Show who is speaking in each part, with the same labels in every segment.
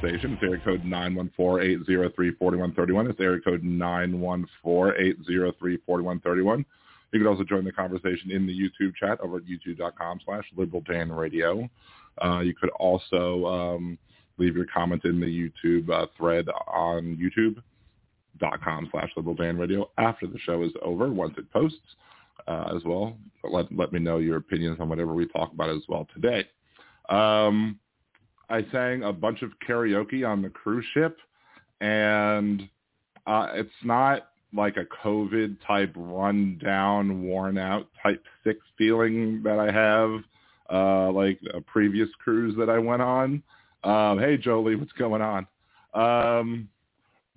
Speaker 1: conversation, it's area code 914-803-4131. It's area code 914-803-4131. You can also join the conversation in the YouTube chat over at youtube.com slash liberaldanradio. Uh, you could also um, leave your comment in the YouTube uh, thread on youtube.com slash liberaldanradio after the show is over, once it posts uh, as well. But let, let me know your opinions on whatever we talk about as well today. Um, I sang a bunch of karaoke on the cruise ship, and uh, it's not like a COVID type run down, worn out type sick feeling that I have uh, like a previous cruise that I went on. Um, hey Jolie, what's going on? Um,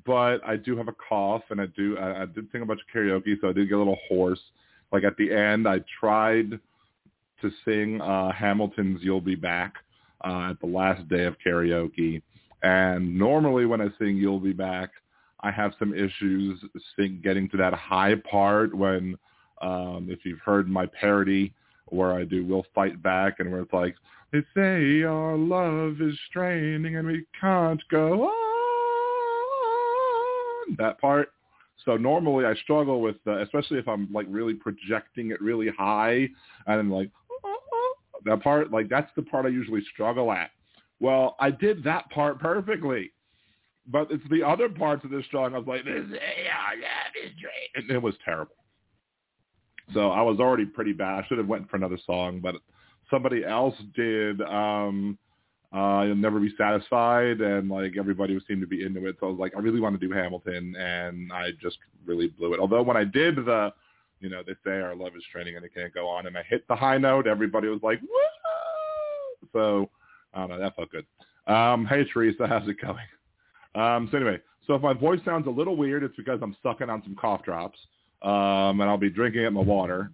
Speaker 1: but I do have a cough, and I do I, I did sing a bunch of karaoke, so I did get a little hoarse. Like at the end, I tried to sing uh, Hamilton's "You'll Be Back" uh, at the last day of karaoke, and normally when I sing "You'll Be Back," I have some issues sing, getting to that high part when, um, if you've heard my parody where I do "We'll Fight Back" and where it's like they say our love is straining and we can't go on. That part. So normally I struggle with, uh, especially if I'm like really projecting it really high and then like that part, like that's the part I usually struggle at. Well, I did that part perfectly, but it's the other parts of this song. I was like, this and it was terrible. So I was already pretty bad. I should have went for another song, but somebody else did um uh You'll Never Be Satisfied and like everybody seemed to be into it. So I was like, I really want to do Hamilton and I just really blew it. Although when I did the you know, they say our love is training and it can't go on and I hit the high note, everybody was like, Woo! So I don't know, that felt good. Um, hey Teresa, how's it going? Um, so anyway, so if my voice sounds a little weird, it's because I'm sucking on some cough drops. Um, and I'll be drinking in the water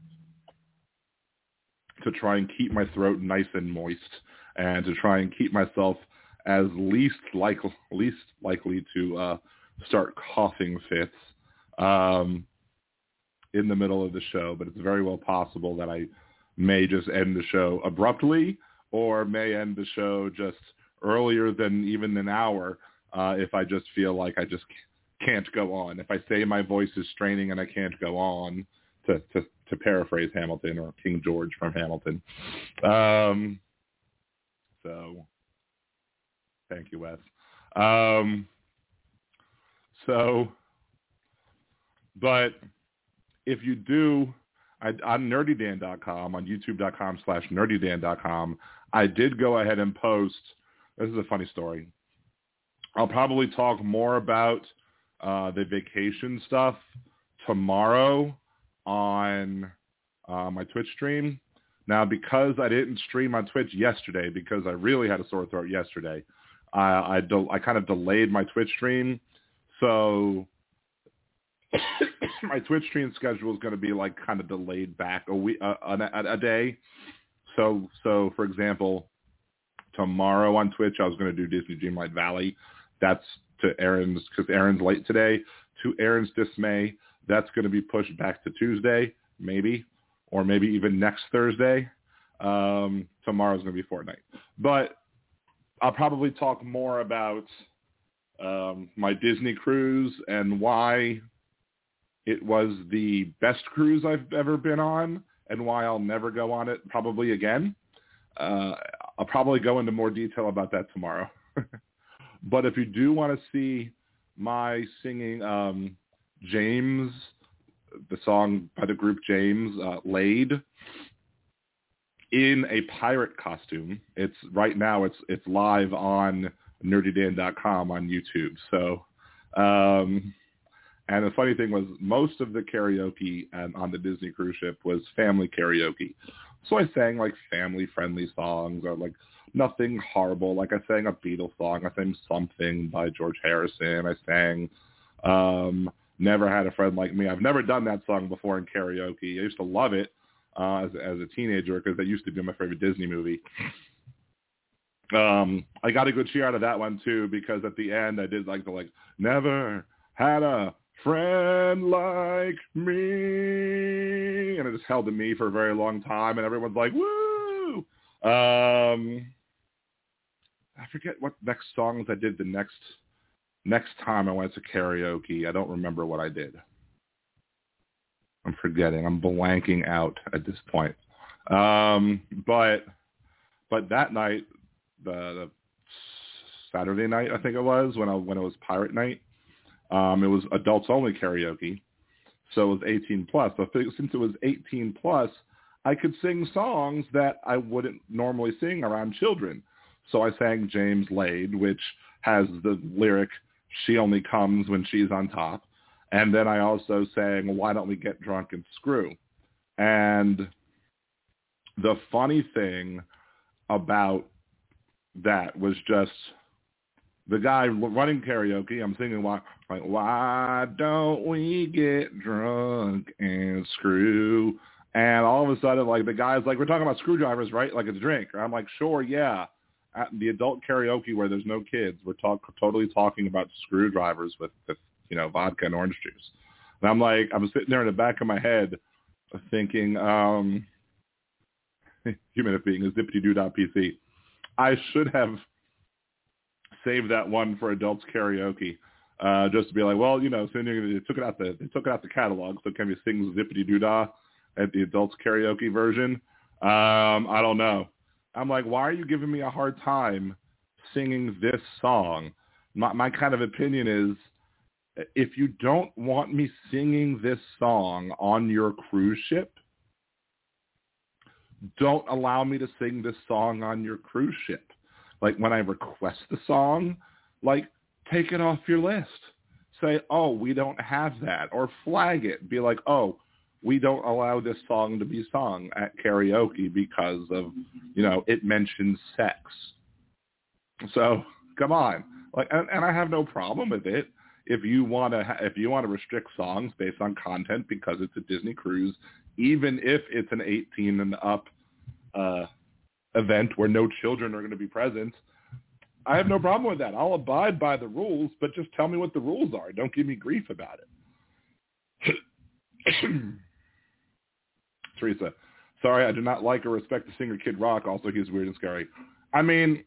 Speaker 1: to try and keep my throat nice and moist and to try and keep myself as least like least likely to uh, start coughing fits um, in the middle of the show. But it's very well possible that I may just end the show abruptly or may end the show just earlier than even an hour uh, if I just feel like I just can't go on. If I say my voice is straining and I can't go on, to, to, to paraphrase Hamilton or King George from Hamilton. Um, so thank you, Wes. Um, so, but if you do, I, on nerdydan.com, on youtube.com slash nerdydan.com, I did go ahead and post, this is a funny story. I'll probably talk more about uh, the vacation stuff tomorrow on uh, my Twitch stream. Now, because I didn't stream on Twitch yesterday, because I really had a sore throat yesterday, I I, de- I kind of delayed my Twitch stream. So my Twitch stream schedule is going to be like kind of delayed back a week, uh, a, a day. So, so for example, tomorrow on Twitch, I was going to do Disney Dreamlight Valley. That's to Aaron's because Aaron's late today. To Aaron's dismay, that's going to be pushed back to Tuesday, maybe, or maybe even next Thursday. Um, tomorrow's going to be Fortnite, but I'll probably talk more about um, my Disney cruise and why it was the best cruise I've ever been on and why I'll never go on it probably again. Uh, I'll probably go into more detail about that tomorrow. But if you do want to see my singing um, James, the song by the group James, uh, Laid, in a pirate costume, it's right now it's it's live on nerdydan.com on YouTube. So, um, and the funny thing was most of the karaoke on the Disney cruise ship was family karaoke. So I sang like family friendly songs or like nothing horrible. Like I sang a Beatles song. I sang something by George Harrison. I sang um, Never Had a Friend Like Me. I've never done that song before in karaoke. I used to love it uh, as, as a teenager because that used to be my favorite Disney movie. Um, I got a good cheer out of that one too because at the end I did like the like never had a friend like me. And it just held to me for a very long time. And everyone's like, woo! Um, I forget what next songs I did the next next time I went to karaoke. I don't remember what I did. I'm forgetting. I'm blanking out at this point. Um, but but that night, the, the Saturday night I think it was when I when it was Pirate Night, um, it was adults only karaoke, so it was 18 plus. So since it was 18 plus, I could sing songs that I wouldn't normally sing around children. So I sang James Laid, which has the lyric "She only comes when she's on top," and then I also sang "Why don't we get drunk and screw?" And the funny thing about that was just the guy running karaoke. I'm singing why like why don't we get drunk and screw? And all of a sudden, like the guy's like, we're talking about screwdrivers, right? Like it's a drink. I'm like, sure, yeah. At the adult karaoke where there's no kids, we're talk totally talking about screwdrivers with, with you know vodka and orange juice. And I'm like, I'm sitting there in the back of my head, thinking, um, human being is dot pc I should have saved that one for adults karaoke, uh, just to be like, well, you know, so they took it out the they took it out the catalog, so can we sing zippity doo dah at the adults karaoke version? Um, I don't know. I'm like, why are you giving me a hard time singing this song? My, my kind of opinion is, if you don't want me singing this song on your cruise ship, don't allow me to sing this song on your cruise ship. Like when I request the song, like take it off your list. Say, oh, we don't have that. Or flag it. Be like, oh, we don't allow this song to be sung at karaoke because of, you know, it mentions sex. So come on. Like, and, and I have no problem with it. If you want to, ha- if you want to restrict songs based on content because it's a Disney cruise, even if it's an 18 and up uh, event where no children are going to be present, I have no mm-hmm. problem with that. I'll abide by the rules, but just tell me what the rules are. Don't give me grief about it. Teresa, sorry, I do not like or respect the singer Kid Rock. Also, he's weird and scary. I mean,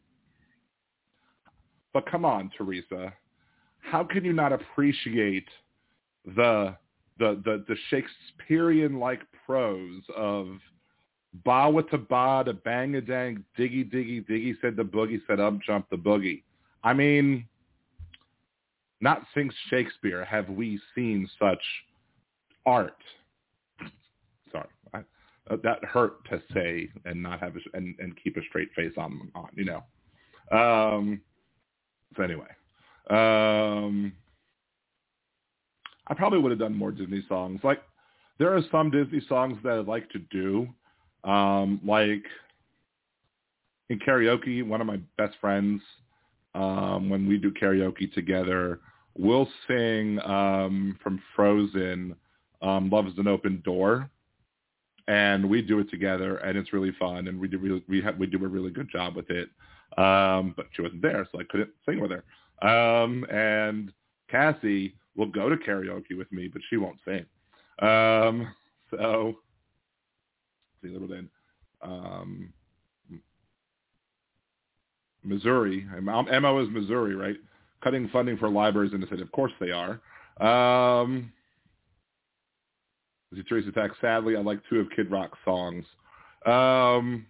Speaker 1: but come on, Teresa, how can you not appreciate the the the, the Shakespearean like prose of Ba with the ba, the bang a dang, diggy diggy diggy said the boogie said up jump the boogie. I mean, not since Shakespeare have we seen such art. Sorry, I, that hurt to say and not have a, and and keep a straight face on on you know. Um, so anyway, um, I probably would have done more Disney songs. Like there are some Disney songs that I'd like to do um, like in karaoke, one of my best friends, um, when we do karaoke together, we'll sing um, from Frozen, um, "Love Is an Open Door," and we do it together, and it's really fun, and we do really, we ha- we do a really good job with it. Um, but she wasn't there, so I couldn't sing with her. Um, and Cassie will go to karaoke with me, but she won't sing. Um, so little then um, Missouri. MO is Missouri, right? Cutting funding for libraries in the city. Of course they are. Um, see Teresa Attack. Sadly, I like two of Kid Rock's songs. Um,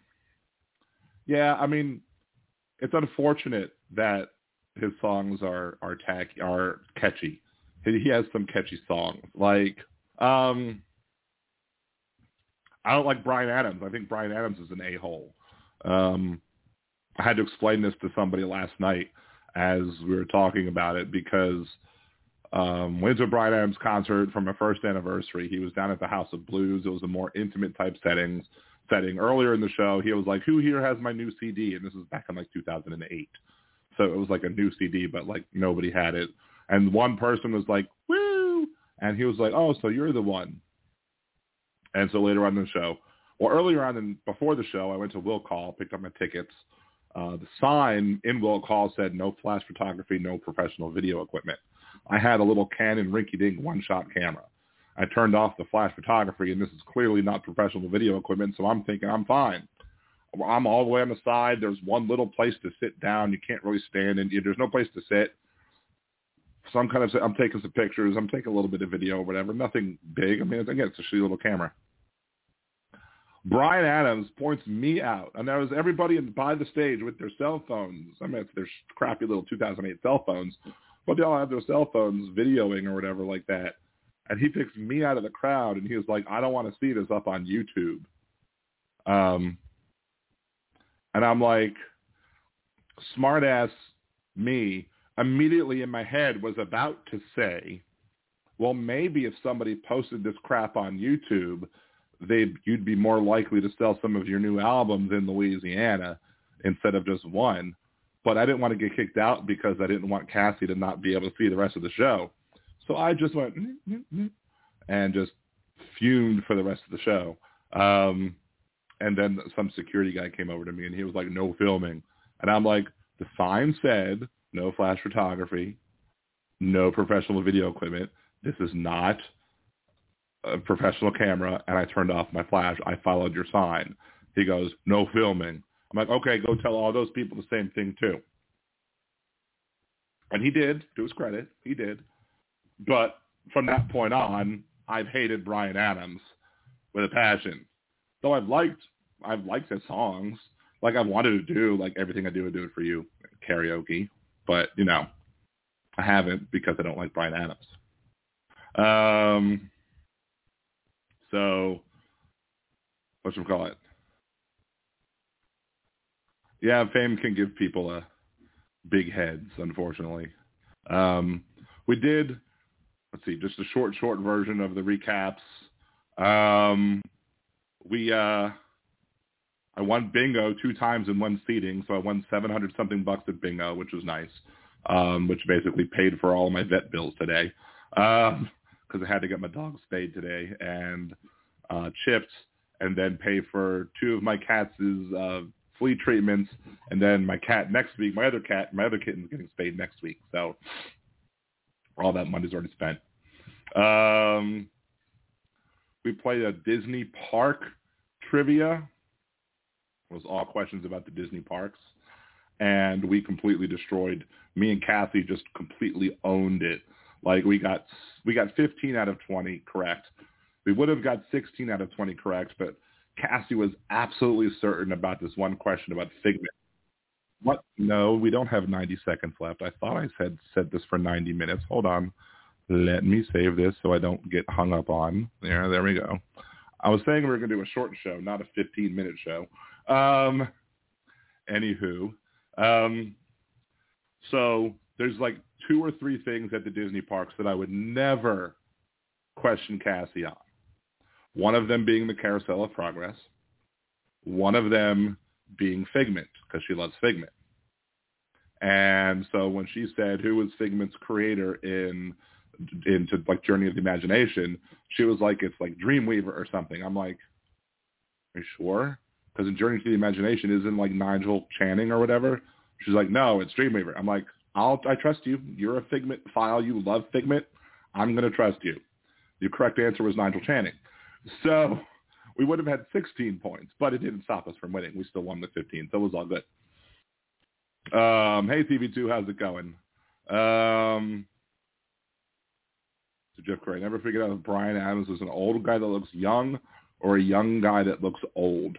Speaker 1: yeah, I mean, it's unfortunate that his songs are are tacky, are catchy. He has some catchy songs. Like, um, I don't like Bryan Adams. I think Bryan Adams is an a-hole. Um, I had to explain this to somebody last night as we were talking about it because um, went to a Bryan Adams concert for my first anniversary. He was down at the House of Blues. It was a more intimate type settings setting. Earlier in the show, he was like, "Who here has my new CD?" And this was back in like 2008. So it was like a new CD, but like nobody had it. And one person was like, "Woo!" And he was like, "Oh, so you're the one." And so later on in the show, well, earlier on and before the show, I went to Will Call, picked up my tickets. Uh, the sign in Will Call said no flash photography, no professional video equipment. I had a little Canon rinky-dink one-shot camera. I turned off the flash photography, and this is clearly not professional video equipment, so I'm thinking I'm fine. I'm all the way on the side. There's one little place to sit down. You can't really stand, and there's no place to sit. So I'm kind of I'm taking some pictures. I'm taking a little bit of video or whatever. Nothing big. I mean, again, it's a shitty little camera. Bryan Adams points me out, and there was everybody by the stage with their cell phones. I mean, it's their crappy little 2008 cell phones, but they all have their cell phones videoing or whatever like that. And he picks me out of the crowd, and he was like, "I don't want to see this up on YouTube." Um, and I'm like, smartass me immediately in my head was about to say, well, maybe if somebody posted this crap on YouTube, they'd you'd be more likely to sell some of your new albums in Louisiana instead of just one. But I didn't want to get kicked out because I didn't want Cassie to not be able to see the rest of the show. So I just went mm, mm, mm, and just fumed for the rest of the show. Um, and then some security guy came over to me and he was like, no filming. And I'm like, the sign said no flash photography, no professional video equipment. This is not a professional camera. And I turned off my flash. I followed your sign. He goes, no filming. I'm like, okay, go tell all those people the same thing too. And he did, to his credit, he did. But from that point on, I've hated Bryan Adams with a passion. Though I've liked I've liked his songs. Like I've wanted to do like everything I do I do it for you karaoke, but you know, I haven't because I don't like Bryan Adams. Um, so what should we call it? Yeah, fame can give people a big heads, unfortunately. Um, we did, let's see, just a short, short version of the recaps. Um, we uh I won bingo two times in one seating, so I won seven hundred something bucks at bingo, which was nice. Um, which basically paid for all my vet bills today. Um, because I had to get my dog spayed today and uh, chipped, and then pay for two of my cats' uh, flea treatments, and then my cat next week, my other cat, my other kitten's getting spayed next week. So all that money's already spent. Um, we played a Disney park trivia. Was all questions about the Disney parks. And we completely destroyed. Me and Cassie just completely owned it. Like we got we got 15 out of 20 correct. We would have got 16 out of 20 correct, but Cassie was absolutely certain about this one question about Figment. What? No, we don't have 90 seconds left. I thought I said said this for 90 minutes. Hold on. Let me save this so I don't get hung up on. There, there we go. I was saying we were going to do a short show, not a 15-minute show. Um, anywho, um, so there's like two or three things at the Disney parks that I would never question Cassie on. One of them being the Carousel of Progress. One of them being Figment because she loves Figment. And so when she said who was Figment's creator in into like Journey of the Imagination, she was like, it's like Dreamweaver or something. I'm like, are you sure? Because Journey to the Imagination isn't like Nigel Channing or whatever. She's like, no, it's Dreamweaver. I'm like, I'll I trust you. You're a Figment file. You love Figment. I'm gonna trust you. The correct answer was Nigel Channing. So we would have had 16 points, but it didn't stop us from winning. We still won with 15, so it was all good. Um, hey TV2, how's it going? Um, to Jeff Gray. Never figured out if Bryan Adams was an old guy that looks young or a young guy that looks old.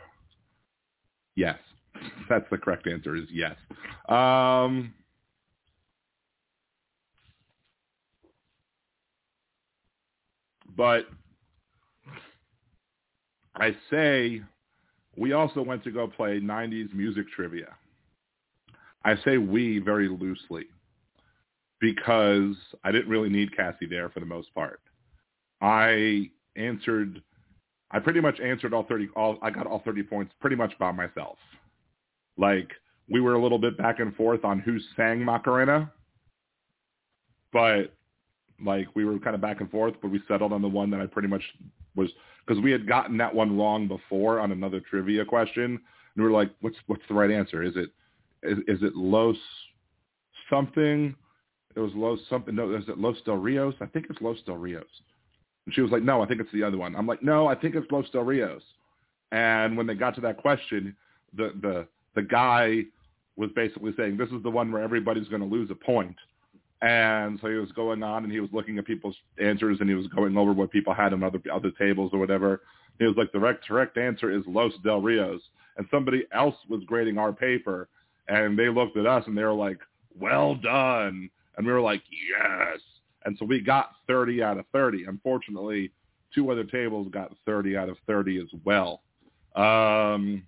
Speaker 1: Yes. That's the correct answer is yes. Um, but I say we also went to go play 90s music trivia. I say we very loosely because I didn't really need Cassie there for the most part. I answered, I pretty much answered all 30, all, I got all 30 points pretty much by myself. Like we were a little bit back and forth on who sang Macarena, but like we were kind of back and forth, but we settled on the one that I pretty much was, because we had gotten that one wrong before on another trivia question. And we were like, what's, what's the right answer? Is it, is, is it Los something it was Los something. No, is it Los Del Rios? I think it's Los Del Rios. And she was like, no, I think it's the other one. I'm like, no, I think it's Los Del Rios. And when they got to that question, the the the guy was basically saying this is the one where everybody's going to lose a point. And so he was going on and he was looking at people's answers and he was going over what people had on other other tables or whatever. He was like, the correct, correct answer is Los Del Rios. And somebody else was grading our paper and they looked at us and they were like, well done. And we were like, yes. And so we got 30 out of 30. Unfortunately, two other tables got 30 out of 30 as well. Um,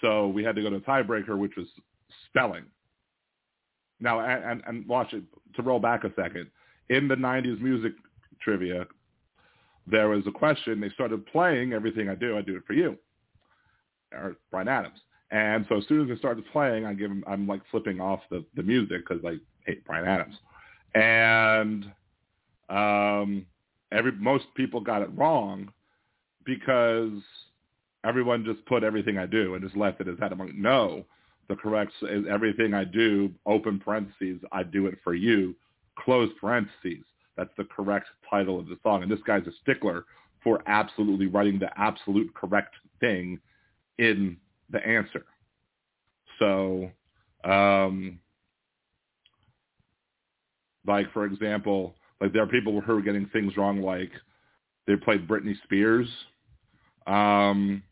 Speaker 1: so we had to go to tiebreaker, which was spelling. Now, and, and watch it, to roll back a second, in the 90s music trivia, there was a question. They started playing Everything I Do, I Do It For You, or Bryan Adams. And so as soon as they started playing, I give them, I'm like flipping off the, the music because I hate Bryan Adams. And um, every most people got it wrong because everyone just put everything I do and just left it as that. I'm like, no, the correct is everything I do, open parentheses, I do it for you, close parentheses. That's the correct title of the song. And this guy's a stickler for absolutely writing the absolute correct thing in the answer. So, um, like for example, like there are people who are getting things wrong, like they played Britney Spears, um,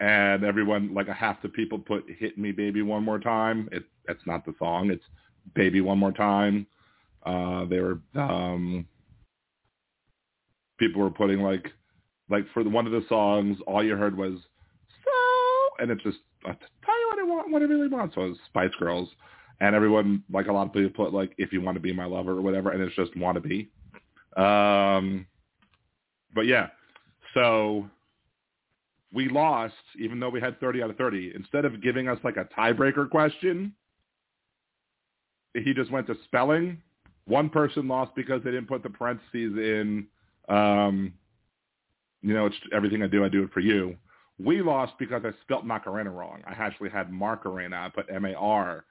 Speaker 1: and everyone, like half the people put "Hit Me, Baby, One More Time." It that's not the song; it's "Baby, One More Time." Uh, they were um, people were putting like like for the, one of the songs, all you heard was "So," and it's just I tell you what I want, what I really want. So it was Spice Girls, and everyone like a lot of people put like "If You Want to Be My Lover" or whatever, and it's just "Want to Be." Um, but yeah, so we lost, even though we had 30 out of 30. Instead of giving us like a tiebreaker question, he just went to spelling. One person lost because they didn't put the parentheses in, um, you know, it's everything I do, I do it for you. We lost because I spelt Macarena wrong. I actually had Macarena. I put M-A-R.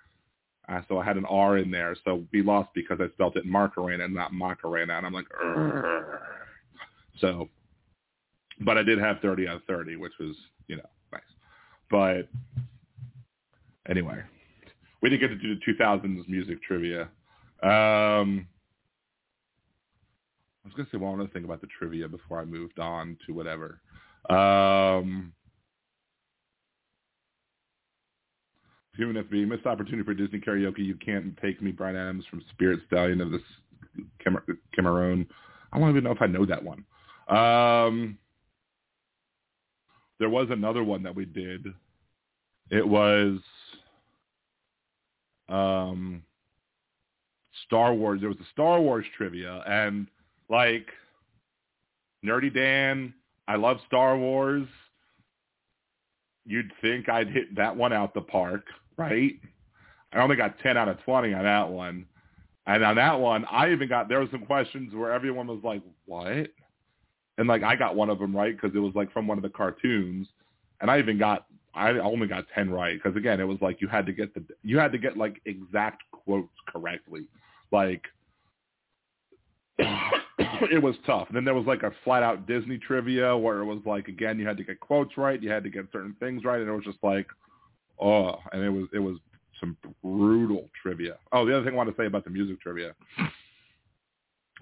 Speaker 1: Uh, so I had an R in there. So we lost because I spelled it Macarena and not Macarena. And I'm like, Urgh. so but I did have 30 out of 30, which was, you know, nice. But anyway, we didn't get to do the 2000s music trivia. Um, I was going to say one other thing about the trivia before I moved on to whatever. Um, Human FB, missed opportunity for Disney karaoke. You can't take me, Bryan Adams from Spirit Stallion of this Cimarron. I don't even know if I know that one. Um, there was another one that we did. It was um, Star Wars. There was a Star Wars trivia, and like Nerdy Dan, I love Star Wars. You'd think I'd hit that one out the park, right? I only got 10 out of 20 on that one. And on that one, I even got, there were some questions where everyone was like, what? and like I got one of them right because it was like from one of the cartoons, and I even got I only got ten right because again it was like you had to get the you had to get like exact quotes correctly, like it was tough. And then there was like a flat out Disney trivia where it was like again you had to get quotes right, you had to get certain things right, and it was just like oh, and it was it was some brutal trivia. Oh, the other thing I want to say about the music trivia.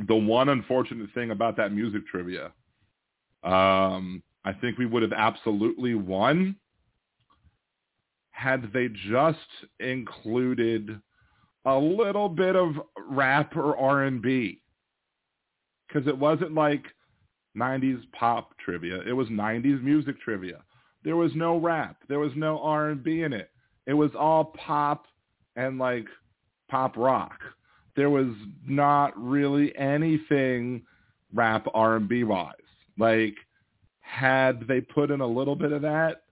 Speaker 1: The one unfortunate thing about that music trivia um, I think we would have absolutely won had they just included a little bit of rap or R&B. Because it wasn't like 90s pop trivia. It was 90s music trivia. There was no rap. There was no R&B in it. It was all pop and like pop rock. There was not really anything rap R&B wise. Like, had they put in a little bit of that,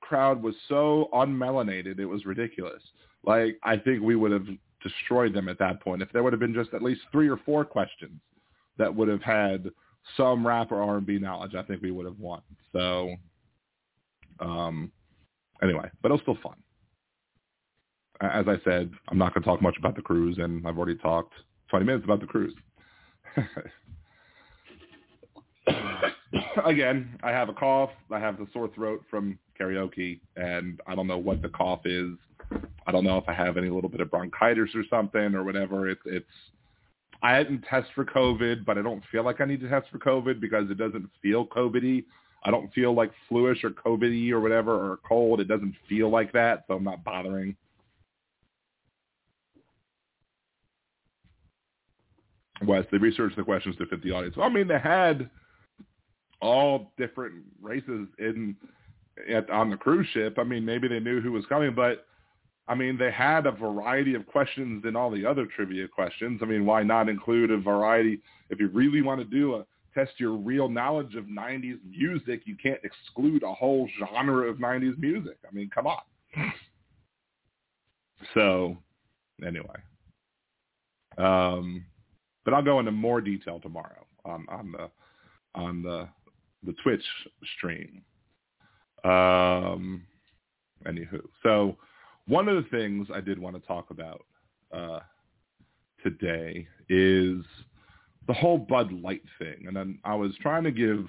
Speaker 1: crowd was so unmelanated, it was ridiculous. Like, I think we would have destroyed them at that point. If there would have been just at least three or four questions that would have had some rap or R&B knowledge, I think we would have won. So, um, anyway, but it was still fun. as I said, I'm not going to talk much about the cruise, and I've already talked 20 minutes about the cruise. Again, I have a cough. I have the sore throat from karaoke, and I don't know what the cough is. I don't know if I have any little bit of bronchitis or something or whatever. It's it's. I didn't test for COVID, but I don't feel like I need to test for COVID because it doesn't feel COVIDy. I don't feel like fluish or COVIDy or whatever or cold. It doesn't feel like that, so I'm not bothering. Wes, they researched the questions to fit the audience. I mean, they had all different races in at, on the cruise ship. I mean, maybe they knew who was coming, but I mean, they had a variety of questions in all the other trivia questions. I mean, why not include a variety? If you really want to do a test your real knowledge of 90s music, you can't exclude a whole genre of 90s music. I mean, come on. So, anyway. Um, but I'll go into more detail tomorrow on, on the on the the Twitch stream. Um, anywho, so one of the things I did want to talk about uh, today is the whole Bud Light thing, and then I was trying to give,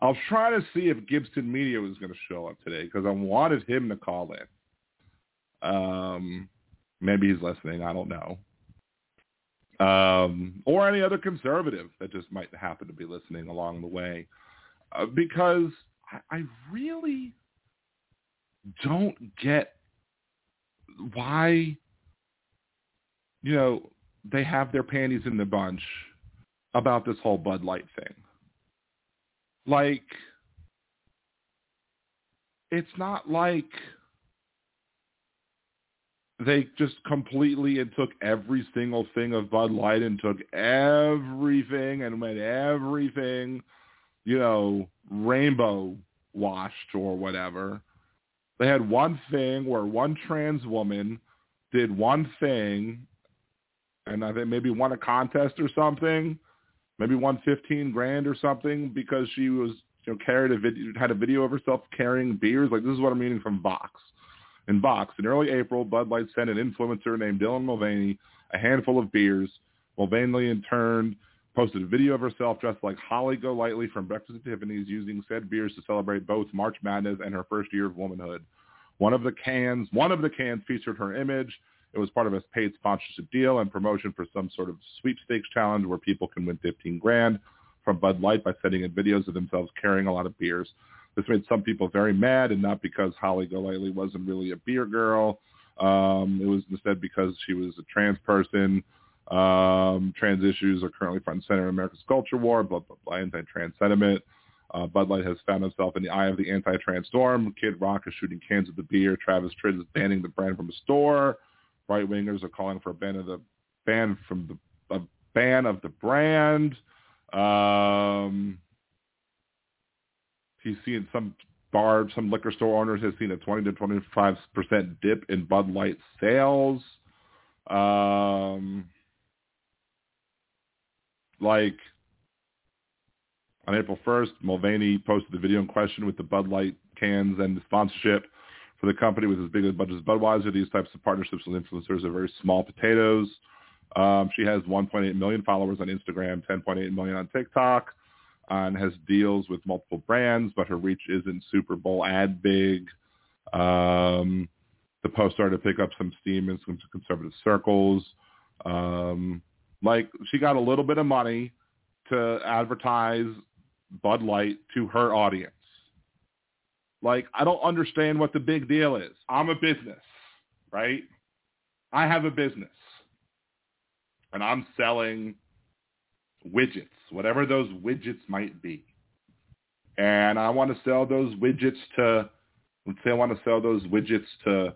Speaker 1: I was trying to see if Gibson Media was going to show up today because I wanted him to call in. Um, maybe he's listening. I don't know. Um, or any other conservative that just might happen to be listening along the way, uh, because I, I really don't get why you know they have their panties in the bunch about this whole Bud Light thing. Like, it's not like they just completely and took every single thing of Bud Light and took everything and made everything, you know, rainbow washed or whatever. They had one thing where one trans woman did one thing and I think maybe won a contest or something, maybe won 15 grand or something because she was, you know, carried a video, had a video of herself carrying beers. Like this is what I'm reading from Vox. In Vox, in early April, Bud Light sent an influencer named Dylan Mulvaney a handful of beers. Mulvaney, in turn, posted a video of herself dressed like Holly Golightly from Breakfast at Tiffany's using said beers to celebrate both March Madness and her first year of womanhood. One of the cans, one of the cans featured her image. It was part of a paid sponsorship deal and promotion for some sort of sweepstakes challenge where people can win 15 grand from Bud Light by sending in videos of themselves carrying a lot of beers. This made some people very mad, and not because Holly Golightly wasn't really a beer girl. Um, it was instead because she was a trans person. Um, trans issues are currently front and center in America's culture war, blah, blah, blah, anti-trans sentiment. Uh, Bud Light has found himself in the eye of the anti-trans storm. Kid Rock is shooting cans of the beer. Travis Tritt is banning the brand from the store. Right wingers are calling for a ban of the ban from the a ban of the brand. Um, he's seen some bar, some liquor store owners have seen a 20 to 25 percent dip in Bud Light sales. Um, like on April 1st, Mulvaney posted the video in question with the Bud Light cans and the sponsorship for the company with as big a budget as Budweiser. These types of partnerships with influencers are very small potatoes. Um, she has 1.8 million followers on Instagram, 10.8 million on TikTok and has deals with multiple brands, but her reach isn't Super Bowl ad big. Um, the post started to pick up some steam in some conservative circles. Um, like she got a little bit of money to advertise Bud Light to her audience. Like I don't understand what the big deal is. I'm a business, right? I have a business. And I'm selling widgets, whatever those widgets might be. And I want to sell those widgets to, let's say I want to sell those widgets to,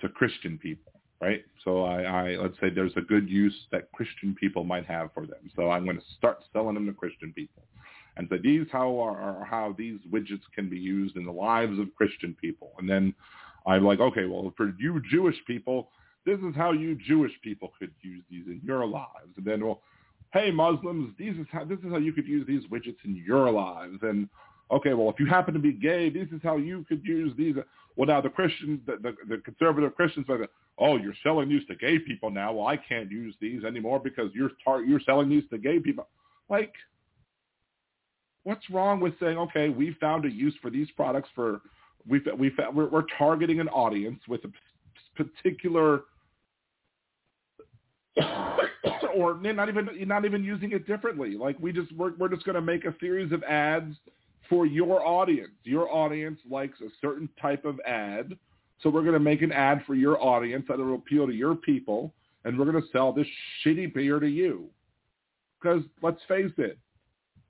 Speaker 1: to Christian people, right? So I, I, let's say there's a good use that Christian people might have for them. So I'm going to start selling them to Christian people. And so these how are, are how these widgets can be used in the lives of Christian people. And then I'm like, okay, well, for you Jewish people, this is how you Jewish people could use these in your lives. And then, well, hey Muslims, these is how this is how you could use these widgets in your lives. And okay, well, if you happen to be gay, this is how you could use these. Well, now the Christians, the, the, the conservative Christians are, like, oh, you're selling these to gay people now. Well, I can't use these anymore because you're tar- you're selling these to gay people. Like, what's wrong with saying, okay, we found a use for these products for we we we're, we're targeting an audience with a particular or not even not even using it differently. Like we just we're, we're just going to make a series of ads for your audience. Your audience likes a certain type of ad, so we're going to make an ad for your audience that will appeal to your people, and we're going to sell this shitty beer to you. Because let's face it,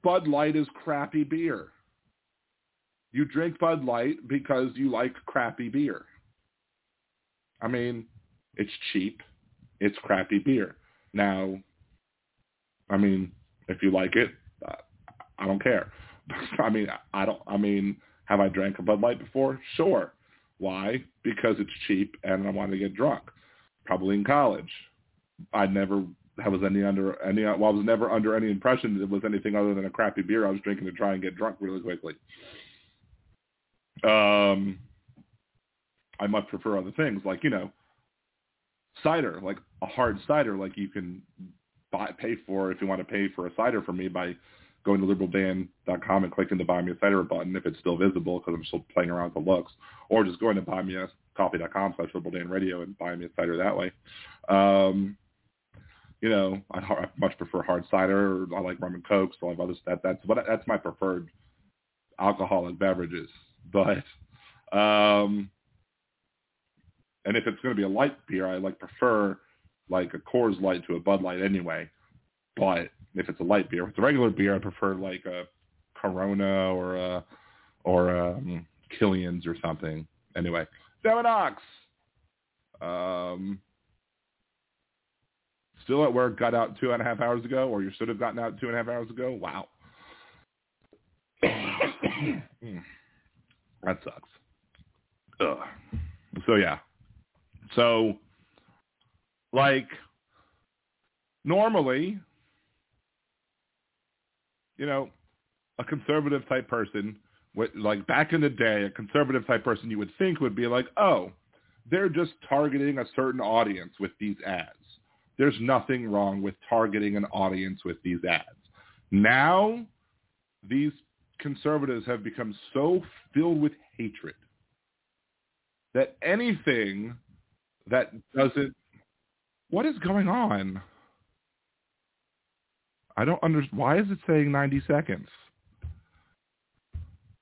Speaker 1: Bud Light is crappy beer. You drink Bud Light because you like crappy beer. I mean, it's cheap. It's crappy beer. Now, I mean, if you like it, I don't care. I mean, I don't. I mean, have I drank a Bud Light before? Sure. Why? Because it's cheap and I want to get drunk. Probably in college. I never was any under any. Well, I was never under any impression it was anything other than a crappy beer I was drinking to try and get drunk really quickly. Um, I much prefer other things like you know, cider, like a hard cider, like you can buy pay for if you want to pay for a cider for me by going to liberaldan.com and clicking the buy me a cider button if it's still visible because I'm still playing around with the looks, or just going to buy me a coffee.com slash liberaldanradio and buy me a cider that way. Um, you know, I, I much prefer hard cider. I like rum and coke, so I have other that that's what that's my preferred alcoholic beverages. But um, and if it's going to be a light beer, I like prefer like a Coors Light to a Bud Light anyway. But if it's a light beer, if it's a regular beer, I prefer like a Corona or a or um, Killian's or something. Anyway, Seminox. Um, still at work, got out two and a half hours ago, or you should have gotten out two and a half hours ago. Wow. that sucks. Ugh. So yeah. So like normally, you know, a conservative type person, like back in the day, a conservative type person you would think would be like, oh, they're just targeting a certain audience with these ads. There's nothing wrong with targeting an audience with these ads. Now, these conservatives have become so filled with hatred that anything that doesn't what is going on? I don't understand. Why is it saying 90 seconds?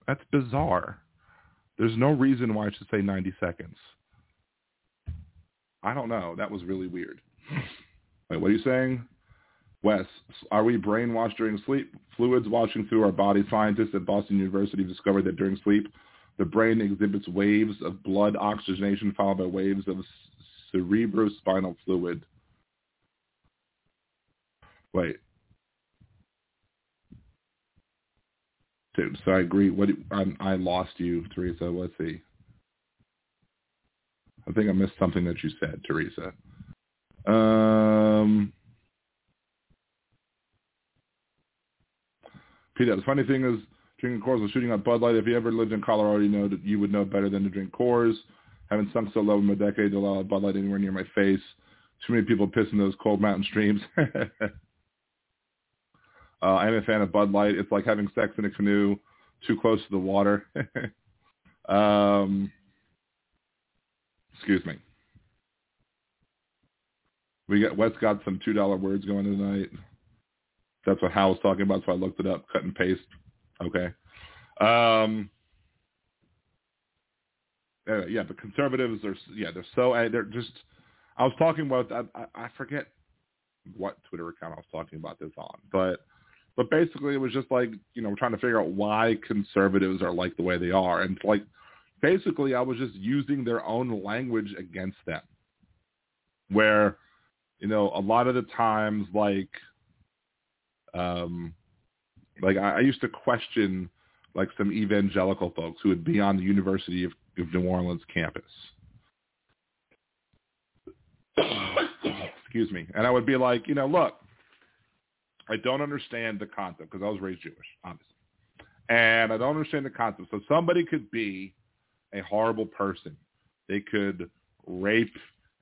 Speaker 1: That's bizarre. There's no reason why it should say 90 seconds. I don't know. That was really weird. Wait, what are you saying? Wes, are we brainwashed during sleep? Fluids washing through our body. Scientists at Boston University discovered that during sleep, the brain exhibits waves of blood oxygenation followed by waves of cerebrospinal fluid. Wait. Dude, so I agree. What I, I lost you, Teresa. Let's see. I think I missed something that you said, Teresa. Um, Peter, the funny thing is, drinking Coors was shooting up Bud Light. If you ever lived in Colorado, you know that you would know better than to drink Coors. Haven't sunk so low in a decade to allow Bud Light anywhere near my face. Too many people piss in those cold mountain streams. uh, I'm a fan of Bud Light. It's like having sex in a canoe too close to the water. um, excuse me. We got Wes got some two dollar words going tonight. That's what Hal was talking about, so I looked it up, cut and paste. Okay. Um, uh, yeah, but conservatives are yeah they're so uh, they're just. I was talking about I, I forget what Twitter account I was talking about this on, but but basically it was just like you know trying to figure out why conservatives are like the way they are, and like basically I was just using their own language against them, where you know a lot of the times like um like I, I used to question like some evangelical folks who would be on the University of of New Orleans campus. Excuse me. And I would be like, you know, look, I don't understand the concept because I was raised Jewish, obviously. And I don't understand the concept. So somebody could be a horrible person. They could rape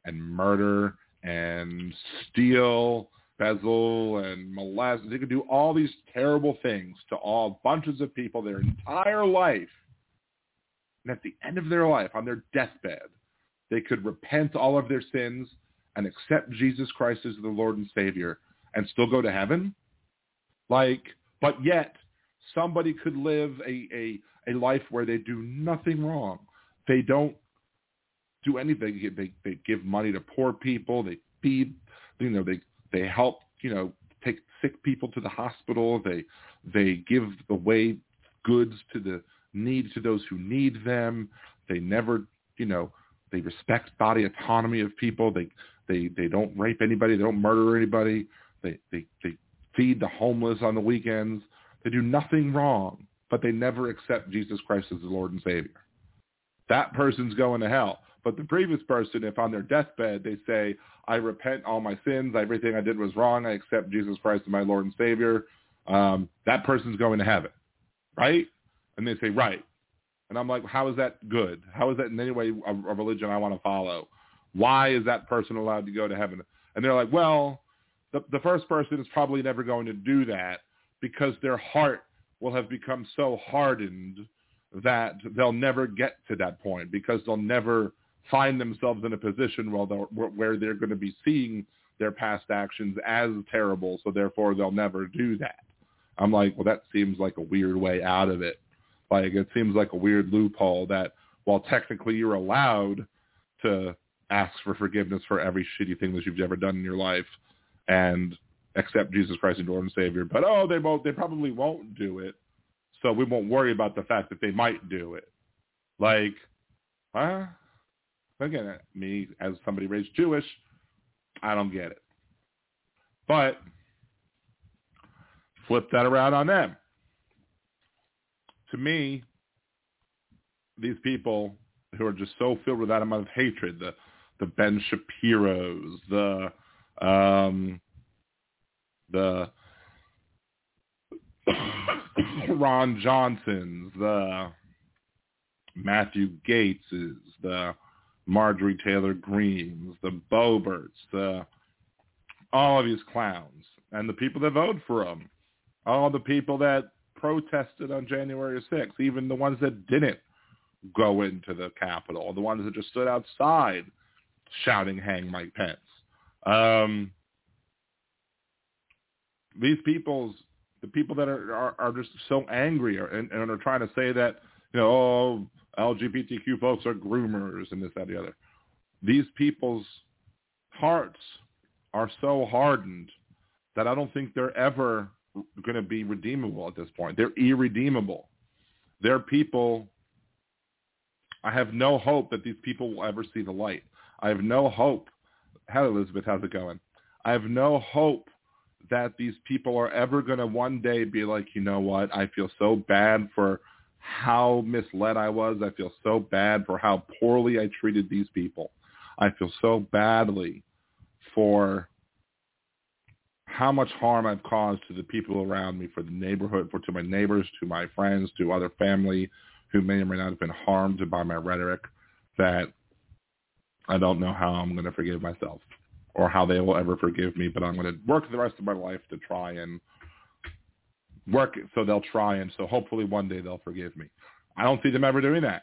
Speaker 1: and murder and steal, bezel and molest. They could do all these terrible things to all bunches of people their entire life. And at the end of their life, on their deathbed, they could repent all of their sins and accept Jesus Christ as the Lord and Savior and still go to heaven? Like, but yet somebody could live a, a, a life where they do nothing wrong. They don't do anything. They, they give money to poor people. They feed, you know, they, they help, you know, take sick people to the hospital. They, they give away goods to the need to those who need them. They never, you know, they respect body autonomy of people. They, they, they don't rape anybody. They don't murder anybody. They, they, they feed the homeless on the weekends. They do nothing wrong, but they never accept Jesus Christ as the Lord and Savior. That person's going to hell. But the previous person, if on their deathbed they say, I repent all my sins, everything I did was wrong, I accept Jesus Christ as my Lord and Savior, um, that person's going to heaven, right? And they say, right. And I'm like, how is that good? How is that in any way a, a religion I want to follow? Why is that person allowed to go to heaven? And they're like, well, the, the first person is probably never going to do that because their heart will have become so hardened that they'll never get to that point because they'll never find themselves in a position where, they're, where they're going to be seeing their past actions as terrible, so therefore they'll never do that. I'm like, well, that seems like a weird way out of it. Like, it seems like a weird loophole that while technically you're allowed to ask for forgiveness for every shitty thing that you've ever done in your life and accept Jesus Christ as Lord and Savior, but oh, they won't, they probably won't do it, so we won't worry about the fact that they might do it. Like, huh? Again, me as somebody raised Jewish, I don't get it. But flip that around on them. To me, these people who are just so filled with that amount of hatred, the the Ben Shapiro's, the um, the Ron Johnsons, the Matthew Gaetzes, the Marjorie Taylor Greenes, the Boeberts, the all of these clowns, and the people that voted for them, all the people that protested on January 6th, even the ones that didn't go into the Capitol, the ones that just stood outside shouting, hang Mike Pence. Um, these people's, the people that are, are, are just so angry and, and are trying to say that, you know, oh, LGBTQ folks are groomers and this, that, the other. These people's hearts are so hardened that I don't think they're ever going to be redeemable at this point. They're irredeemable. They're people. I have no hope that these people will ever see the light. I have no hope. How Elizabeth, how's it going? I have no hope that these people are ever going to one day be like, you know what? I feel so bad for how misled I was. I feel so bad for how poorly I treated these people. I feel so badly for how much harm I've caused to the people around me, for the neighborhood, for to my neighbors, to my friends, to other family who may or may not have been harmed by my rhetoric, that I don't know how I'm going to forgive myself or how they will ever forgive me, but I'm going to work the rest of my life to try and work so they'll try and so hopefully one day they'll forgive me. I don't see them ever doing that.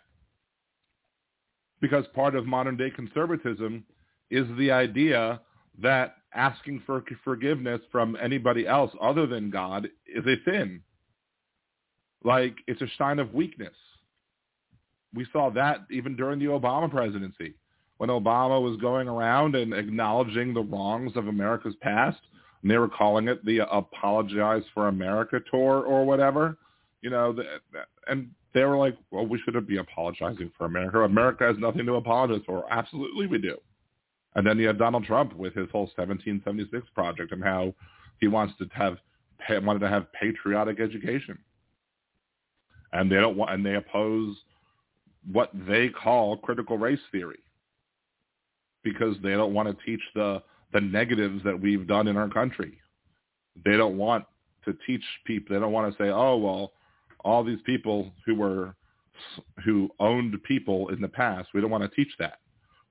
Speaker 1: Because part of modern day conservatism is the idea that asking for forgiveness from anybody else other than God is a sin. Like it's a sign of weakness. We saw that even during the Obama presidency when Obama was going around and acknowledging the wrongs of America's past and they were calling it the Apologize for America tour or whatever, you know, the, and they were like, well, we shouldn't be apologizing for America. America has nothing to apologize for. Absolutely we do. And then you have Donald Trump with his whole 1776 project and how he wants to have wanted to have patriotic education. And they don't want, and they oppose what they call critical race theory because they don't want to teach the the negatives that we've done in our country. They don't want to teach people. They don't want to say, oh, well, all these people who were who owned people in the past. We don't want to teach that.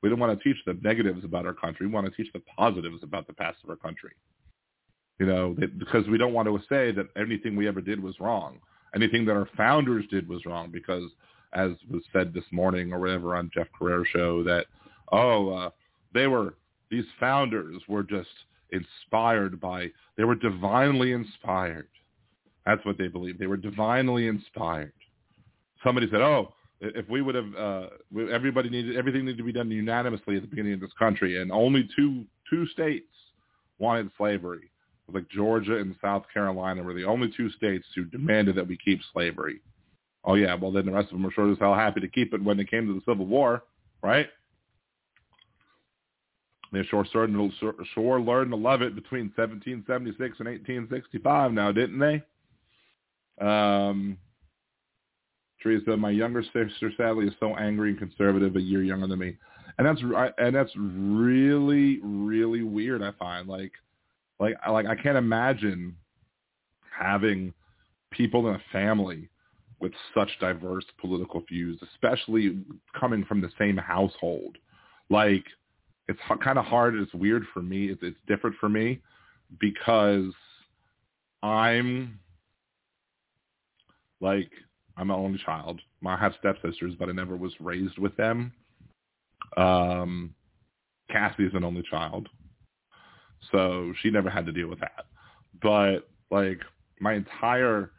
Speaker 1: We don't want to teach the negatives about our country. We want to teach the positives about the past of our country. You know, because we don't want to say that anything we ever did was wrong. Anything that our founders did was wrong because, as was said this morning or whatever on Jeff Carrera's show, that, oh, uh, they were, these founders were just inspired by, they were divinely inspired. That's what they believed. They were divinely inspired. Somebody said, oh, if we would have, uh, everybody needed, everything needed to be done unanimously at the beginning of this country, and only two two states wanted slavery, like Georgia and South Carolina were the only two states who demanded that we keep slavery. Oh yeah, well then the rest of them were sure as hell happy to keep it when it came to the Civil War, right? They sure started to, sure learned to love it between 1776 and 1865 now, didn't they? Um, Teresa, my younger sister sadly is so angry and conservative, a year younger than me, and that's and that's really really weird. I find like like like I can't imagine having people in a family with such diverse political views, especially coming from the same household. Like it's kind of hard. It's weird for me. It's, it's different for me because I'm like I'm an only child. I have stepsisters, but I never was raised with them. Um, Cassie is an only child, so she never had to deal with that. But like my entire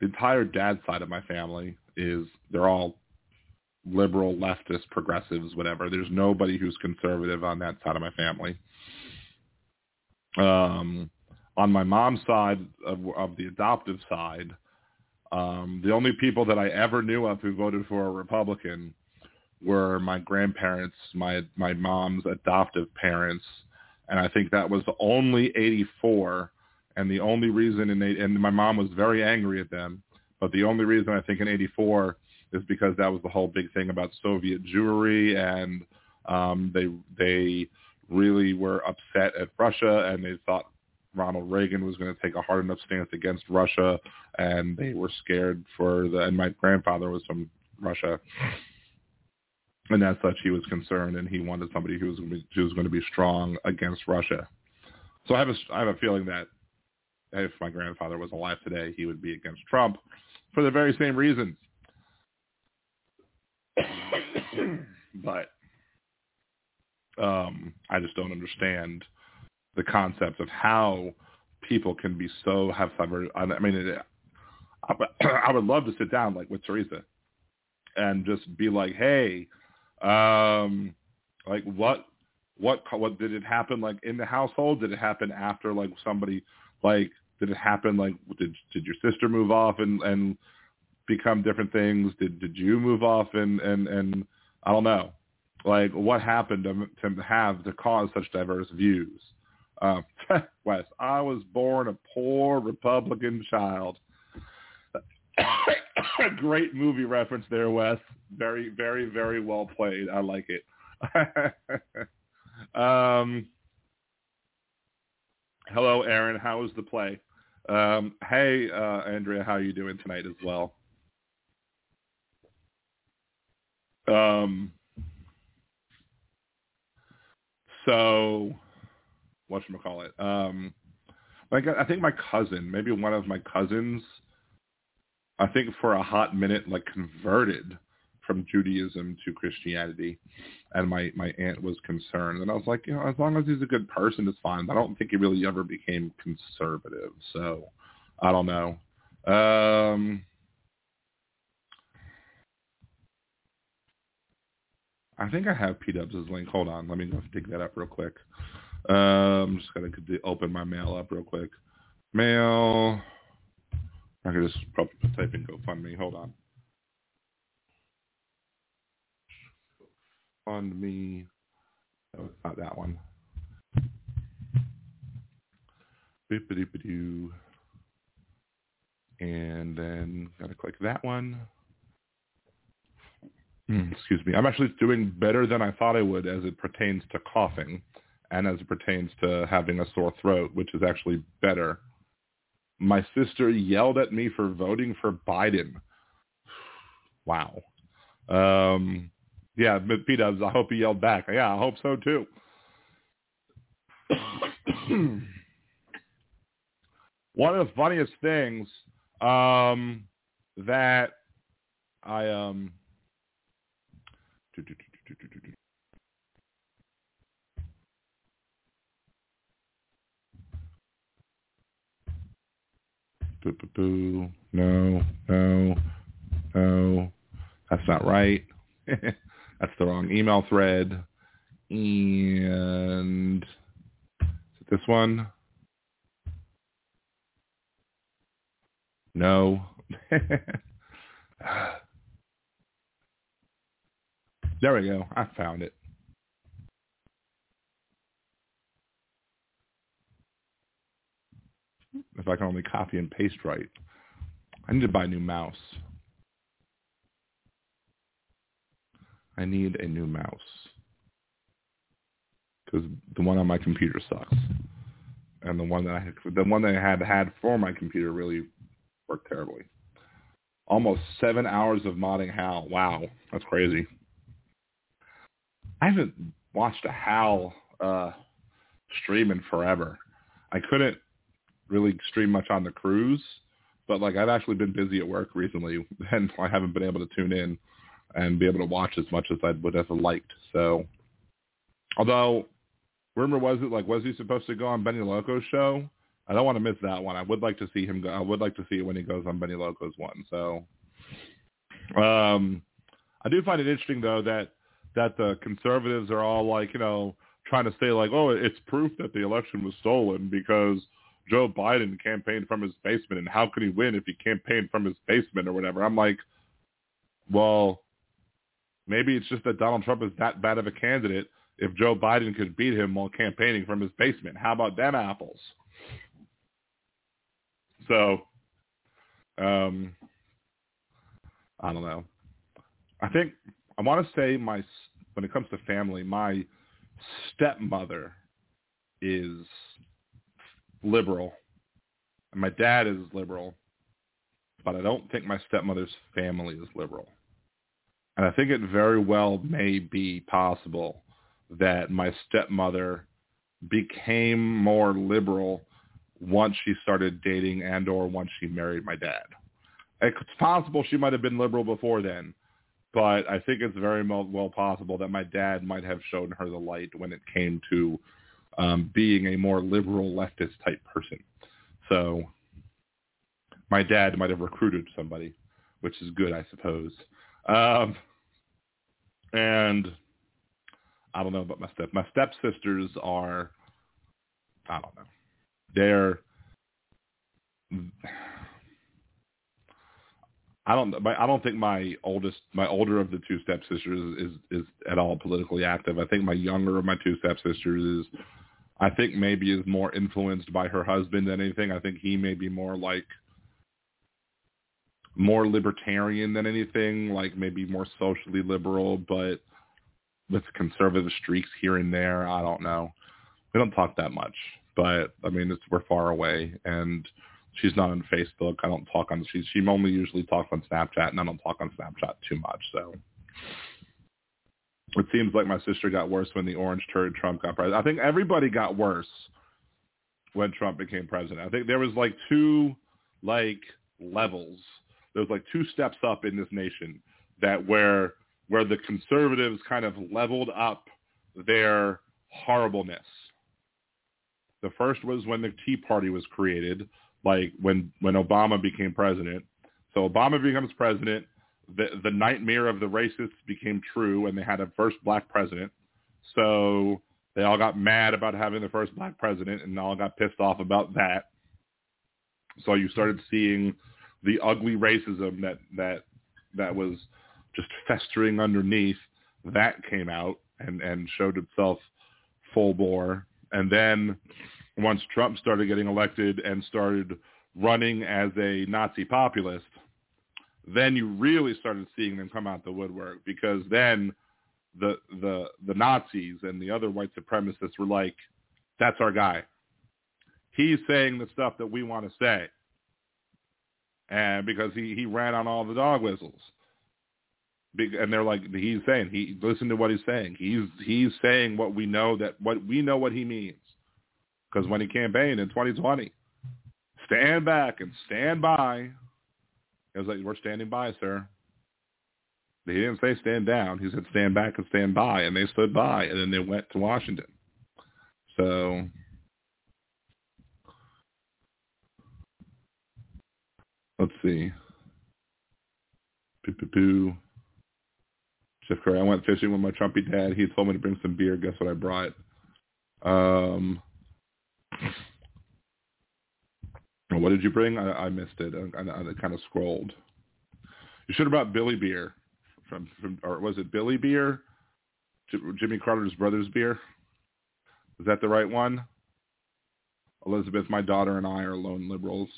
Speaker 1: the entire dad side of my family is they're all liberal, leftist, progressives, whatever. There's nobody who's conservative on that side of my family. Um, on my mom's side of, of the adoptive side, um, the only people that I ever knew of who voted for a Republican were my grandparents, my my mom's adoptive parents, and I think that was the only 84. And the only reason, in and my mom was very angry at them, but the only reason I think in 84 is because that was the whole big thing about Soviet Jewry, and um, they they really were upset at Russia, and they thought Ronald Reagan was going to take a hard enough stance against Russia, and they were scared for the. And my grandfather was from Russia, and as such, he was concerned, and he wanted somebody who was going to be, who was going to be strong against Russia. So I have a I have a feeling that if my grandfather was alive today, he would be against Trump for the very same reasons. but um, I just don't understand the concept of how people can be so have suffered. I mean, it, I, I would love to sit down like with Teresa and just be like, hey, um, like what, what, what did it happen like in the household? Did it happen after like somebody, like, did it happen like, did, did your sister move off and, and become different things? Did, did you move off and, and, and I don't know, like what happened to, to have to cause such diverse views? Um, Wes, I was born a poor Republican child. Great movie reference there, Wes. Very, very, very well played. I like it. um, hello, Aaron. How was the play? Um, hey, uh, Andrea, how are you doing tonight as well? Um, so what should I call it? Um, like I think my cousin, maybe one of my cousins, I think for a hot minute like converted from Judaism to Christianity, and my my aunt was concerned, and I was like, you know, as long as he's a good person, it's fine. I don't think he really ever became conservative, so I don't know. Um, I think I have P Dubs' link. Hold on, let me go dig that up real quick. Um, I'm just gonna open my mail up real quick. Mail. I can just probably type in GoFundMe. Hold on. Fund me. No, not that one. And then gotta click that one. Mm, excuse me. I'm actually doing better than I thought I would as it pertains to coughing and as it pertains to having a sore throat, which is actually better My sister yelled at me for voting for Biden. Wow. Um, yeah, P Dubs, I hope he yelled back. Yeah, I hope so too. One of the funniest things um, that I um no, no, no. That's not right. That's the wrong email thread. And this one? No. there we go. I found it. If I can only copy and paste right. I need to buy a new mouse. I need a new mouse because the one on my computer sucks, and the one that I the one that I had had for my computer really worked terribly. Almost seven hours of modding HAL. Wow, that's crazy. I haven't watched a HAL uh, stream in forever. I couldn't really stream much on the cruise, but like I've actually been busy at work recently, and I haven't been able to tune in and be able to watch as much as I would have liked. So, although rumor was it like was he supposed to go on Benny Loco's show? I don't want to miss that one. I would like to see him go. I would like to see it when he goes on Benny Loco's one. So, um, I do find it interesting though that that the conservatives are all like you know trying to say like oh it's proof that the election was stolen because Joe Biden campaigned from his basement and how could he win if he campaigned from his basement or whatever. I'm like, well, maybe it's just that Donald Trump is that bad of a candidate if Joe Biden could beat him while campaigning from his basement. How about them apples? So, um, I don't know. I think I want to say my when it comes to family, my stepmother is liberal, and my dad is liberal, but I don't think my stepmother's family is liberal. And I think it very well may be possible that my stepmother became more liberal once she started dating and or once she married my dad. It's possible she might have been liberal before then, but I think it's very well possible that my dad might have shown her the light when it came to um, being a more liberal leftist type person. So my dad might have recruited somebody, which is good, I suppose. Um, and I don't know about my step. My stepsisters are, I don't know. They're, I don't. I don't think my oldest, my older of the two stepsisters is, is is at all politically active. I think my younger of my two stepsisters is, I think maybe is more influenced by her husband than anything. I think he may be more like more libertarian than anything, like maybe more socially liberal, but with conservative streaks here and there. I don't know. We don't talk that much, but I mean, it's, we're far away, and she's not on Facebook. I don't talk on. She she only usually talks on Snapchat, and I don't talk on Snapchat too much. So it seems like my sister got worse when the orange turd Trump got president. I think everybody got worse when Trump became president. I think there was like two like levels There was like two steps up in this nation that where where the conservatives kind of leveled up their horribleness. The first was when the Tea Party was created, like when when Obama became president. So Obama becomes president, the the nightmare of the racists became true, and they had a first black president. So they all got mad about having the first black president, and all got pissed off about that. So you started seeing the ugly racism that that that was just festering underneath that came out and and showed itself full bore and then once Trump started getting elected and started running as a Nazi populist then you really started seeing them come out the woodwork because then the the the Nazis and the other white supremacists were like that's our guy he's saying the stuff that we want to say and because he he ran on all the dog whistles. And they're like he's saying he listen to what he's saying. He's he's saying what we know that what we know what he means. Because when he campaigned in 2020, stand back and stand by. It was like we're standing by, sir. He didn't say stand down. He said stand back and stand by, and they stood by, and then they went to Washington. So let's see. Poo Jeff Curry. I went fishing with my Trumpy dad. He told me to bring some beer. Guess what I brought? Um, what did you bring? I, I missed it. I, I, I kind of scrolled. You should have brought Billy beer from, from or was it Billy beer? Jimmy Carter's brother's beer. Is that the right one? Elizabeth, my daughter and I are lone liberals.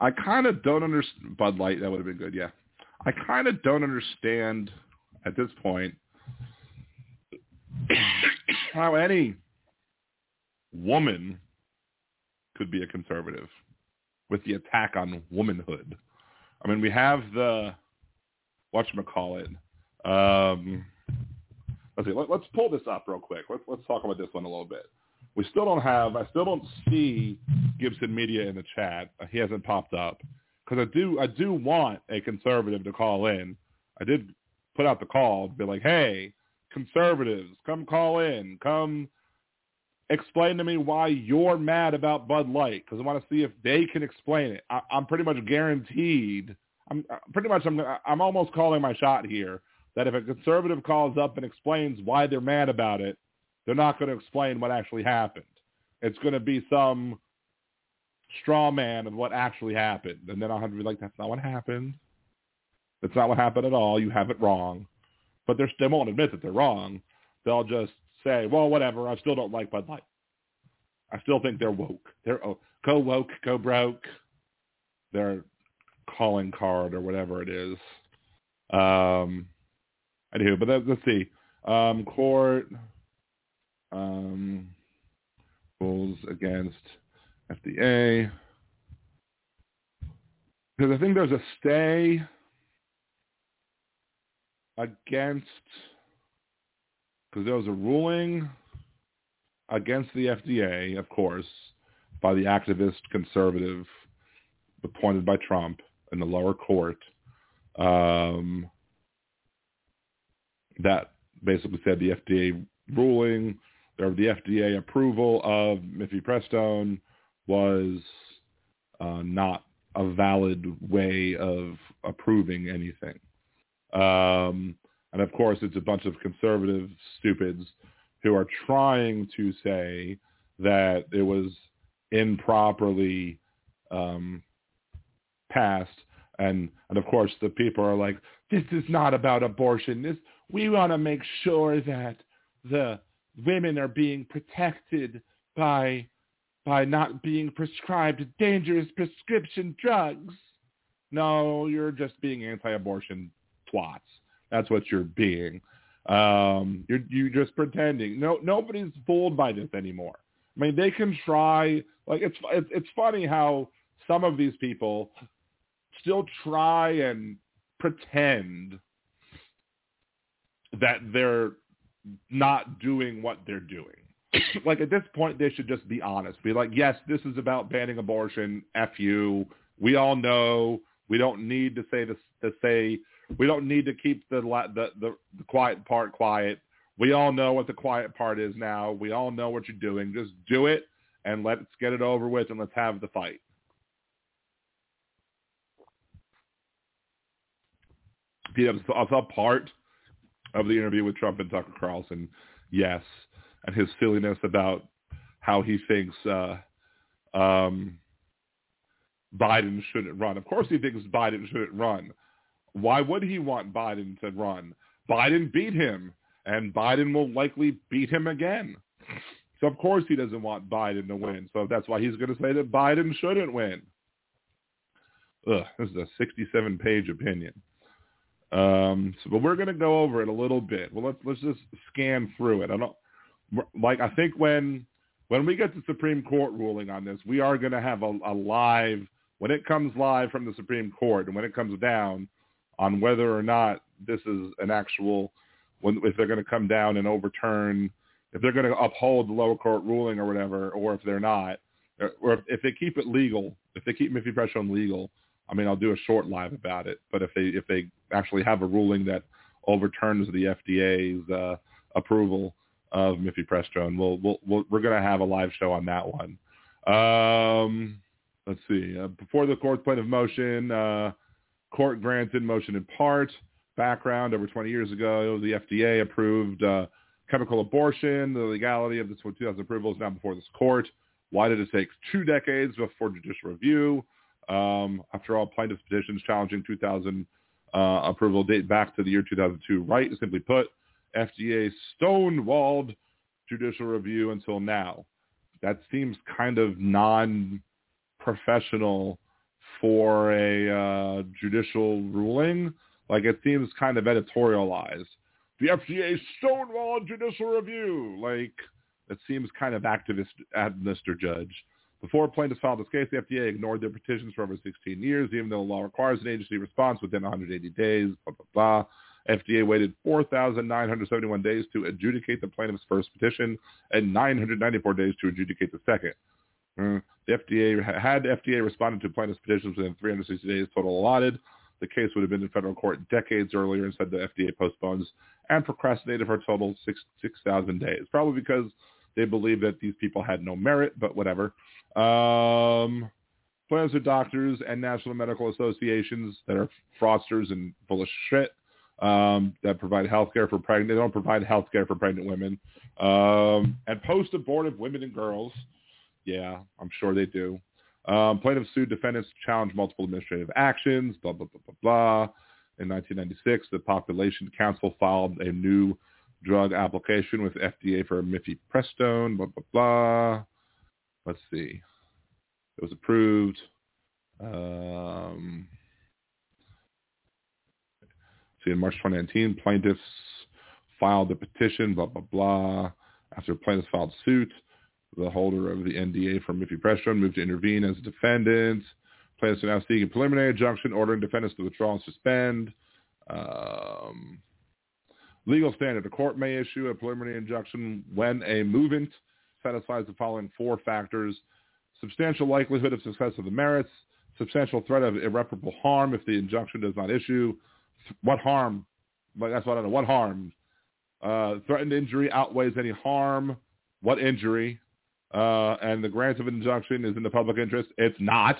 Speaker 1: I kind of don't understand Bud Light. That would have been good. Yeah, I kind of don't understand at this point how any woman could be a conservative with the attack on womanhood. I mean, we have the whatchamacallit. Um, let's see. Let, us pull this up real quick. Let's let's talk about this one a little bit. We still don't have. I still don't see Gibson Media in the chat. He hasn't popped up because I do. I do want a conservative to call in. I did put out the call to be like, hey, conservatives, come call in. Come explain to me why you're mad about Bud Light because I want to see if they can explain it. I, am pretty much guaranteed. I'm uh, pretty much. I'm. I'm almost calling my shot here that if a conservative calls up and explains why they're mad about it, they're not going to explain what actually happened. It's going to be some straw man of what actually happened. And then I'll have to be like, that's not what happened. That's not what happened at all. You have it wrong. But they're, they won't admit that they're wrong. They'll just say, well, whatever. I still don't like Bud Light. I still think they're woke. They're oh, go woke, go broke. Their calling card or whatever it is. Um, anywho, but let's see. Um, court um, rules against FDA. Because I think there's a stay against, because there was a ruling against the FDA, of course, by the activist conservative appointed by Trump in the lower court um, that basically said the FDA ruling or the FDA approval of mifepristone was uh, not a valid way of approving anything. Um, and of course, it's a bunch of conservative stupids who are trying to say that it was improperly um, passed. And, and of course, the people are like, this is not about abortion. This we want to make sure that the women are being protected by by not being prescribed dangerous prescription drugs. No, you're just being anti-abortion twats. That's what you're being. Um, you're you're just pretending. No, nobody's fooled by this anymore. I mean, they can try. Like it's it's, funny how some of these people still try and pretend that they're not doing what they're doing. like at this point, they should just be honest. Be like, yes, this is about banning abortion. F you. We all know. We don't need to say this to say. We don't need to keep the, the the the quiet part quiet. We all know what the quiet part is now. We all know what you're doing. Just do it and let's get it over with and let's have the fight. Yeah, I saw part of the interview with Trump and Tucker Carlson. Yes, and his silliness about how he thinks uh, um, Biden shouldn't run. Of course, he thinks Biden shouldn't run. Why would he want Biden to run? Biden beat him, and Biden will likely beat him again. So of course he doesn't want Biden to win. So that's why he's going to say that Biden shouldn't win. Ugh, this is a 67-page opinion. Um, so, but we're going to go over it a little bit. Well, let's let's just scan through it. I don't like. I think when when we get the Supreme Court ruling on this, we are going to have a, a live when it comes live from the Supreme Court and when it comes down on whether or not this is an actual when if they're going to come down and overturn if they're going to uphold the lower court ruling or whatever, or if they're not, or if they keep it legal, if they keep mifepristone legal, I mean, I'll do a short live about it. But if they if they actually have a ruling that overturns the FDA's uh, approval of mifepristone, we'll, we'll, we'll we're going to have a live show on that one. Um, let's see. Uh, before the court point of motion, uh, court granted motion in part. Background: Over 20 years ago, the FDA approved uh, chemical abortion. The legality of this 2000 approval is now before this court. Why did it take two decades before judicial review? Um, after all, plaintiffs' petitions challenging 2000 uh, approval date back to the year 2002. Right, simply put, FDA stonewalled judicial review until now. That seems kind of non-professional for a uh, judicial ruling. Like it seems kind of editorialized. The FDA stonewalled judicial review. Like it seems kind of activist, Mr. Judge. Before plaintiffs filed this case, the FDA ignored their petitions for over 16 years, even though the law requires an agency response within 180 days, blah, blah, blah. FDA waited 4,971 days to adjudicate the plaintiff's first petition and 994 days to adjudicate the second. Uh, the FDA had FDA responded to plaintiff's petitions within 360 days total allotted. The case would have been in federal court decades earlier. Instead, the FDA postpones and procrastinated for a total six 6,000 days, probably because they believe that these people had no merit, but whatever. Um, plans of doctors and national medical associations that are fraudsters and full of shit um, that provide health care for pregnant. They don't provide health care for pregnant women. Um, and post-abortive women and girls. Yeah, I'm sure they do. Um, plaintiffs sued defendants to challenge multiple administrative actions, blah, blah, blah, blah, blah. In 1996, the Population Council filed a new drug application with FDA for mifepristone, blah, blah, blah. Let's see. It was approved. Um, see, in March 2019, plaintiffs filed the petition, blah, blah, blah. After plaintiffs filed suit, the holder of the NDA for mifepristone moved to intervene as a defendant. Plaintiffs are now seeking preliminary injunction ordering defendants to withdraw and suspend. Um, legal standard. The court may issue a preliminary injunction when a movement satisfies the following four factors. Substantial likelihood of success of the merits, substantial threat of irreparable harm if the injunction does not issue. What harm? That's what I don't know. What harm? Uh, threatened injury outweighs any harm. What injury? Uh, and the grant of an injunction is in the public interest. It's not.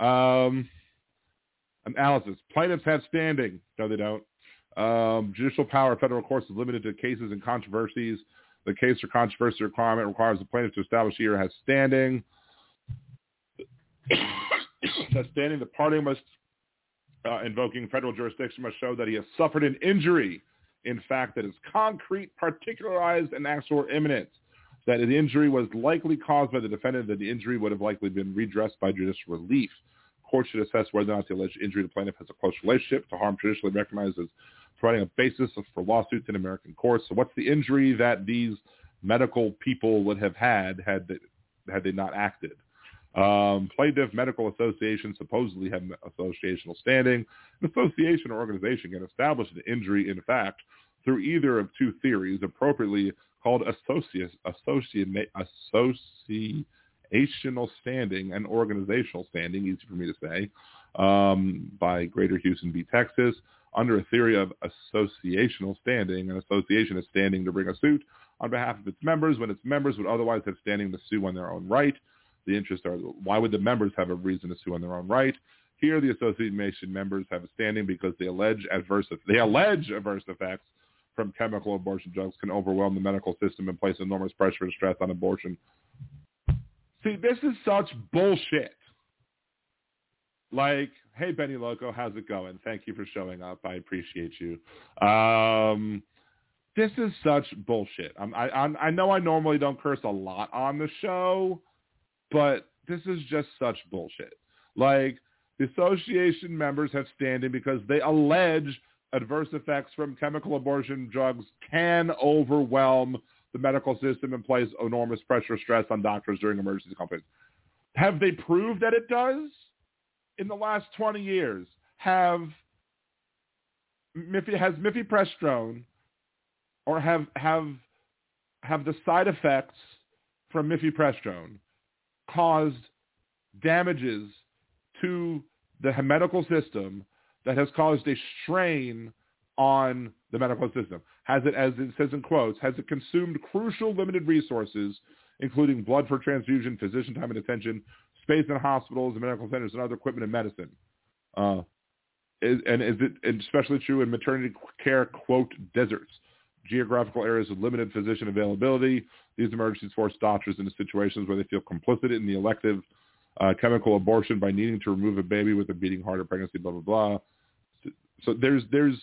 Speaker 1: Um, analysis. Plaintiffs have standing. No, they don't. Um, judicial power of federal courts is limited to cases and controversies the case or controversy requirement requires the plaintiff to establish he or has standing. that standing, the party must, uh, invoking federal jurisdiction, must show that he has suffered an injury, in fact, that is concrete, particularized, and actual or imminent. That the injury was likely caused by the defendant, that the injury would have likely been redressed by judicial relief. Court should assess whether or not the alleged injury to the plaintiff has a close relationship to harm traditionally recognized as providing a basis for lawsuits in American courts. So what's the injury that these medical people would have had had they, had they not acted? Um, plaintiff medical associations supposedly have associational standing. An association or organization can establish an injury in fact through either of two theories, appropriately called associate, associate, associational standing and organizational standing, easy for me to say, um, by Greater Houston v. Texas, under a theory of associational standing. An association is standing to bring a suit on behalf of its members when its members would otherwise have standing to sue on their own right. The interests are, why would the members have a reason to sue on their own right? Here, the association members have a standing because they allege adverse, they allege adverse effects from chemical abortion drugs can overwhelm the medical system and place enormous pressure and stress on abortion. See, this is such bullshit. Like, hey, Benny Loco, how's it going? Thank you for showing up. I appreciate you. Um, this is such bullshit. I'm, I, I'm, I know I normally don't curse a lot on the show, but this is just such bullshit. Like, the association members have standing because they allege adverse effects from chemical abortion drugs can overwhelm the medical system and place enormous pressure stress on doctors during emergency complications. Have they proved that it does? In the last 20 years, have has mifepristone or have have have the side effects from mifepristone caused damages to the medical system that has caused a strain on the medical system? Has it, as it says in quotes, has it consumed crucial limited resources, including blood for transfusion, physician time and attention, space in hospitals and medical centers, and other equipment and medicine? Uh, is, and is it especially true in maternity care, quote, deserts? geographical areas with limited physician availability. These emergencies force doctors into situations where they feel complicit in the elective uh, chemical abortion by needing to remove a baby with a beating heart or pregnancy, blah, blah, blah. So, there's, there's,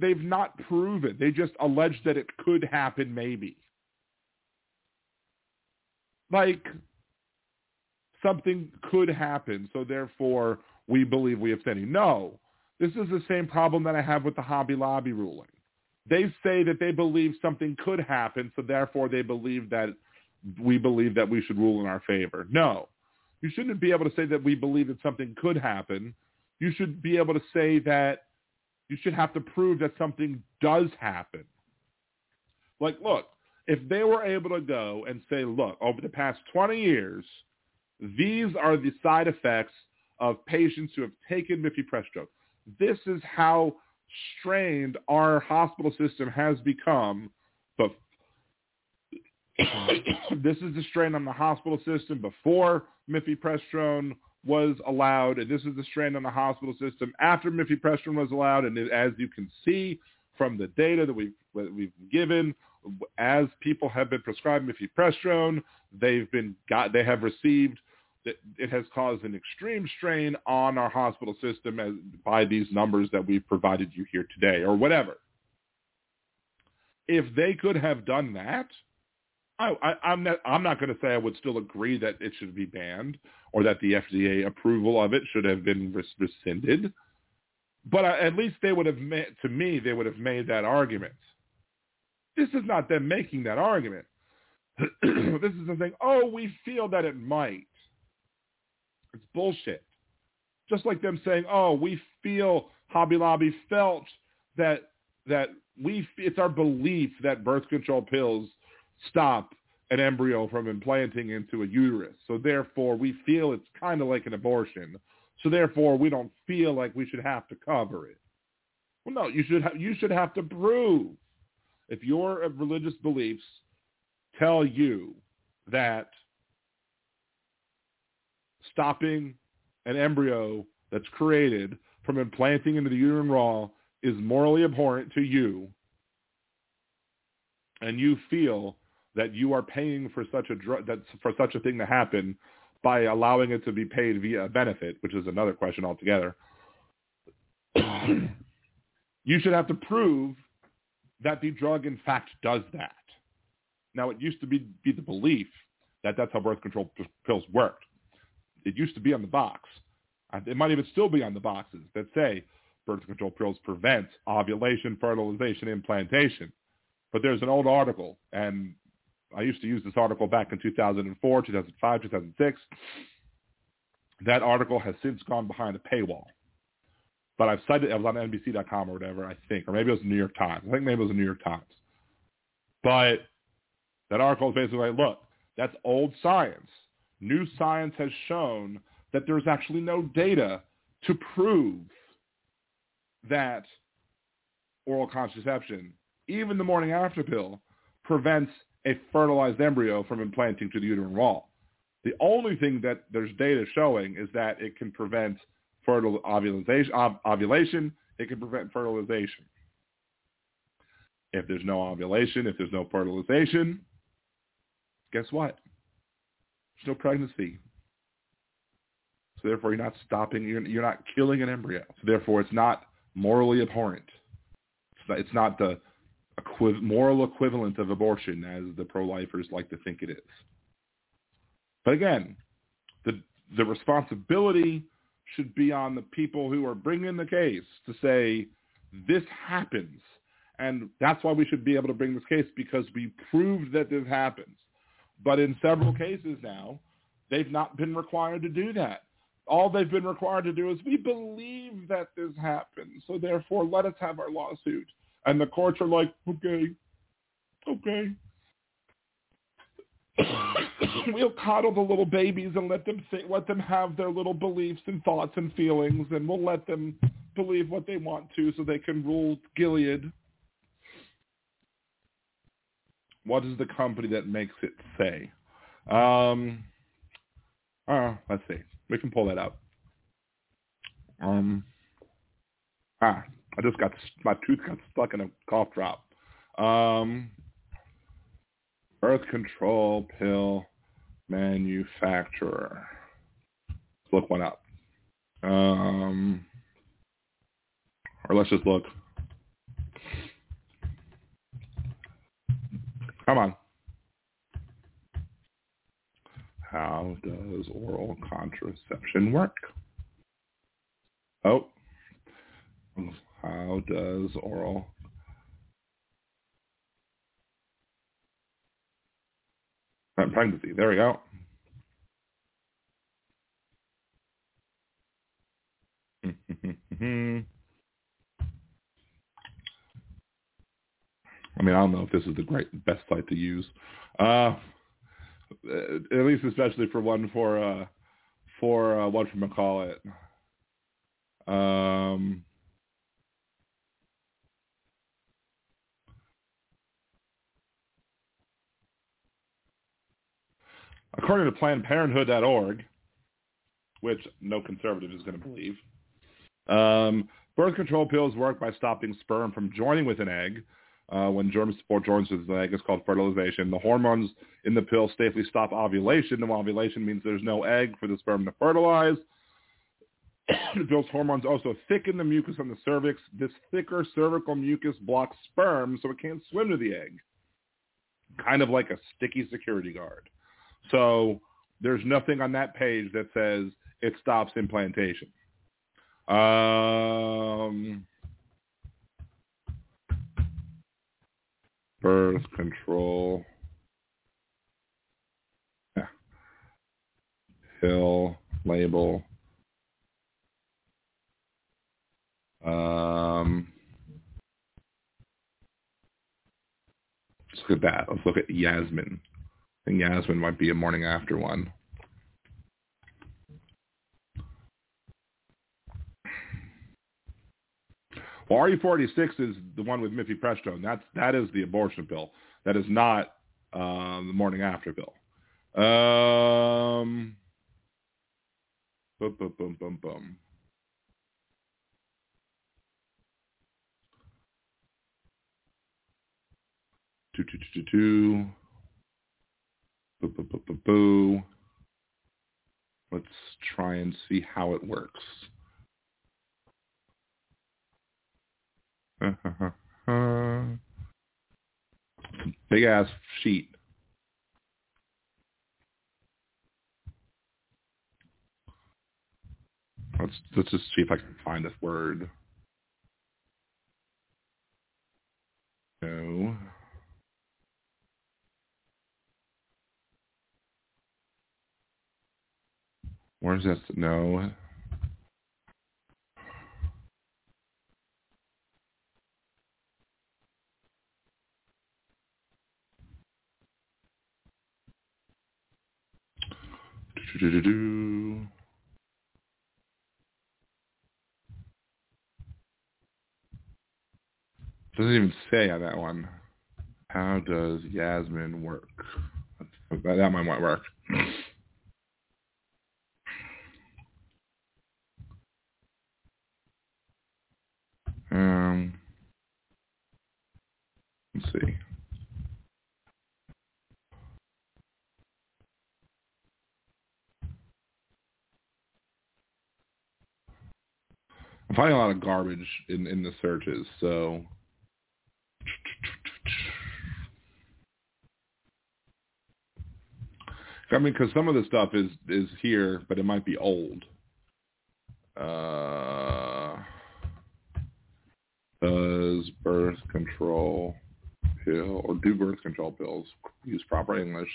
Speaker 1: they've not proven. They just allege that it could happen maybe. Like something could happen, so therefore we believe we have standing. No, this is the same problem that I have with the Hobby Lobby ruling. They say that they believe something could happen, so therefore they believe that we believe that we should rule in our favor. No, you shouldn't be able to say that we believe that something could happen. You should be able to say that you should have to prove that something does happen. Like, look, if they were able to go and say, look, over the past 20 years, these are the side effects of patients who have taken mifepristone. This is how strained our hospital system has become. But this is the strain on the hospital system before mifepristone was allowed, and this is the strain on the hospital system after mifepristone was allowed. And as you can see from the data that we've, we've given, as people have been prescribed mifepristone, they've been got, they have received it has caused an extreme strain on our hospital system as, by these numbers that we've provided you here today or whatever. If they could have done that, I, am not, I'm not going to say I would still agree that it should be banned or that the FDA approval of it should have been rescinded. But at least they would have made, to me, they would have made that argument. This is not them making that argument. this is them saying, oh, we feel that it might. It's bullshit. Just like them saying, oh, we feel, Hobby Lobby felt that, that we, it's our belief that birth control pills stop an embryo from implanting into a uterus. So therefore, we feel it's kind of like an abortion. So therefore, we don't feel like we should have to cover it. Well, no, you should have, you should have to prove if your uh, religious beliefs tell you that stopping an embryo that's created from implanting into the uterine wall is morally abhorrent to you, and you feel that you are paying for such a dr- that for such a thing to happen by allowing it to be paid via a benefit, which is another question altogether. you should have to prove that the drug in fact does that. Now, it used to be, be the belief that that's how birth control p- pills worked. It used to be on the box. Uh, it might even still be on the boxes that say birth control pills prevent ovulation, fertilization, implantation. But there's an old article, and I used to use this article back in 2004, 2005, 2006. That article has since gone behind a paywall. But I've cited it was on NBC.com or whatever, I think, or maybe it was the New York Times. I think maybe it was the New York Times. But that article is basically like, look, that's old science. New science has shown that there's actually no data to prove that oral contraception, even the morning after pill, prevents a fertilized embryo from implanting to the uterine wall. The only thing that there's data showing is that it can prevent fertile ovulation, ovulation it can prevent fertilization. If there's no ovulation, if there's no fertilization, guess what? There's no pregnancy. So therefore, you're not stopping. You're, you're not killing an embryo. So therefore, it's not morally abhorrent. It's not, it's not the equi- moral equivalent of abortion, as the pro-lifers like to think it is. But again, the the responsibility should be on the people who are bringing the case to say this happens And that's why we should be able to bring this case because we proved that this happens. But in several cases now, they've not been required to do that. All they've been required to do is we believe that this happened, so therefore let us have our lawsuit. And the courts are like, okay, okay. we'll coddle the little babies and let them think, let them have their little beliefs and thoughts and feelings, and we'll let them believe what they want to, so they can rule Gilead. What does the company that makes it say? Um, uh, let's see. We can pull that up. Um, ah, I just got my tooth got stuck in a cough drop. Um, birth control pill manufacturer. Let's look one up. Um, or let's just look. Come on. How does oral contraception work? Oh. How does oral pregnancy? There we go. I mean, I don't know if this is the great best site to use. Uh, at least especially for one for uh, for uh, what from call it. Um, according to PlannedParenthood.org, which no conservative is going to believe, um, birth control pills work by stopping sperm from joining with an egg uh, when germ support joins with the egg is called fertilization. The hormones in the pill safely stop ovulation. And ovulation means there's no egg for the sperm to fertilize. the pill's hormones also thicken the mucus on the cervix. This thicker cervical mucus blocks sperm so it can't swim to the egg. Kind of like a sticky security guard. So there's nothing on that page that says it stops implantation. Um, birth control. Pill label. Um let's look at that. Let's look at yasmin think yasmin might be a morning after one Well, RU-486 is the one with Miffy mifepristone. That's that is the abortion pill. That is not um, the morning after pill. Um. Two, two, two, two, two. Boo. Let's try and see how it works. Big ass sheet. Let's let's just see if I can find this word. No. Where's this? No. Do-do-do-do. Doesn't even say on that one. How does Yasmin work? That, might work. Um, let's see. I'm finding a lot of garbage in, in the searches, so I mean, because some of the stuff is is here, but it might be old. Uh, does birth control pill or do birth control pills. Use proper English.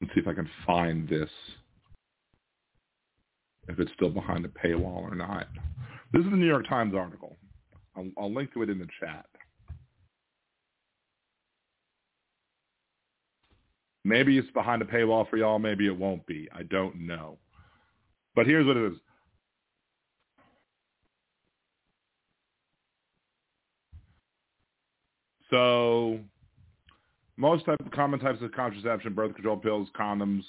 Speaker 1: Let's see if I can find this. If it's still behind the paywall or not. This is the New York Times article. I'll, I'll link to it in the chat. Maybe it's behind a paywall for y'all. Maybe it won't be. I don't know. But here's what it is. So most type, of common types of contraception, birth control pills, condoms,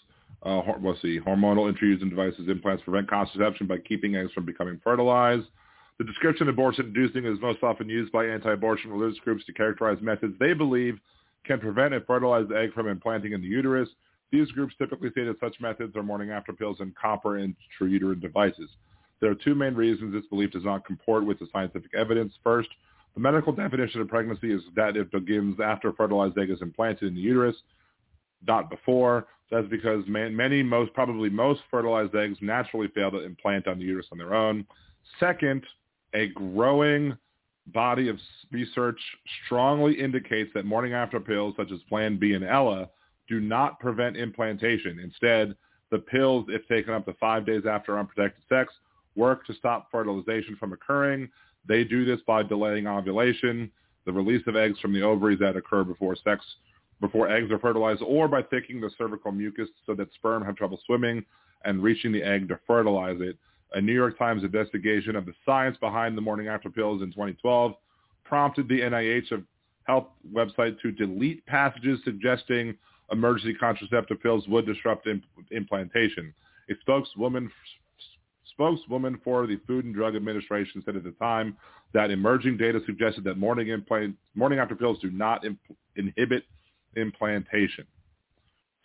Speaker 1: uh, let's see, hormonal intrauterine devices, implants prevent contraception by keeping eggs from becoming fertilized. The description of abortion-inducing is most often used by anti-abortion religious groups to characterize methods they believe can prevent a fertilized egg from implanting in the uterus. These groups typically say that such methods are morning after pills and copper intrauterine devices. There are two main reasons this belief does not comport with the scientific evidence. First, the medical definition of pregnancy is that it begins after a fertilized egg is implanted in the uterus, not before. That's because many, most probably most fertilized eggs naturally fail to implant on the uterus on their own. Second, a growing body of research strongly indicates that morning after pills such as Plan B and Ella do not prevent implantation. Instead, the pills, if taken up to five days after unprotected sex, work to stop fertilization from occurring. They do this by delaying ovulation, the release of eggs from the ovaries that occur before sex, before eggs are fertilized, or by thickening the cervical mucus so that sperm have trouble swimming and reaching the egg to fertilize it. A New York Times investigation of the science behind the morning after pills in 2012 prompted the NIH health website to delete passages suggesting emergency contraceptive pills would disrupt imp- implantation. A spokeswoman spokeswoman for the Food and Drug Administration said at the time that emerging data suggested that morning implant morning after pills do not imp- inhibit implantation.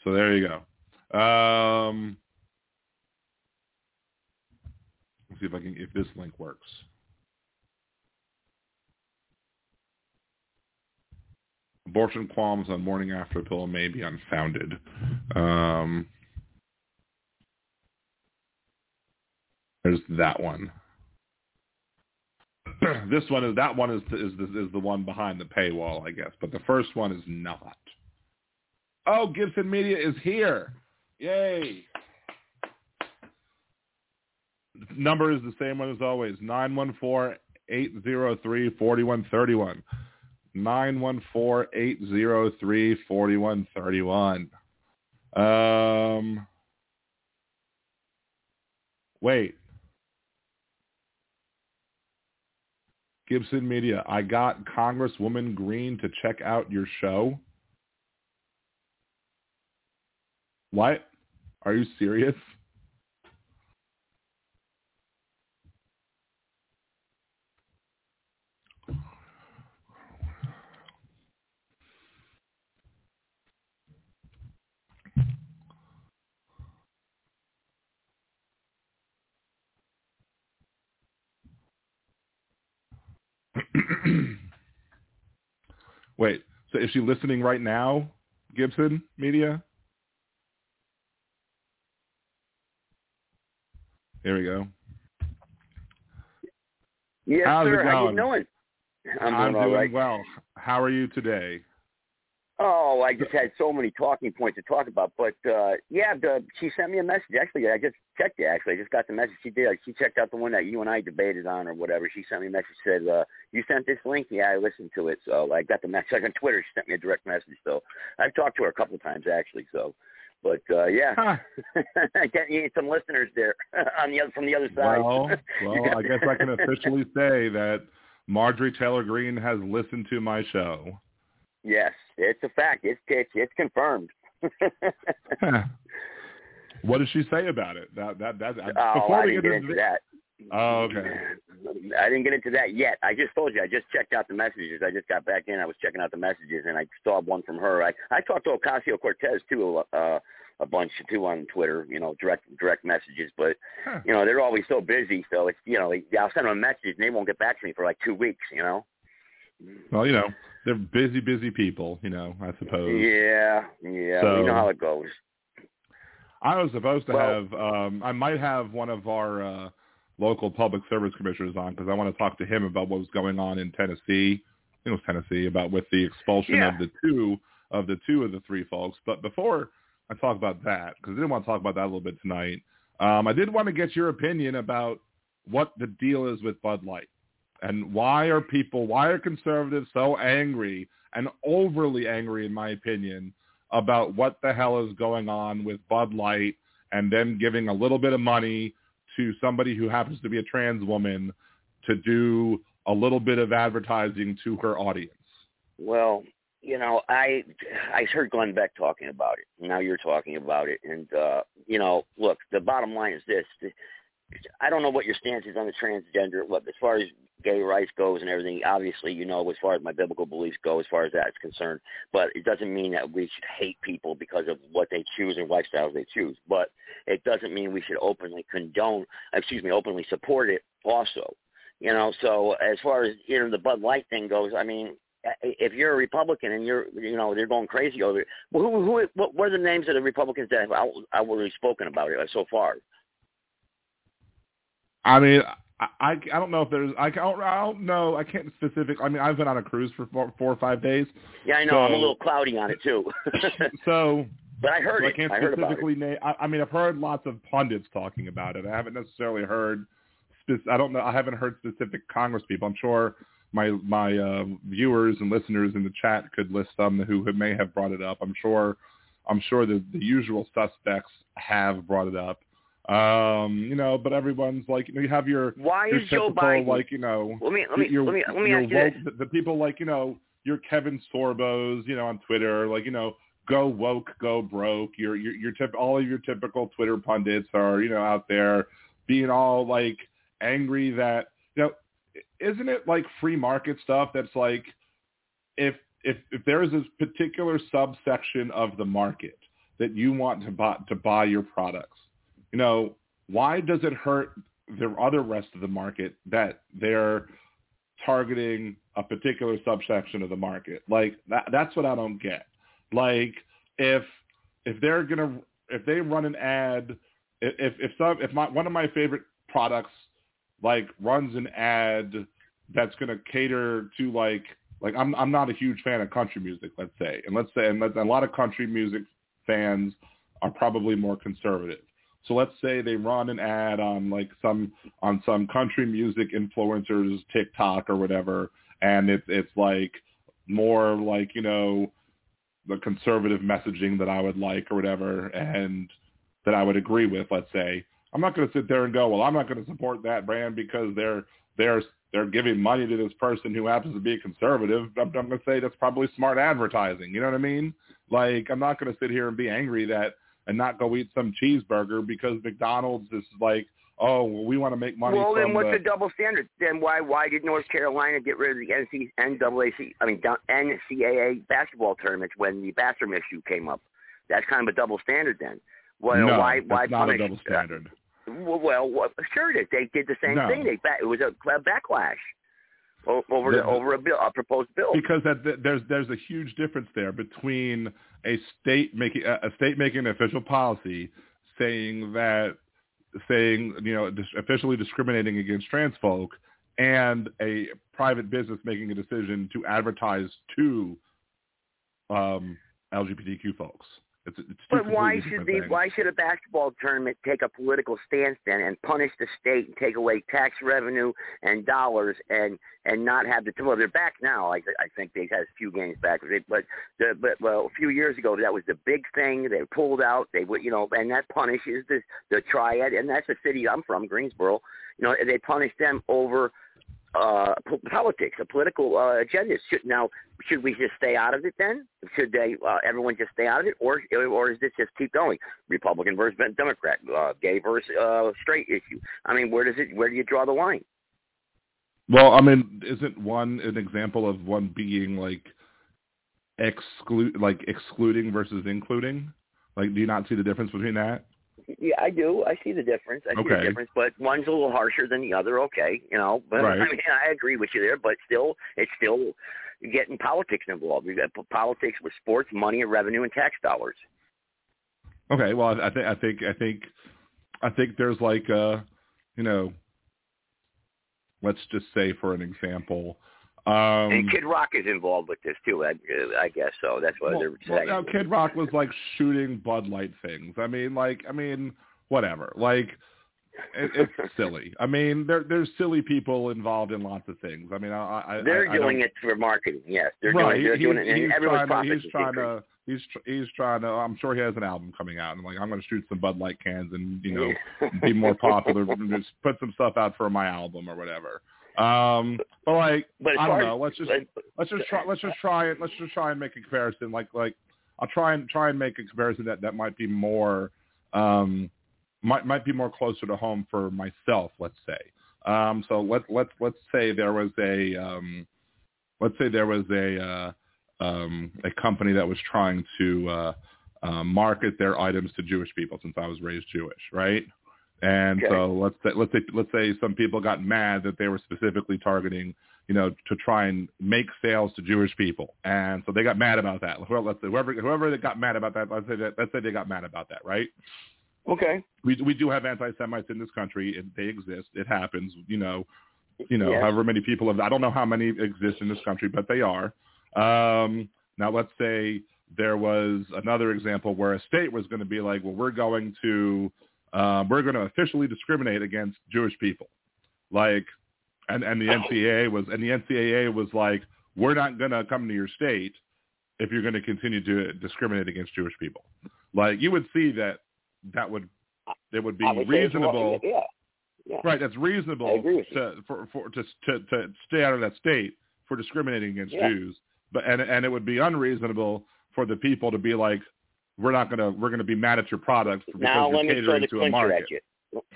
Speaker 1: So there you go. Um, let's see if I can if this link works. Abortion qualms on morning after pill may be unfounded. Um, there's that one. this one is that one is is the, is the one behind the paywall, I guess. But the first one is not. Oh, Gibson Media is here! Yay! Number is the same one as always: nine one four eight zero three forty one thirty one. 914-803-4131. Um, wait. Gibson Media, I got Congresswoman Greene to check out your show. What? Are you serious? Wait, so is she listening right now, Gibson Media? Here we go.
Speaker 2: Yes,
Speaker 1: How's
Speaker 2: sir.
Speaker 1: It
Speaker 2: How you doing? I'm,
Speaker 1: I'm
Speaker 2: doing all
Speaker 1: doing
Speaker 2: right.
Speaker 1: well. How are you today?
Speaker 2: Oh, I just had so many talking points to talk about. But uh yeah, the, she sent me a message. Actually, I just checked it. Actually, I just got the message. She did. She checked out the one that you and I debated on or whatever. She sent me a message. Said, uh, "You sent this link? Yeah, I listened to it. So I got the message like on Twitter. She sent me a direct message. So I've talked to her a couple of times actually. So, but uh yeah,
Speaker 1: Huh.
Speaker 2: getting some listeners there on the other from the other side.
Speaker 1: Well, well, I guess I can officially say that Marjorie Taylor Greene has listened to my show.
Speaker 2: Yes, it's a fact. It's it's, it's confirmed.
Speaker 1: Huh. What does she say about it? That that that.
Speaker 2: Oh,
Speaker 1: before
Speaker 2: I didn't get into
Speaker 1: the-
Speaker 2: that.
Speaker 1: Oh, okay.
Speaker 2: I didn't get into that yet. I just told you I just checked out the messages. I just got back in. I was checking out the messages, and I saw one from her. I I talked to Ocasio Cortez too, uh, a bunch too on Twitter. You know, direct direct messages. But
Speaker 1: Huh.
Speaker 2: you know, they're always so busy. So it's you know, I'll send them a message and they won't get back to me for like two weeks. You know.
Speaker 1: Well, you know, they're busy, busy people, you know. I suppose.
Speaker 2: Yeah, yeah. So, we know how it goes.
Speaker 1: I was supposed to well, have. um I might have one of our uh local public service commissioners on because I want to talk to him about what was going on in Tennessee. I think it was Tennessee about with the expulsion
Speaker 2: yeah.
Speaker 1: of the two of the two of the three folks. But before I talk about that, because I didn't want to talk about that a little bit tonight, um, I did want to get your opinion about what the deal is with Bud Light and why are people, why are conservatives so angry and overly angry, in my opinion, about what the hell is going on with Bud Light and them giving a little bit of money to somebody who happens to be a trans woman to do a little bit of advertising to her audience?
Speaker 2: Well, you know, I I heard Glenn Beck talking about it. Now you're talking about it, and uh, you know, look, the bottom line is this: I don't know what your stance is on the transgender. What as far as gay rights goes and everything, obviously, you know, as far as my biblical beliefs go, as far as that's concerned. But it doesn't mean that we should hate people because of what they choose and lifestyles they choose. But it doesn't mean we should openly condone, excuse me, openly support it also. You know, so as far as you know the Bud Light thing goes, I mean, if you're a Republican and you're, you know, they're going crazy over it. Well, who, who, what, what are the names of the Republicans that have outwardly spoken about it so far?
Speaker 1: I mean, I, I, I don't know if there's, I don't, I don't know, I can't specific. I mean, I've been on a cruise for four, four or five days.
Speaker 2: Yeah, I know.
Speaker 1: So,
Speaker 2: I'm a little cloudy on it too.
Speaker 1: so,
Speaker 2: but I heard
Speaker 1: so
Speaker 2: it.
Speaker 1: I can't
Speaker 2: I
Speaker 1: specifically name. I, I mean, I've heard lots of pundits talking about it. I haven't necessarily heard. I don't know. I haven't heard specific Congress people. I'm sure my my uh, viewers and listeners in the chat could list some who may have brought it up. I'm sure I'm sure the, the usual suspects have brought it up. Um, you know, but everyone's like, you know, you have your
Speaker 2: why
Speaker 1: your
Speaker 2: is Joe Biden
Speaker 1: like, you know,
Speaker 2: let me let me
Speaker 1: your,
Speaker 2: let me let me ask you
Speaker 1: woke,
Speaker 2: this.
Speaker 1: The, the people like, you know, your Kevin Sorbos, you know, on Twitter, like, you know, go woke, go broke. Your your your tip, all of your typical Twitter pundits are, you know, out there being all like angry that you know isn't it like free market stuff that's like if if if there is a particular subsection of the market that you want to buy to buy your products, you know, why does it hurt the other rest of the market that they're targeting a particular subsection of the market? Like that that's what I don't get. Like if if they're gonna if they run an ad if if some if my one of my favorite products like runs an ad that's to cater to like like I'm I'm not a huge fan of country music, let's say, and let's say and a lot of country music fans are probably more conservative. So let's say they run an ad on like some on some country music influencers TikTok or whatever, and it's it's like more like you know the conservative messaging that I would like or whatever, and that I would agree with. Let's say I'm not going to sit there and go, well, I'm not going to support that brand because they're they're they're giving money to this person who happens to be a conservative. I'm, I'm going to say that's probably smart advertising. You know what I mean? Like I'm not going to sit here and be angry that and not go eat some cheeseburger because McDonald's is like, oh, well, we want to make money.
Speaker 2: Well, then what's
Speaker 1: the,
Speaker 2: the double standard? Then why why did North Carolina get rid of the NC, NAAC, I mean NCAA basketball tournaments when the bathroom issue came up? That's kind of a double standard then. Well,
Speaker 1: no,
Speaker 2: why why
Speaker 1: not
Speaker 2: punish,
Speaker 1: a double standard.
Speaker 2: Uh, well, well, sure it is. They did the same
Speaker 1: no.
Speaker 2: thing. They it was a, a backlash over the, over a bill, a proposed bill.
Speaker 1: Because that, there's there's a huge difference there between a state making a state making an official policy saying that saying you know officially discriminating against trans folk and a private business making a decision to advertise to um, LGBTQ folks. It's, it's
Speaker 2: but why should the
Speaker 1: things.
Speaker 2: why should a basketball tournament take a political stance then and punish the state and take away tax revenue and dollars and and not have the well they're back now I I think they had a few games back but the but well a few years ago that was the big thing they pulled out they would you know and that punishes the the triad and that's the city I'm from Greensboro you know they punish them over uh, politics, a political uh, agenda. Should, now, should we just stay out of it then? Should they, uh, everyone just stay out of it, or or is this just keep going? Republican versus Democrat, uh, gay versus uh, straight issue. I mean, where does it? Where do you draw the line?
Speaker 1: Well, I mean, isn't one an example of one being like exclude, like excluding versus including? Like, do you not see the difference between that?
Speaker 2: Yeah, I do. I see the difference. I see
Speaker 1: Okay.
Speaker 2: the difference, but one's a little harsher than the other. Okay, you know, but
Speaker 1: Right.
Speaker 2: I mean, I agree with you there. But still, it's still getting politics involved. You got politics with sports, money, and revenue, and tax dollars.
Speaker 1: Okay, well, I, I think I think I think I think there's like uh, you know, let's just say for an example, um,
Speaker 2: and Kid Rock is involved with this too. I, I guess so. That's what
Speaker 1: well,
Speaker 2: they're
Speaker 1: well,
Speaker 2: saying.
Speaker 1: now, Kid Rock was like shooting Bud Light things. I mean, like, I mean, whatever. Like, it, it's silly. I mean, there there's silly people involved in lots of things. I mean, I, I
Speaker 2: they're
Speaker 1: I,
Speaker 2: doing it for marketing. Yes, they're
Speaker 1: right.
Speaker 2: doing. They're
Speaker 1: he-
Speaker 2: doing it, and everyone's
Speaker 1: trying to, he's trying to he's he's trying to. I'm sure he has an album coming out, and like I'm going to shoot some Bud Light cans and you know be more popular, and just put some stuff out for my album or whatever. Um, but like
Speaker 2: But
Speaker 1: I don't know. Let's just
Speaker 2: but-
Speaker 1: let's just try let's just try and let's just try and make a comparison. Like like I'll try and try and make a comparison that that might be more um might might be more closer to home for myself. Let's say. Um, so let let's let's say there was a um, let's say there was a uh, um, a company that was trying to uh, uh, market their items to Jewish people since I was raised Jewish, right? And
Speaker 2: Okay.
Speaker 1: so let's say, let's say let's say some people got mad that they were specifically targeting, you know, to try and make sales to Jewish people, and so they got mad about that. Well, let's say whoever whoever that got mad about that, let's say that let's say they got mad about that, right?
Speaker 2: okay.
Speaker 1: we we do have anti-Semites in this country. It, they exist. It happens. You know, you know,
Speaker 2: Yes.
Speaker 1: however many people have. I don't know how many exist in this country, but they are. Um, now, let's say there was another example where a state was going to be like, well, we're going to um, we're going to officially discriminate against Jewish people, like, and and the NCAA was and the NCAA was like, we're not going to come to your state if you're going to continue to discriminate against Jewish people. Like, you would see that that would it would be
Speaker 2: would
Speaker 1: reasonable.
Speaker 2: Yeah. Yeah.
Speaker 1: Right, that's reasonable
Speaker 2: agree with you.
Speaker 1: to for, for to, to to stay out of that state for discriminating against
Speaker 2: Yeah.
Speaker 1: Jews, but and and it would be unreasonable for the people to be like, we're not gonna we're gonna be mad at your product because
Speaker 2: Now
Speaker 1: you're
Speaker 2: let me throw
Speaker 1: catering
Speaker 2: the
Speaker 1: to a
Speaker 2: clincher
Speaker 1: market.
Speaker 2: at you.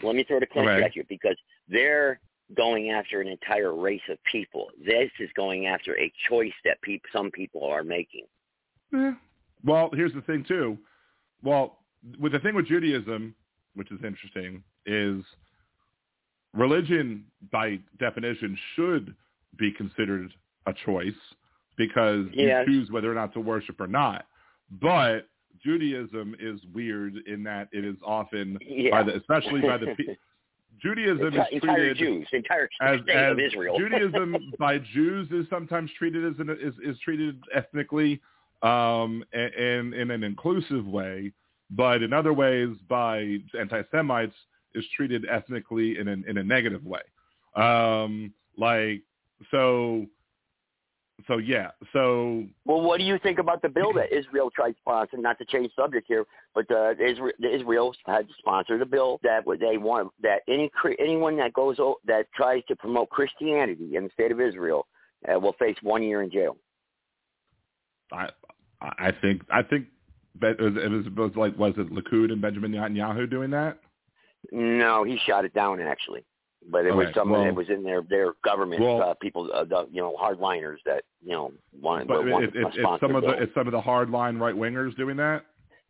Speaker 2: Let me throw the clincher
Speaker 1: Okay.
Speaker 2: at you because they're going after an entire race of people. This is going after a choice that peop some people are making.
Speaker 1: Eh. Well, here's the thing too. Well, with the thing with Judaism, which is interesting, is religion by definition should be considered a choice because
Speaker 2: Yes.
Speaker 1: you choose whether or not to worship or not. But Judaism is weird in that it is often
Speaker 2: Yeah.
Speaker 1: by the especially by the Judaism is treated
Speaker 2: Jews, entire
Speaker 1: as,
Speaker 2: state
Speaker 1: as
Speaker 2: of Israel.
Speaker 1: Judaism by Jews is sometimes treated as an, is, is treated ethnically um, in in an inclusive way, but in other ways by anti-Semites is treated ethnically in a, in a negative way. Um, like so, so yeah, so
Speaker 2: Well, what do you think about the bill that Israel tried to sponsor? Not to change subject here, but uh, Israel, Israel had sponsored a bill that would- they want that any anyone that goes that tries to promote Christianity in the state of Israel uh, will face one year in jail.
Speaker 1: I I think I think it was, it was, it was like was it Likud and Benjamin Netanyahu doing that?
Speaker 2: No, he shot it down actually, but it was someone
Speaker 1: well-
Speaker 2: that was in their their government
Speaker 1: Well-
Speaker 2: uh, people, uh, the, you know, hardliners that you know wanted,
Speaker 1: But
Speaker 2: wanted
Speaker 1: it, it, it's some of the it's some of the hardline right wingers doing that.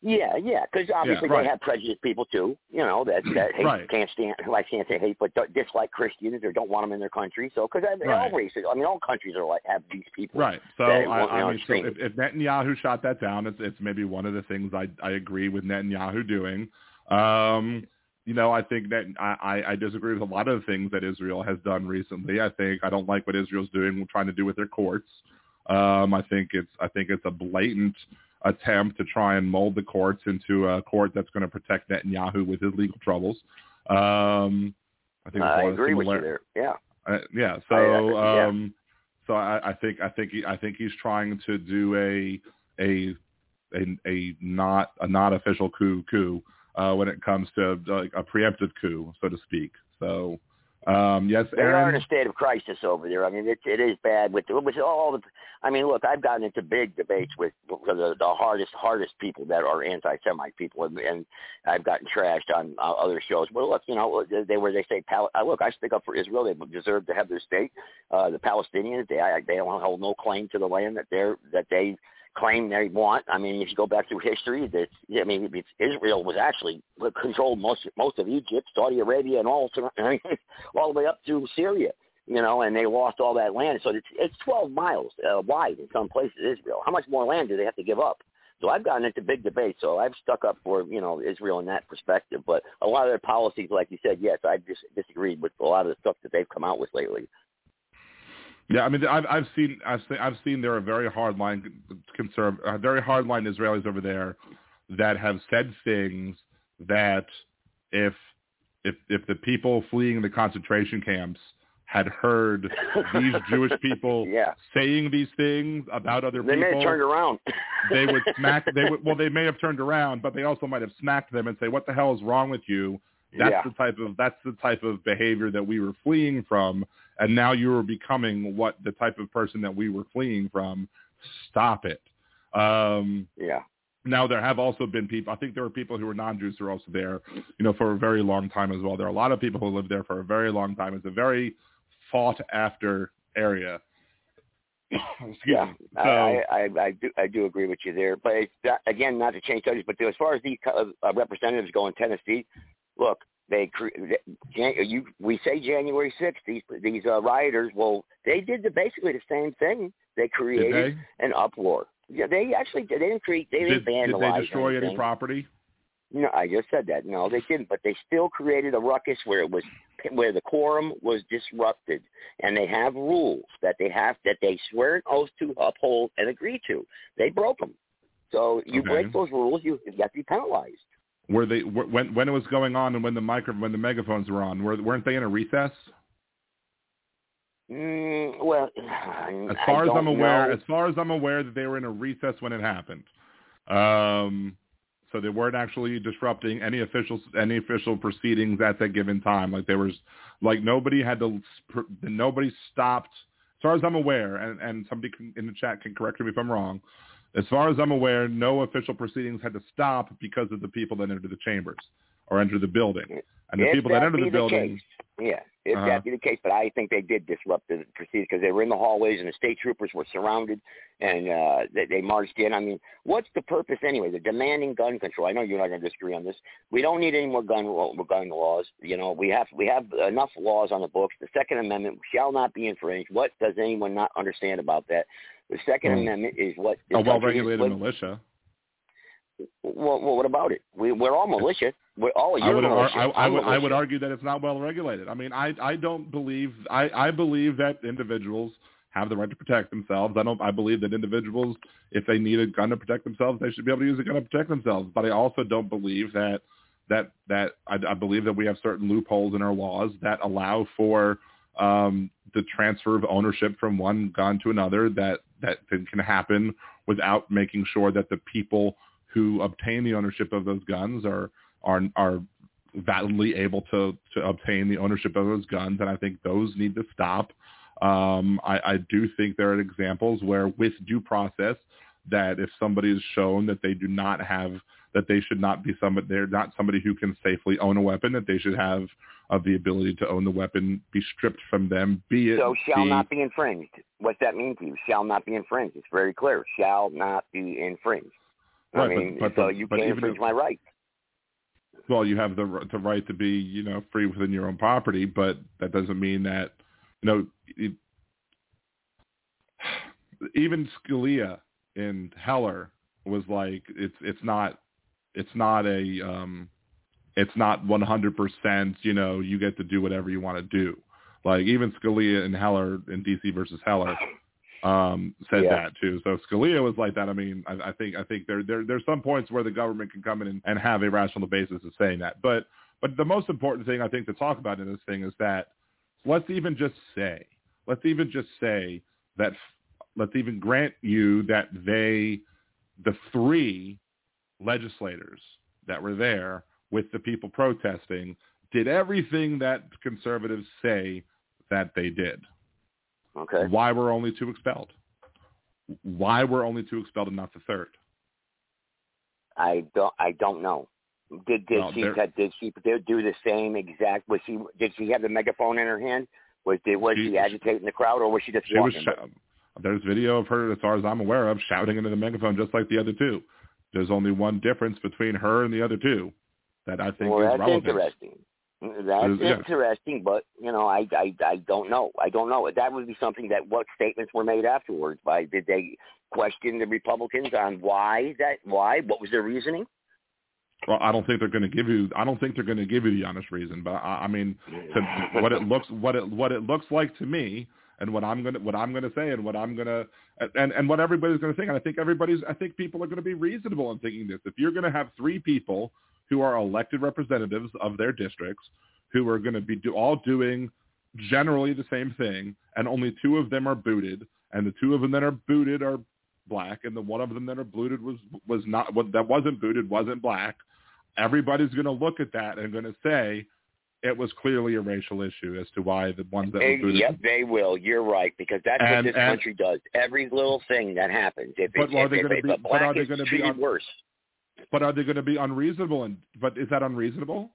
Speaker 2: Yeah, yeah, because obviously
Speaker 1: right.
Speaker 2: they have prejudiced people too. You know that that hate,
Speaker 1: Right.
Speaker 2: can't stand. I can't say hate, but dislike Christians or don't want them in their country. So because I mean,
Speaker 1: Right.
Speaker 2: all races, I mean, all countries are like have these people.
Speaker 1: Right. So I,
Speaker 2: want,
Speaker 1: I mean, so if, if Netanyahu shot that down, it's, it's maybe one of the things I, I agree with Netanyahu doing. Um, you know, I think that I, I, I disagree with a lot of the things that Israel has done recently. I think I don't like what Israel's doing, trying to do with their courts. Um, I think it's I think it's a blatant attempt to try and mold the courts into a court that's going to protect Netanyahu with his legal troubles. Um, I think
Speaker 2: I agree with you there. Yeah.
Speaker 1: uh, yeah. So,
Speaker 2: I- yeah.
Speaker 1: um, so I, I think I think he, I think he's trying to do a a a, a not a not official coup coup uh, when it comes to like a preemptive coup, so to speak. So, um, yes,
Speaker 2: They are in a state of crisis over there. I mean, it, it is bad with with all the. I mean, look, I've gotten into big debates with the, the hardest hardest people that are anti-Semite people, and, and I've gotten trashed on uh, other shows. Well, look, you know, they where they say, Pal- uh, look, I stick up for Israel. They deserve to have their state. Uh, the Palestinians, they I, they don't hold no claim to the land that they're that they claim they want. I mean, if you go back through history, that I mean, it's, Israel was actually controlled most most of Egypt, Saudi Arabia, and all all the way up to Syria. You know, and they lost all that land. So it's it's 12 miles uh, wide in some places. Israel. How much more land do they have to give up? So I've gotten into big debate. So I've stuck up for you know Israel in that perspective. But a lot of their policies, like you said, yes, I dis- disagreed with a lot of the stuff that they've come out with lately.
Speaker 1: Yeah, I mean, I've I've seen I've seen I've seen there are very hardline conserv uh, very hardline Israelis over there that have said things that if if if the people fleeing the concentration camps had heard these Jewish people
Speaker 2: yeah.
Speaker 1: saying these things about other
Speaker 2: they
Speaker 1: people, they
Speaker 2: may have turned around.
Speaker 1: they would smack. They would well, they may have turned around, but they also might have smacked them and say, "What the hell is wrong with you?" That's
Speaker 2: yeah.
Speaker 1: the type of that's the type of behavior that we were fleeing from, and now you are becoming what the type of person that we were fleeing from. Stop it. Um,
Speaker 2: yeah.
Speaker 1: Now there have also been people. I think there were people who were non-Jews who were also there, you know, for a very long time as well. There are a lot of people who lived there for a very long time. It's a very fought after area.
Speaker 2: yeah,
Speaker 1: so,
Speaker 2: I, I, I do I do agree with you there. But it's again, not to change subjects, but as far as the uh, representatives go in Tennessee, look, they you we say January 6th. These these uh, rioters, well, they did the, basically the same thing. They created
Speaker 1: they?
Speaker 2: an uproar. Yeah, they actually they didn't create they didn't
Speaker 1: did,
Speaker 2: vandalize.
Speaker 1: Did they destroy
Speaker 2: anything.
Speaker 1: any property?
Speaker 2: No, I just said that. No, they didn't. But they still created a ruckus where it was where the quorum was disrupted, and they have rules that they have that they swear an oath to uphold and agree to. They broke them. So you
Speaker 1: Okay.
Speaker 2: break those rules, you you have to be penalized.
Speaker 1: Were they when when it was going on and when the micro when the megaphones were on? Were, weren't they in a recess?
Speaker 2: Mm, well,
Speaker 1: As far as I'm aware,
Speaker 2: know.
Speaker 1: as far as I'm aware, that they were in a recess when it happened. Um, so they weren't actually disrupting any official any official proceedings at that given time. Like there was, like nobody had to, nobody stopped. As far as I'm aware, and, and somebody can, in the chat can correct me if I'm wrong. As far as I'm aware, no official proceedings had to stop because of the people that entered the chambers or entered the building. And the
Speaker 2: If
Speaker 1: people that
Speaker 2: that
Speaker 1: entered the building,
Speaker 2: yeah, if
Speaker 1: Uh-huh.
Speaker 2: that be the case, but I think they did disrupt the proceedings because they were in the hallways and the state troopers were surrounded and uh, they, they marched in. I mean, what's the purpose anyway? They're demanding gun control. I know you're not going to disagree on this. We don't need any more gun gun laws. You know, we have we have enough laws on the books. The Second Amendment shall not be infringed. What does anyone not understand about that? The Second
Speaker 1: Hmm.
Speaker 2: Amendment is what
Speaker 1: a well-regulated
Speaker 2: what-
Speaker 1: militia.
Speaker 2: Well, well, what about it? We, we're all militia. We're all
Speaker 1: I would,
Speaker 2: militia.
Speaker 1: I, I would, I would argue that it's not well regulated. I mean, I, I don't believe, I, I believe that individuals have the right to protect themselves. I don't, I believe that individuals, if they need a gun to protect themselves, they should be able to use a gun to protect themselves. But I also don't believe that, that, that I, I believe that we have certain loopholes in our laws that allow for um, the transfer of ownership from one gun to another that, that can happen without making sure that the people who obtain the ownership of those guns are are are validly able to to obtain the ownership of those guns, and I think those need to stop. Um, I, I do think there are examples where, with due process, that if somebody is shown that they do not have that they should not be somebody they're not somebody who can safely own a weapon, that they should have of the ability to own the weapon be stripped from them, be it
Speaker 2: So shall
Speaker 1: be-
Speaker 2: not be infringed. What's that mean to you? Shall not be infringed. It's very clear. Shall not be infringed. I
Speaker 1: Right, but-
Speaker 2: mean,
Speaker 1: but
Speaker 2: so
Speaker 1: the-
Speaker 2: you can't infringe
Speaker 1: if-
Speaker 2: my right.
Speaker 1: well, you have the the right to be, you know, free within your own property, but that doesn't mean that, you know, it, even Scalia in Heller was like, it's it's not it's not a um, it's not 100%, you know, you get to do whatever you want to do. Like even Scalia and Heller in DC versus Heller um, said
Speaker 2: Yeah.
Speaker 1: that too. So Scalia was like that. I mean, I, I think I think there there there's some points where the government can come in and, and have a rational basis of saying that. But but the most important thing I think to talk about in this thing is that let's even just say let's even just say that let's even grant you that they the three legislators that were there with the people protesting did everything that conservatives say that they did.
Speaker 2: Okay.
Speaker 1: Why were only two expelled? Why were only two expelled and not the third?
Speaker 2: I don't. I don't know. Did did
Speaker 1: Well,
Speaker 2: she did she did do the same exact? Was she did she have the megaphone in her hand? Was did was
Speaker 1: She-
Speaker 2: she, agitating the crowd or was she just
Speaker 1: She was sh- There's video of her, as far as I'm aware of, shouting into the megaphone just like the other two. There's only one difference between her and the other two that I think
Speaker 2: well,
Speaker 1: is
Speaker 2: that's
Speaker 1: relevant.
Speaker 2: interesting. That's
Speaker 1: Yeah.
Speaker 2: interesting, but you know, I, I I don't know. I don't know. That would be something that what statements were made afterwards. By did they question the Republicans on why that why what was their reasoning?
Speaker 1: Well, I don't think they're going to give you. I don't think they're going to give you the honest reason. But I, I mean, to, what it looks what it what it looks like to me, and what I'm gonna what I'm gonna say, and what I'm gonna and and what everybody's gonna think. And I think everybody's. I think people are to be reasonable in thinking this. If you're to have three people who are elected representatives of their districts, who are to be do, all doing generally the same thing, and only two of them are booted, and the two of them that are booted are black, and the one of them that are booted was was not what that wasn't booted wasn't black. Everybody's going to look at that and going to say it was clearly a racial issue as to why the ones that were
Speaker 2: Eh,
Speaker 1: booted.
Speaker 2: Yep, they will. You're right because that's
Speaker 1: And-
Speaker 2: what this
Speaker 1: and-
Speaker 2: country does. Every little thing that happens, if
Speaker 1: But
Speaker 2: it's,
Speaker 1: are
Speaker 2: if,
Speaker 1: they gonna be-
Speaker 2: a
Speaker 1: but are they
Speaker 2: is
Speaker 1: gonna be un-
Speaker 2: worse,
Speaker 1: But are they going to be unreasonable? And but is that unreasonable?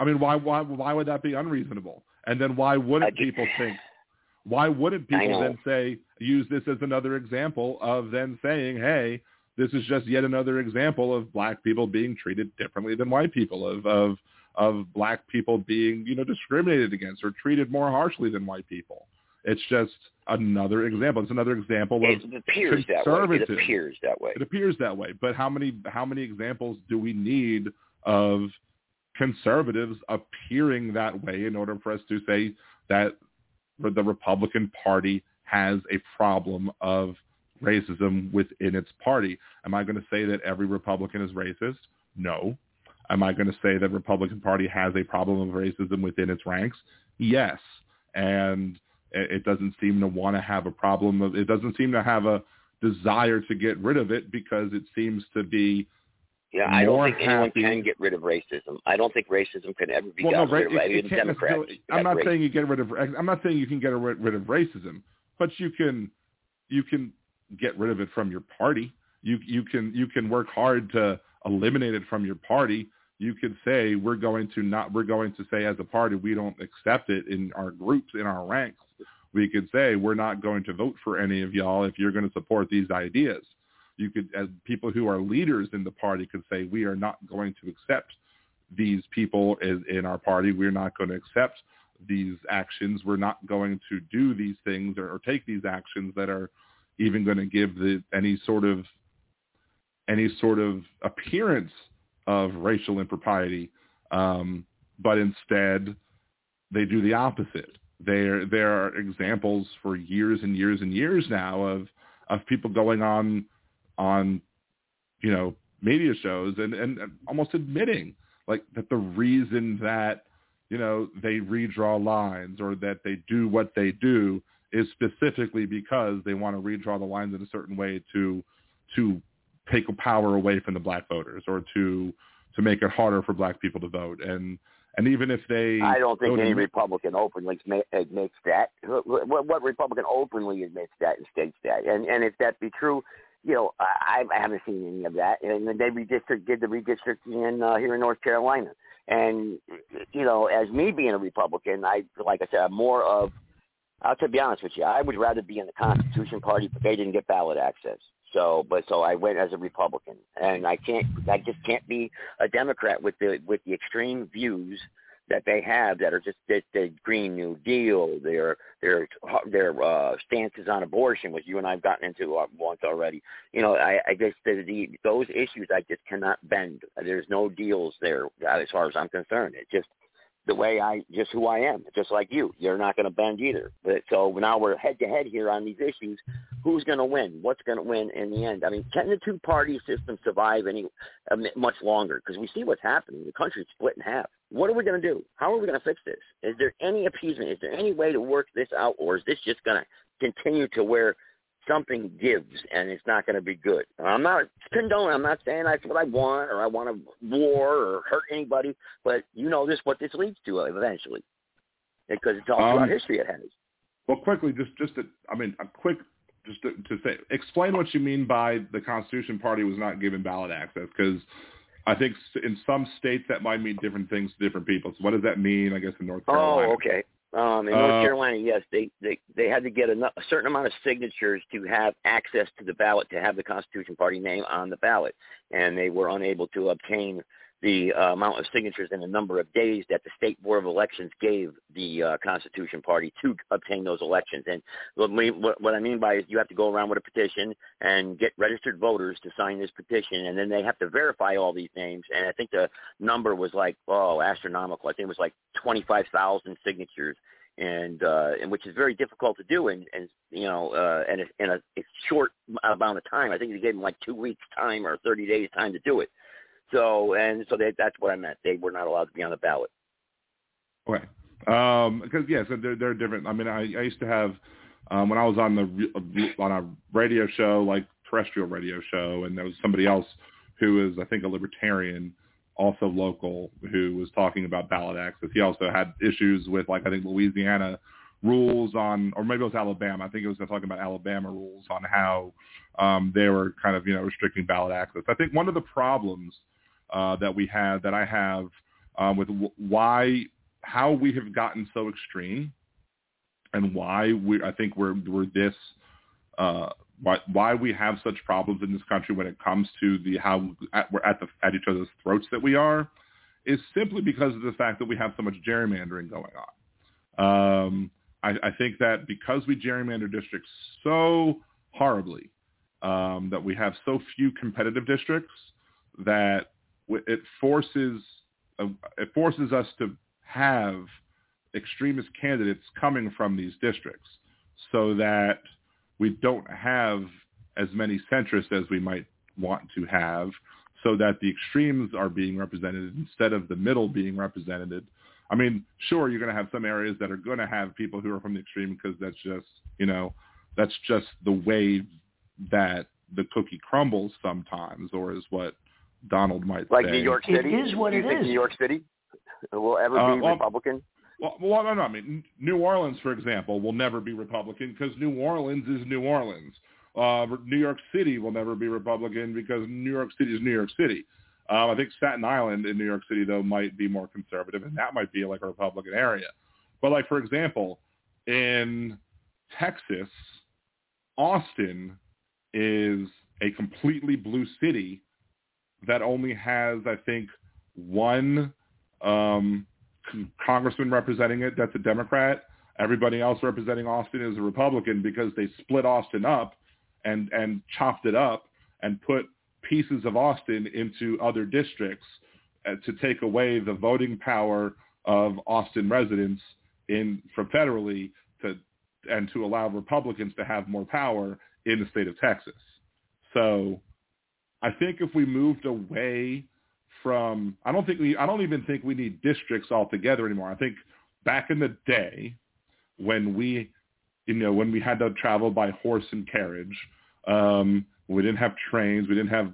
Speaker 1: I mean, why why why would that be unreasonable? And then why wouldn't people think? Why wouldn't people then say use this as another example of then saying, hey, this is just yet another example of black people being treated differently than white people, of of of black people being you know discriminated against or treated more harshly than white people. It's just another example. It's another example of
Speaker 2: it appears that way. It appears that way.
Speaker 1: it appears that way. But how many how many examples do we need of conservatives appearing that way in order for us to say that the Republican Party has a problem of racism within its party? Am I going to say that every Republican is racist? No. Am I going to say that Republican Party has a problem of racism within its ranks? Yes. And it doesn't seem to want to have a problem of it doesn't seem to have a desire to get rid of it because it seems to be
Speaker 2: Yeah, I don't think anyone
Speaker 1: happy-
Speaker 2: can get rid of racism. I don't think racism can ever be
Speaker 1: well, no,
Speaker 2: gotten
Speaker 1: ra-
Speaker 2: rid of.
Speaker 1: it- it
Speaker 2: Democrats.
Speaker 1: I'm not
Speaker 2: racism.
Speaker 1: saying you get rid of. I'm not saying you can get rid rid of racism, but you can you can get rid of it from your party. You you can you can work hard to eliminate it from your party. You could say we're going to not we're going to say as a party we don't accept it in our groups in our ranks. We could say we're not going to vote for any of y'all if you're going to support these ideas. You could, as people who are leaders in the party, could say we are not going to accept these people in, in our party. We're not going to accept these actions. We're not going to do these things or, or take these actions that are even going to give the any sort of any sort of appearance of racial impropriety. Um, but instead, they do the opposite. There there are examples for years and years and years now of of people going on on you know media shows and, and almost admitting like that the reason that you know they redraw lines or that they do what they do is specifically because they want to redraw the lines in a certain way to to take power away from the black voters or to to make it harder for black people to vote and and even if they
Speaker 2: I don't think any
Speaker 1: admit-
Speaker 2: Republican openly admits that. What, what Republican openly admits that and states that? And and if that be true, you know, I, I haven't seen any of that. And they redistrict did the redistricting in uh, here in North Carolina. And you know, as me being a Republican, I like I said, I'm more of. I'll to be honest with you, I would rather be in the Constitution Party, but they didn't get ballot access. So, but so I went as a Republican, and I can't, I just can't be a Democrat with the with the extreme views that they have that are just the, the Green New Deal, their their their uh, stances on abortion, which you and I've gotten into uh, once already. You know, I, I just the, the those issues I just cannot bend. There's no deals there as far as I'm concerned. It just the way I just who I am, just like you. You're not going to bend either. But so now we're head to head here on these issues. Who's going to win? What's going to win in the end? I mean, can the two party system survive any uh, much longer? Because we see what's happening. The country's split in half. What are we going to do? How are we going to fix this? Is there any appeasement? Is there any way to work this out, or is this just going to continue to where something gives and it's not going to be good? I'm not condoning. I'm not saying that's what I want or I want to war or hurt anybody, but you know this what this leads to eventually, because it's all throughout
Speaker 1: Um,
Speaker 2: history. It has.
Speaker 1: Well, quickly, just just to, I mean, a quick just to, to say, explain what you mean by the Constitution Party was not given ballot access, because I think in some states that might mean different things to different people. So, what does that mean? I guess in North Carolina.
Speaker 2: Oh, okay. Um, in North uh, Carolina, yes, they, they they had to get a, a certain amount of signatures to have access to the ballot to have the Constitution Party name on the ballot, and they were unable to obtain the uh, amount of signatures and the number of days that the state board of elections gave the uh, Constitution Party to obtain those elections. And what, we, what, I mean by is you have to go around with a petition and get registered voters to sign this petition, and then they have to verify all these names. And I think the number was like oh astronomical. I think it was like twenty five thousand signatures. And uh, and which is very difficult to do, and and you know, uh, in a, a short amount of time. I think they gave them like two weeks time or thirty days time to do it. So and so they, that's what I meant. They were not allowed to be on the ballot.
Speaker 1: Okay. Um, because yeah, so they're they're different. I mean, I, I used to have um, when I was on the on a radio show like terrestrial radio show, and there was somebody else who is I think a libertarian, also local, who was talking about ballot access. He also had issues with like I think Louisiana rules on, or maybe it was Alabama. I think it was talking about Alabama rules on how um, they were kind of you know restricting ballot access. I think one of the problems uh, that we have that I have um, with why how we have gotten so extreme and why we I think we're we're this uh, why why we have such problems in this country when it comes to the how at, we're at the at each other's throats that we are is simply because of the fact that we have so much gerrymandering going on. Um, I, I think that because we gerrymander districts so horribly, um, that we have so few competitive districts that it forces uh, it forces us to have extremist candidates coming from these districts so that we don't have as many centrists as we might want to have so that the extremes are being represented instead of the middle being represented. I mean, sure, you're going to have some areas that are going to have people who are from the extreme because that's just, you know, that's just the way that the cookie crumbles sometimes, or is what Donald might
Speaker 2: like
Speaker 1: say.
Speaker 2: New York City.
Speaker 3: It is what
Speaker 2: Do you
Speaker 3: it
Speaker 2: think
Speaker 3: is.
Speaker 2: New York City will ever
Speaker 1: uh,
Speaker 2: be
Speaker 1: well,
Speaker 2: Republican?
Speaker 1: Well, well, no, no. I mean, New Orleans, for example, will never be Republican because New Orleans is New Orleans. Uh, New York City will never be Republican because New York City is New York City. Um, I think Staten Island in New York City, though, might be more conservative, and that might be like a Republican area. But like, for example, in Texas, Austin is a completely blue city that only has, I think, one um, congressman representing it that's a Democrat. Everybody else representing Austin is a Republican because they split Austin up and and chopped it up and put pieces of Austin into other districts uh, to take away the voting power of Austin residents in from federally to and to allow Republicans to have more power in the state of Texas. So I think if we moved away from, I don't think we, I don't even think we need districts altogether anymore. I think back in the day when we, you know, when we had to travel by horse and carriage, um, we didn't have trains, we didn't have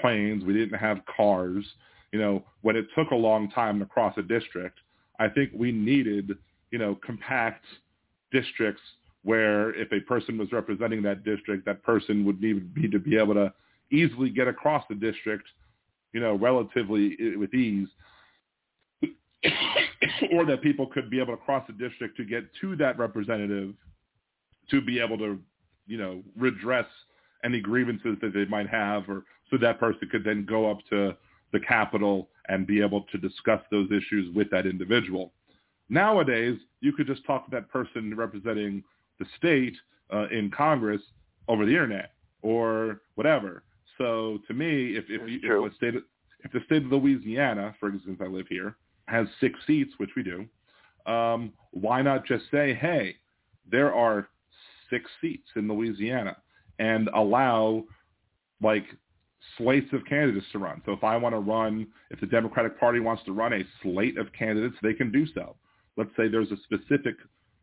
Speaker 1: planes, we didn't have cars, you know, when it took a long time to cross a district, I think we needed, you know, compact districts where if a person was representing that district, that person would need, to be able to easily get across the district, you know, relatively with ease, or that people could be able to cross the district to get to that representative to be able to, you know, redress any grievances that they might have, or so that person could then go up to the Capitol and be able to discuss those issues with that individual. Nowadays, you could just talk to that person representing the state uh, in Congress over the internet or whatever. So to me, if if, you, if, the state of, if the state of Louisiana, for instance, I live here, has six seats, which we do, um, why not just say, hey, there are six seats in Louisiana, and allow like slates of candidates to run. So if I want to run, if the Democratic Party wants to run a slate of candidates, they can do so. Let's say there's a specific,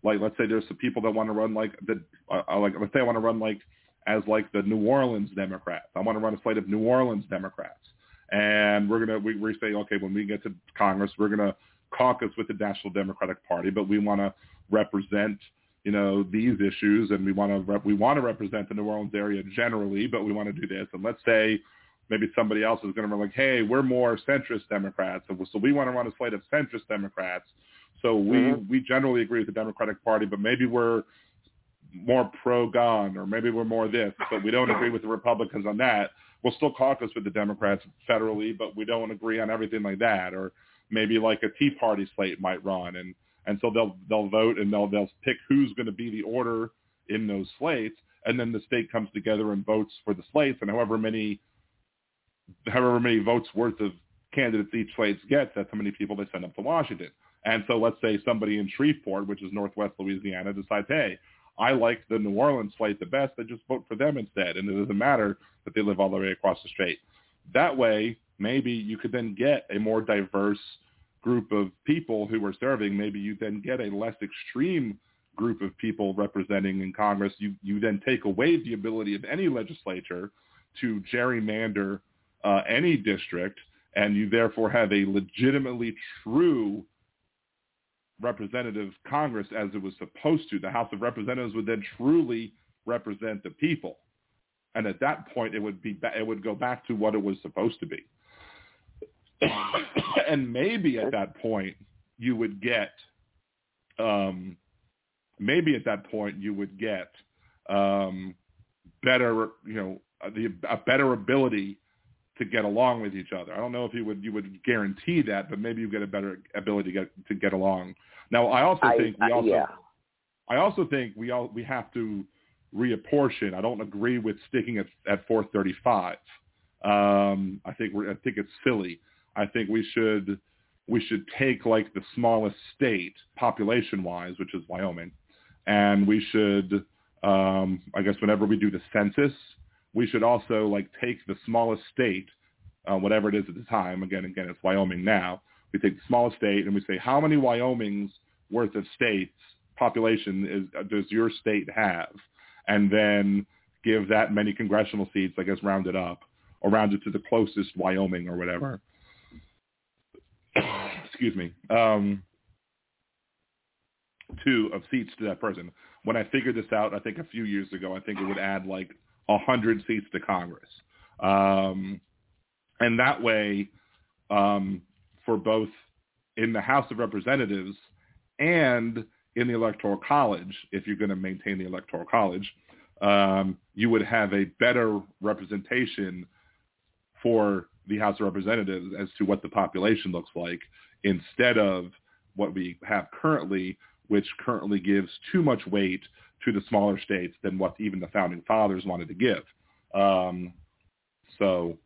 Speaker 1: like let's say there's some people that want to run like the, uh, like let's say I want to run like as like the New Orleans Democrats. I want to run a slate of New Orleans Democrats. And we're gonna we, we say, okay, when we get to Congress, we're gonna caucus with the National Democratic Party, but we want to represent you know these issues, and we want to rep- we want to represent the New Orleans area generally, but we want to do this. And let's say maybe somebody else is going to be like, hey, we're more centrist Democrats, so we want to run a slate of centrist Democrats. So we
Speaker 2: Mhm.
Speaker 1: we generally agree with the Democratic Party, but maybe we're more pro-gun or maybe we're more this, but we don't agree with the Republicans on that. We'll still caucus with the Democrats federally, but we don't agree on everything like that. Or maybe like a Tea Party slate might run, and and so they'll they'll vote and they'll they'll pick who's going to be the order in those slates, and then the state comes together and votes for the slates, and however many however many votes worth of candidates each slate gets, that's how many people they send up to Washington. And so let's say somebody in Shreveport, which is Northwest Louisiana, decides, hey, I like the New Orleans slate the best, I just vote for them instead. And it doesn't matter that they live all the way across the state. That way, maybe you could then get a more diverse group of people who are serving. Maybe you then get a less extreme group of people representing in Congress. You, you then take away the ability of any legislature to gerrymander uh, any district, and you therefore have a legitimately true representative Congress as it was supposed to. The House of Representatives would then truly represent the people, and at that point, it would be it would go back to what it was supposed to be. and maybe at that point, you would get, um, maybe at that point, you would get um, better, you know, the a better ability to get along with each other. I don't know if you would you would guarantee that, but maybe you get a better ability to get to get along. Now, I also
Speaker 2: I,
Speaker 1: think we also
Speaker 2: yeah.
Speaker 1: I also think we all we have to reapportion. I don't agree with sticking at at 435. Um, I think we're I think it's silly. I think we should we should take like the smallest state population wise, which is Wyoming, and we should um, I guess whenever we do the census, we should also like take the smallest state, uh, whatever it is at the time. Again, again, it's Wyoming now. We take the smallest state and we say how many Wyomings worth of states population is does your state have, and then give that many congressional seats, I guess, round it up or round it to the closest Wyoming or whatever. Excuse me. Um, two of seats to that person. When I figured this out, I think a few years ago, I think it would add like a hundred seats to Congress, um, and that way, um, for both in the House of Representatives and in the Electoral College, if you're going to maintain the Electoral College, um, you would have a better representation for the House of Representatives as to what the population looks like instead of what we have currently, which currently gives too much weight to the smaller states than what even the founding fathers wanted to give. Um, so,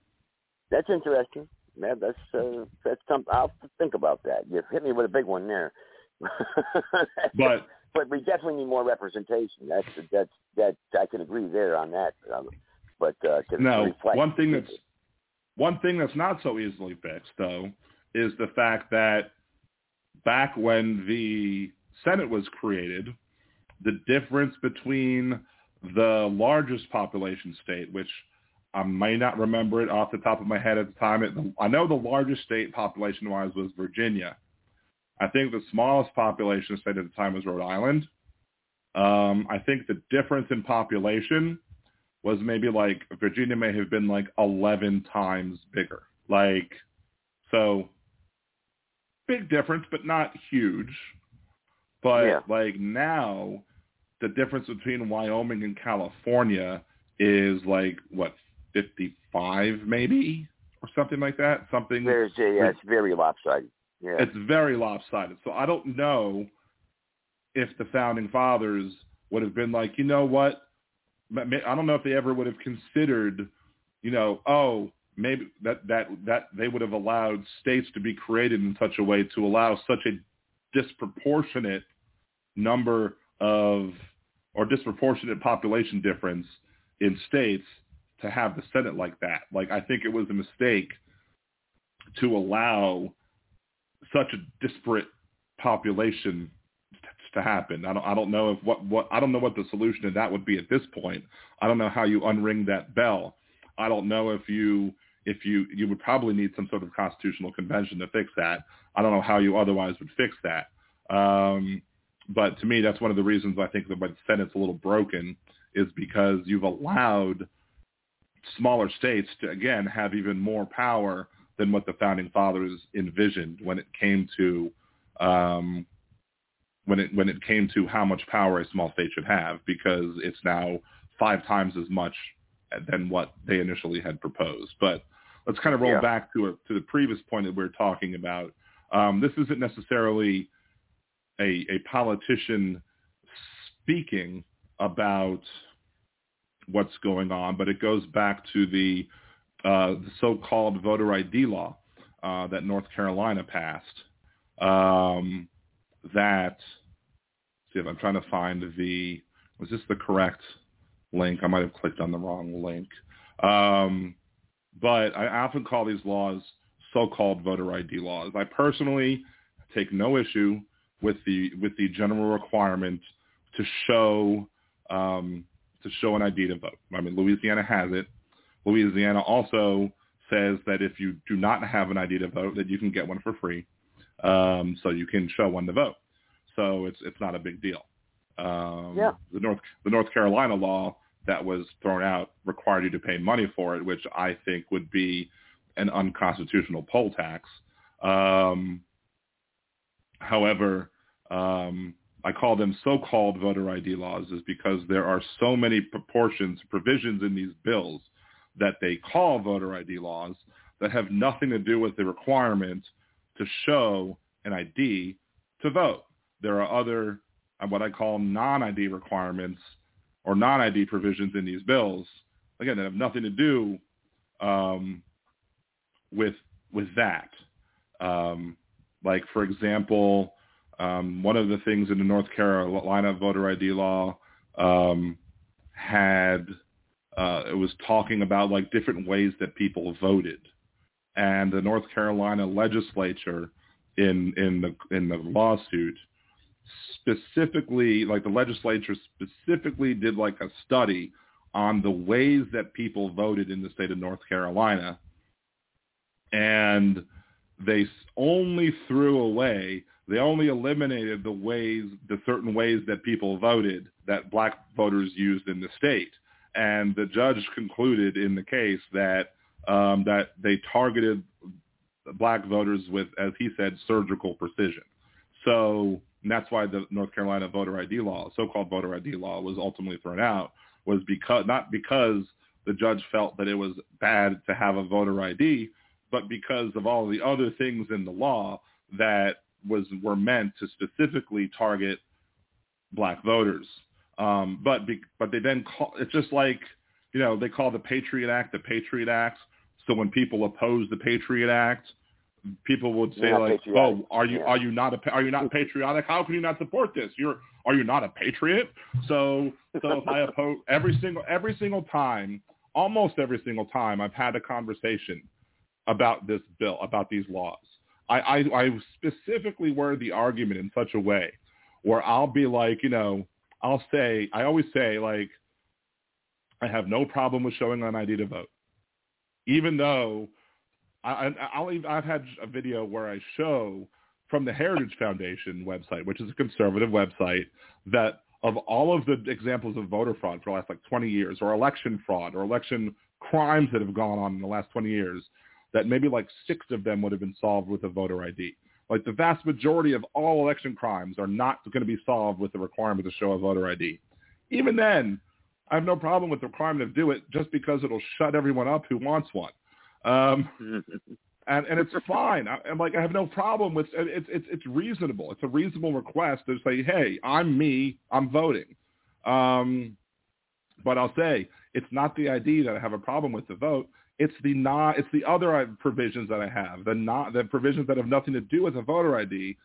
Speaker 2: That's interesting. Yeah, that's uh, that's something. I'll think about that. You hit me with a big one there.
Speaker 1: but
Speaker 2: but we definitely need more representation. That's that's that I can agree there on that. Um, but uh,
Speaker 1: no,
Speaker 2: reflect
Speaker 1: one thing that's one thing that's not so easily fixed, though, is the fact that back when the Senate was created, the difference between the largest population state, which I may not remember it off the top of my head at the time. It, I know the largest state population-wise was Virginia. I think the smallest population state at the time was Rhode Island. Um, I think the difference in population was maybe like Virginia may have been like 11 times bigger. Like, so big difference, but not huge. But
Speaker 2: Yeah.
Speaker 1: like now, the difference between Wyoming and California is like what 55 maybe or something like that. Something
Speaker 2: There's a, yeah, it's very lopsided. Yeah.
Speaker 1: it's very lopsided. So I don't know if the founding fathers would have been like, you know what? I don't know if they ever would have considered, you know, oh, maybe that that that they would have allowed states to be created in such a way to allow such a disproportionate number of or disproportionate population difference in states to have the Senate like that. Like I think it was a mistake to allow such a disparate population to happen. I don't I don't know if what what I don't know what the solution to that would be at this point. I don't know how you unring that bell. I don't know if you if you you would probably need some sort of constitutional convention to fix that. I don't know how you otherwise would fix that. Um, but to me, that's one of the reasons I think that the Senate's a little broken is because you've allowed smaller states to again have even more power than what the founding fathers envisioned when it came to um, when it when it came to how much power a small state should have because it's now five times as much than what they initially had proposed. But let's kind of roll
Speaker 2: Yeah.
Speaker 1: back to a, to the previous point that we were talking about. Um, this isn't necessarily a, a politician speaking about what's going on, but it goes back to the, uh, the so-called voter ID law uh, that North Carolina passed. Um, that see if I'm trying to find the was this the correct link? I might have clicked on the wrong link. Um, but I often call these laws so-called voter ID laws. I personally take no issue with the with the general requirement to show um, to show an ID to vote. I mean, Louisiana has it. Louisiana also says that if you do not have an ID to vote, that you can get one for free. Um, so you can show one to vote. So it's it's not a big deal. Um,
Speaker 2: Yeah.
Speaker 1: The North the North Carolina law that was thrown out required you to pay money for it, which I think would be an unconstitutional poll tax. Um, however, um, I call them so-called voter ID laws is because there are so many proportions, provisions in these bills that they call voter ID laws that have nothing to do with the requirement to show an ID to vote. There are other, uh, what I call non-ID requirements or non-ID provisions in these bills, again, that have nothing to do um, with with that. Um, like, for example, um, one of the things in the North Carolina voter ID law um, had uh, it was talking about like different ways that people voted, and the North Carolina legislature in in the in the lawsuit specifically like the legislature specifically did like a study on the ways that people voted in the state of North Carolina. And they only threw away they only eliminated the ways the certain ways that people voted that black voters used in the state and the judge concluded in the case that um, that they targeted black voters with as he said surgical precision so that's why the North Carolina voter ID law, so-called voter ID law, was ultimately thrown out. Was because not because the judge felt that it was bad to have a voter ID, but because of all the other things in the law that was were meant to specifically target black voters. Um, but be, but they then call it's just like you know they call the Patriot Act the Patriot Act. So when people oppose the Patriot Act, people would say like,
Speaker 2: patriotic.
Speaker 1: "Oh, are you
Speaker 2: Yeah.
Speaker 1: are you not a are you not patriotic? How can you not support this? You're are you not a patriot?" So so if I oppose every single every single time, almost every single time, I've had a conversation about this bill about these laws. I I, I specifically word the argument in such a way where I'll be like, you know, I'll say I always say like, I have no problem with showing an ID to vote, even though I, I'll I've had a video where I show from the Heritage Foundation website, which is a conservative website, that of all of the examples of voter fraud for the last like 20 years, or election fraud, or election crimes that have gone on in the last 20 years, that maybe like six of them would have been solved with a voter ID. Like the vast majority of all election crimes are not going to be solved with the requirement to show a voter ID. Even then, I have no problem with the requirement to do it just because it'll shut everyone up who wants one. Um, and and it's fine. I, I'm like I have no problem with it's it's it's reasonable. It's a reasonable request to say, hey, I'm me, I'm voting. Um, but I'll say it's not the ID that I have a problem with the vote. It's the not it's the other provisions that I have the not the provisions that have nothing to do with a voter ID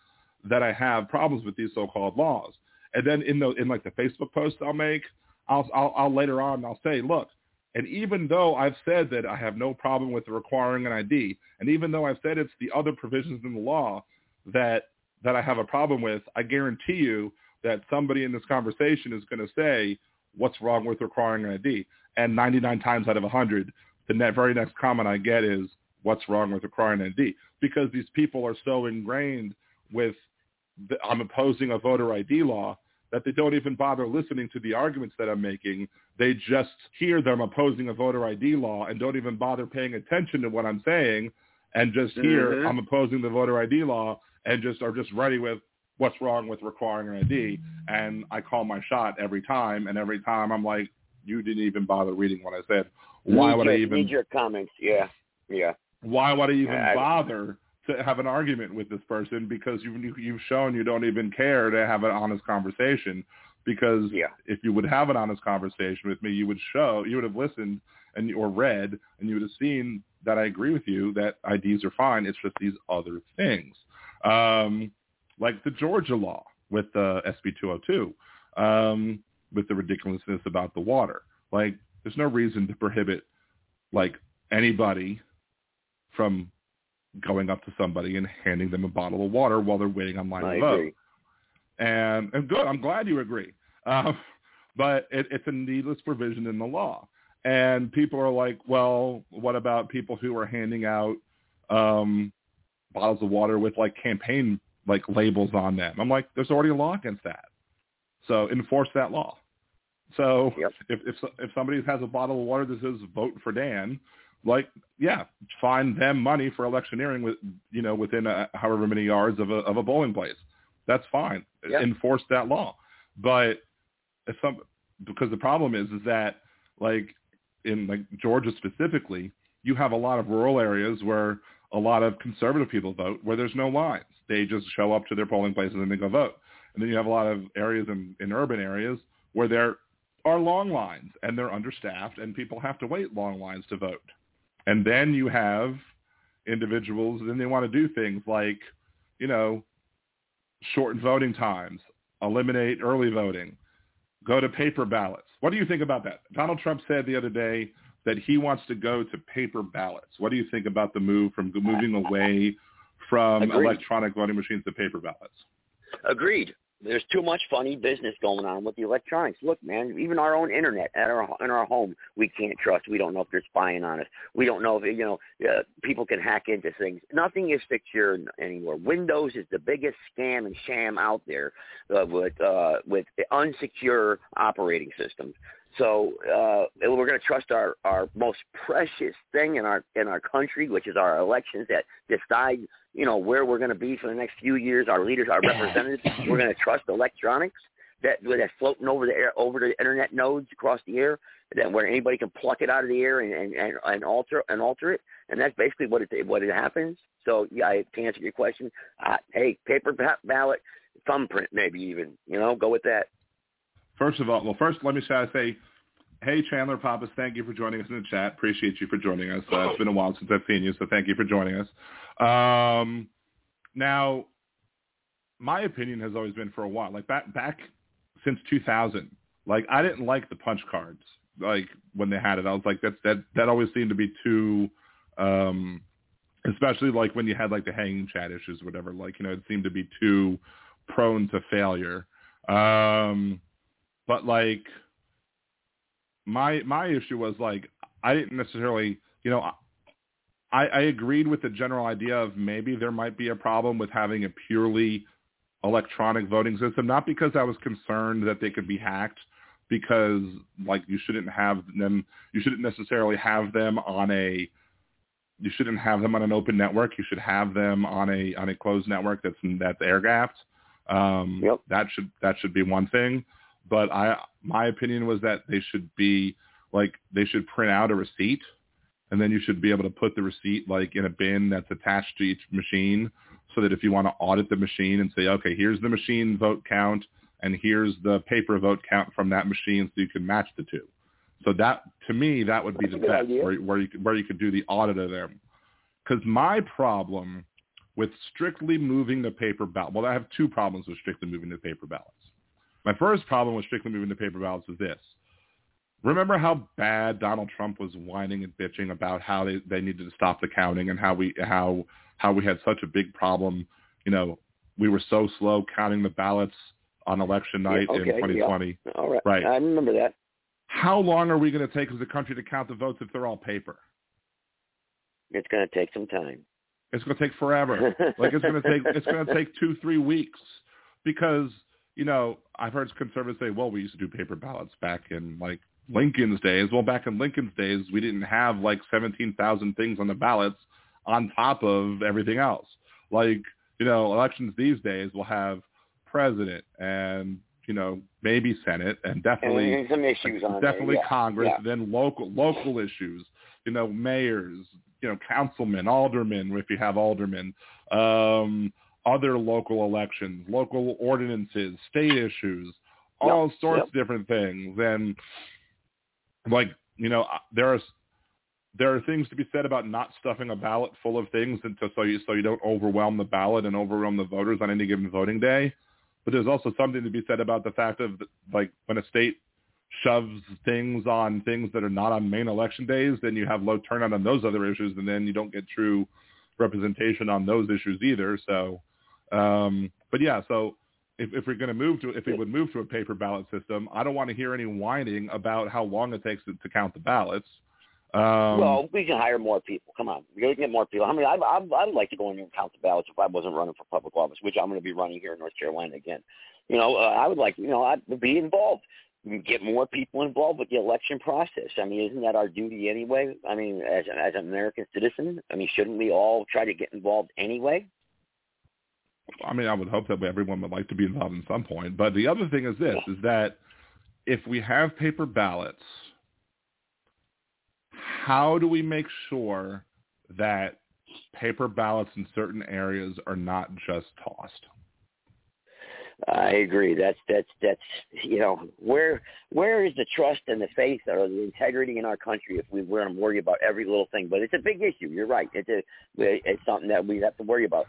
Speaker 1: that I have problems with these so-called laws. And then in the in like the Facebook posts I'll make, I'll I'll, I'll later on I'll say, look, and even though I've said that I have no problem with requiring an ID, and even though I've said it's the other provisions in the law that that I have a problem with, I guarantee you that somebody in this conversation is going to say, "What's wrong with requiring an ID?" And 99 times out of 100, the ne- very next comment I get is, "What's wrong with requiring an ID?" Because these people are so ingrained with the, I'm opposing a voter ID law that they don't even bother listening to the arguments that I'm making. They just hear them opposing a voter ID law and don't even bother paying attention to what I'm saying and just hear
Speaker 2: Mhm.
Speaker 1: I'm opposing the voter ID law and just are just ready with, what's wrong with requiring an ID? And I call my shot every time, and every time I'm like, you didn't even bother reading what I said. Why
Speaker 2: need
Speaker 1: would
Speaker 2: your,
Speaker 1: I even?
Speaker 2: need your comments? Yeah, yeah.
Speaker 1: Why would I even
Speaker 2: I-
Speaker 1: bother to have an argument with this person? Because you've you've shown you don't even care to have an honest conversation. Because
Speaker 2: Yeah.
Speaker 1: if you would have an honest conversation with me, you would show, you would have listened and or read, and you would have seen that I agree with you that IDs are fine. It's just these other things, um, like the Georgia law with the SB 202, um, with the ridiculousness about the water. Like, there's no reason to prohibit like anybody from going up to somebody and handing them a bottle of water while they're waiting online
Speaker 2: I
Speaker 1: to vote
Speaker 2: agree.
Speaker 1: and and good. I'm glad you agree. Um, but it, it's a needless provision in the law, and people are like, well, what about people who are handing out um, bottles of water with like campaign like labels on them? I'm like, there's already a law against that, so enforce that law. So
Speaker 2: Yep.
Speaker 1: if if if somebody has a bottle of water that says "Vote for Dan," like yeah, find them money for electioneering with you know within a, however many yards of a of a bowling place. That's fine.
Speaker 2: Yep.
Speaker 1: Enforce that law. But if some because the problem is is that like in like Georgia specifically, you have a lot of rural areas where a lot of conservative people vote where there's no lines. They just show up to their polling places and they go vote. And then you have a lot of areas in, in urban areas where there are long lines and they're understaffed and people have to wait long lines to vote. And then you have individuals and they want to do things like, you know, shorten voting times, eliminate early voting, go to paper ballots. What do you think about that? Donald Trump said the other day that he wants to go to paper ballots. What do you think about the move from moving away from
Speaker 2: Agreed.
Speaker 1: electronic voting machines to paper ballots?
Speaker 2: Agreed. There's too much funny business going on with the electronics. Look, man, even our own internet at our in our home, we can't trust. We don't know if they're spying on us. We don't know if you know uh, people can hack into things. Nothing is secure anymore. Windows is the biggest scam and sham out there uh, with uh, with unsecure operating systems. So uh, we're going to trust our, our most precious thing in our in our country, which is our elections that decide you know where we're going to be for the next few years. Our leaders, our representatives. we're going to trust electronics that that's floating over the air, over the internet nodes across the air, that where anybody can pluck it out of the air and and, and, and alter and alter it. And that's basically what it what it happens. So yeah, I- to answer your question, uh, hey, paper ba- ballot, thumbprint, maybe even you know, go with that.
Speaker 1: First of all, well, first let me say, say, hey Chandler Pappas, thank you for joining us in the chat. Appreciate you for joining us. Uh, it's been a while since I've seen you, so thank you for joining us. Um, now, my opinion has always been for a while, like back back since 2000. Like I didn't like the punch cards, like when they had it. I was like, that that that always seemed to be too. Um, especially like when you had like the hanging chad issues, whatever. Like you know, it seemed to be too prone to failure. Um, but like my my issue was like I didn't necessarily you know I, I agreed with the general idea of maybe there might be a problem with having a purely electronic voting system, not because I was concerned that they could be hacked, because like you shouldn't have them you shouldn't necessarily have them on a you shouldn't have them on an open network. You should have them on a on a closed network that's that's air gapped. Um,
Speaker 2: Yep.
Speaker 1: That should that should be one thing. But I my opinion was that they should be like they should print out a receipt, and then you should be able to put the receipt like in a bin that's attached to each machine, so that if you want to audit the machine and say, okay, here's the machine vote count, and here's the paper vote count from that machine, so you can match the two. So that to me that would be
Speaker 2: That's
Speaker 1: the best where, where you could, where you could do the audit of them. Because my problem with strictly moving the paper ballot, well, I have two problems with strictly moving the paper ballots. My first problem with strictly moving the paper ballots is this. Remember how bad Donald Trump was whining and bitching about how they, they needed to stop the counting and how we how how we had such a big problem. You know, we were so slow counting the ballots on election
Speaker 2: Yeah,
Speaker 1: night
Speaker 2: okay,
Speaker 1: in 2020. Yeah.
Speaker 2: All right,
Speaker 1: Right.
Speaker 2: I remember that.
Speaker 1: How long are we going to take as a country to count the votes if they're all paper?
Speaker 2: It's going to take some time.
Speaker 1: It's going to take forever. like it's going to take it's going to take two three weeks because you know I've heard conservatives say, well, we used to do paper ballots back in like Lincoln's days. Well, back in Lincoln's days, we didn't have like seventeen thousand things on the ballots on top of everything else. Like you know, elections these days will have president and you know maybe Senate and definitely
Speaker 2: and some issues on
Speaker 1: definitely
Speaker 2: there.
Speaker 1: Congress,
Speaker 2: Yeah.
Speaker 1: then local local issues, you know, mayors, you know, councilmen, aldermen, if you have aldermen, um, other local elections, local ordinances, state issues, all sorts
Speaker 2: yep.
Speaker 1: of different things. And like, you know, there are there are things to be said about not stuffing a ballot full of things and so you so you don't overwhelm the ballot and overwhelm the voters on any given voting day. But there's also something to be said about the fact of like when a state shoves things on things that are not on main election days, then you have low turnout on those other issues, and then you don't get true representation on those issues either. So, um, but yeah, so if, if we're going to move to, if we would move to a paper ballot system, I don't want to hear any whining about how long it takes to, to count the ballots. Um,
Speaker 2: well, we can hire more people. Come on, we can get more people. I mean, I, I, I'd like to go in and count the ballots if I wasn't running for public office, which I'm going to be running here in North Carolina again. You know, uh, I would like, you know, I'd be involved. Get more people involved with the election process. I mean, isn't that our duty anyway? I mean, as as an American citizen, I mean, shouldn't we all try to get involved anyway?
Speaker 1: I mean, I would hope that everyone would like to be involved at some point. But the other thing is this: is that if we have paper ballots, how do we make sure that paper ballots in certain areas are not just tossed?
Speaker 2: I agree. That's that's that's you know where where is the trust and the faith or the integrity in our country if we we're worry about every little thing? But it's a big issue. You're right. It's a it's something that we have to worry about.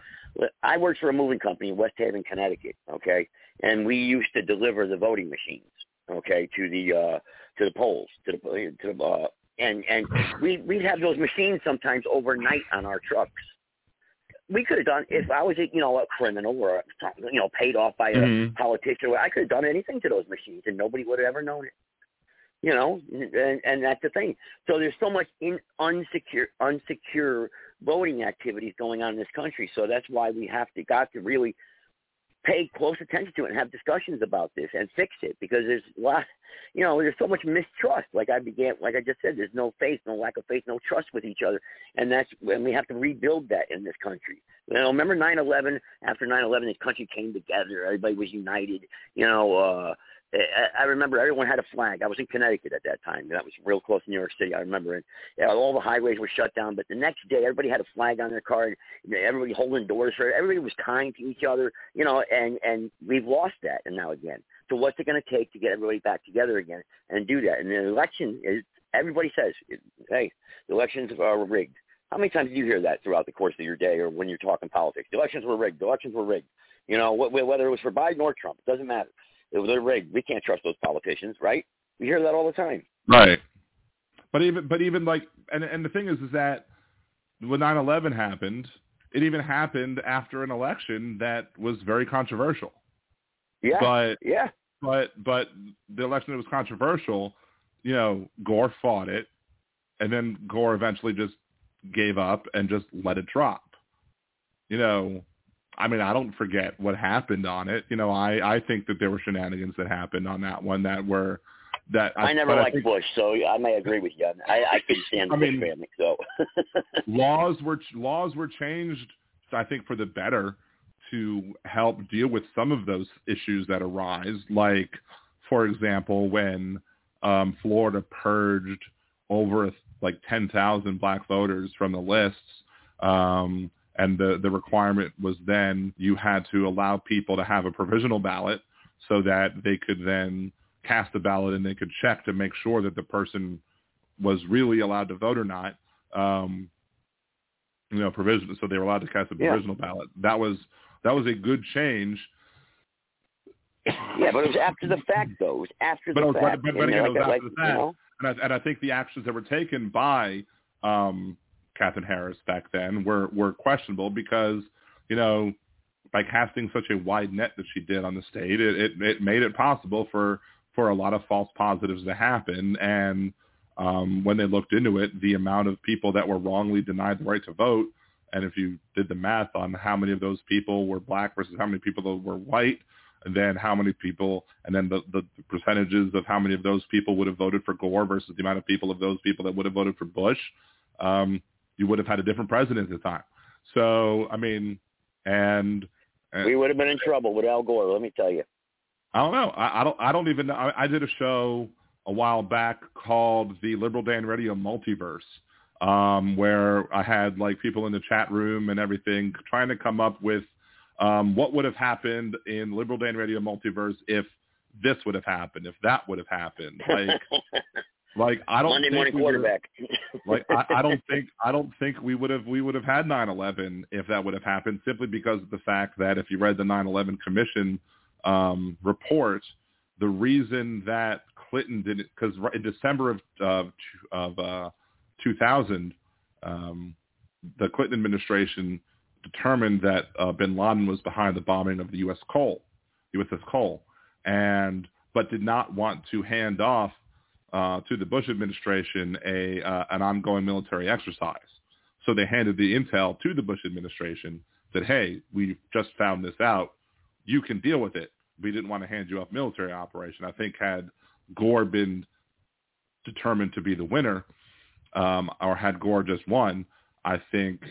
Speaker 2: I worked for a moving company in West Haven, Connecticut. Okay, and we used to deliver the voting machines. Okay, to the uh to the polls to the to the uh, and and we we'd have those machines sometimes overnight on our trucks we could have done if I was a you know a criminal or you know paid off by a
Speaker 1: Mhm.
Speaker 2: politician. I could have done anything to those machines, and nobody would have ever known it. You know, and and that's the thing. So there's so much in unsecure unsecure voting activities going on in this country. So that's why we have to got to really pay close attention to it and have discussions about this and fix it because there's a lot you know there's so much mistrust. Like i began like i just said there's no faith no lack of faith no trust with each other. And that's when we have to rebuild that in this country. You know remember nine eleven? After nine eleven this country came together. Everybody was united. You know uh I remember everyone had a flag. I was in Connecticut at that time. That was real close to New York City. I remember it. All the highways were shut down, but the next day, everybody had a flag on their car. Everybody holding doors for. Everybody was kind to each other, you know. And and we've lost that, and now again. So what's it going to take to get everybody back together again and do that? And the election is. Everybody says, "Hey, the elections are rigged." How many times do you hear that throughout the course of your day, or when you're talking politics? The elections were rigged. The elections were rigged. You know, whether it was for Biden or Trump, it doesn't matter. They're rigged. We can't trust those politicians, right? We hear that all the time.
Speaker 1: Right. But even but even like and and the thing is is that when 9/11 happened, it even happened after an election that was very controversial.
Speaker 2: Yeah.
Speaker 1: But
Speaker 2: yeah.
Speaker 1: but but the election that was controversial, you know, Gore fought it, and then Gore eventually just gave up and just let it drop. You know, I mean, I don't forget what happened on it. You know, I I think that there were shenanigans that happened on that one that were that
Speaker 2: I, never
Speaker 1: but
Speaker 2: liked
Speaker 1: think
Speaker 2: Bush, so I may agree with you. I, I couldn't stand the
Speaker 1: I
Speaker 2: Bush
Speaker 1: mean-
Speaker 2: family. So
Speaker 1: laws were laws were changed, I think, for the better to help deal with some of those issues that arise. Like, for example, when um, Florida purged over like 10,000 black voters from the lists, um, and the the requirement was then you had to allow people to have a provisional ballot so that they could then cast a ballot and they could check to make sure that the person was really allowed to vote or not. Um, you know, provision. So they were allowed to cast a
Speaker 2: Yeah.
Speaker 1: provisional ballot. That was that was a good change.
Speaker 2: yeah, but it was after the fact, though. It was after
Speaker 1: But
Speaker 2: the
Speaker 1: was-
Speaker 2: fact.
Speaker 1: but- but
Speaker 2: And
Speaker 1: again, it was
Speaker 2: like,
Speaker 1: after the
Speaker 2: you know,
Speaker 1: And I, and I think the actions that were taken by um, Katherine Harris back then were were questionable because you know by casting such a wide net that she did on the state, it it, it made it possible for for a lot of false positives to happen. And um, when they looked into it, the amount of people that were wrongly denied the right to vote, and if you did the math on how many of those people were black versus how many people were white, and then how many people, and then the, the percentages of how many of those people would have voted for Gore versus the amount of people of those people that would have voted for Bush, um, you would have had a different president at the time. So, I mean, and
Speaker 2: And we would have been in trouble with Al Gore. Let me tell you.
Speaker 1: I don't know. I, I don't. I don't even know. I, I did a show a while back called the Liberal Dan Radio Multiverse, um, where I had like people in the chat room and everything trying to come up with um, what would have happened in Liberal Dan Radio Multiverse if this would have happened, if that would have happened. Like, like I don't
Speaker 2: Monday
Speaker 1: think
Speaker 2: morning quarterback.
Speaker 1: like I, I don't think I don't think we would have we would have had 9/11 if that would have happened simply because of the fact that if you read the 9/11 Commission um, report, the reason that Clinton didn't because in December of of, of uh, 2000, um, the Clinton administration determined that uh, Bin Laden was behind the bombing of the U.S. Cole, USS Cole, and but did not want to hand off uh, to the Bush administration a uh, an ongoing military exercise. So they handed the intel to the Bush administration. Said, "Hey, we just found this out. You can deal with it. We didn't want to hand you off military operation." I think had Gore been determined to be the winner, um, or had Gore just won, I think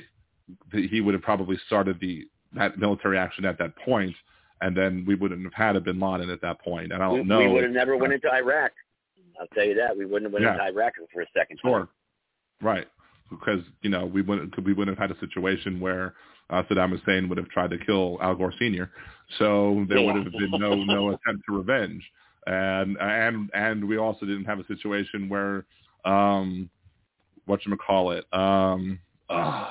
Speaker 1: that he would have probably started the that military action at that point, and then we wouldn't have had a Bin Laden at that point. And I don't
Speaker 2: we,
Speaker 1: know.
Speaker 2: We would have never went into Iraq. I'll tell you that we wouldn't have went
Speaker 1: yeah.
Speaker 2: into Iraq for a second.
Speaker 1: Sure,
Speaker 2: time.
Speaker 1: right? Because you know we wouldn't we wouldn't have had a situation where uh, Saddam Hussein would have tried to kill Al Gore Senior, so there
Speaker 2: Yeah.
Speaker 1: would have been no no attempt to revenge, and and and we also didn't have a situation where um, what you call it um, uh,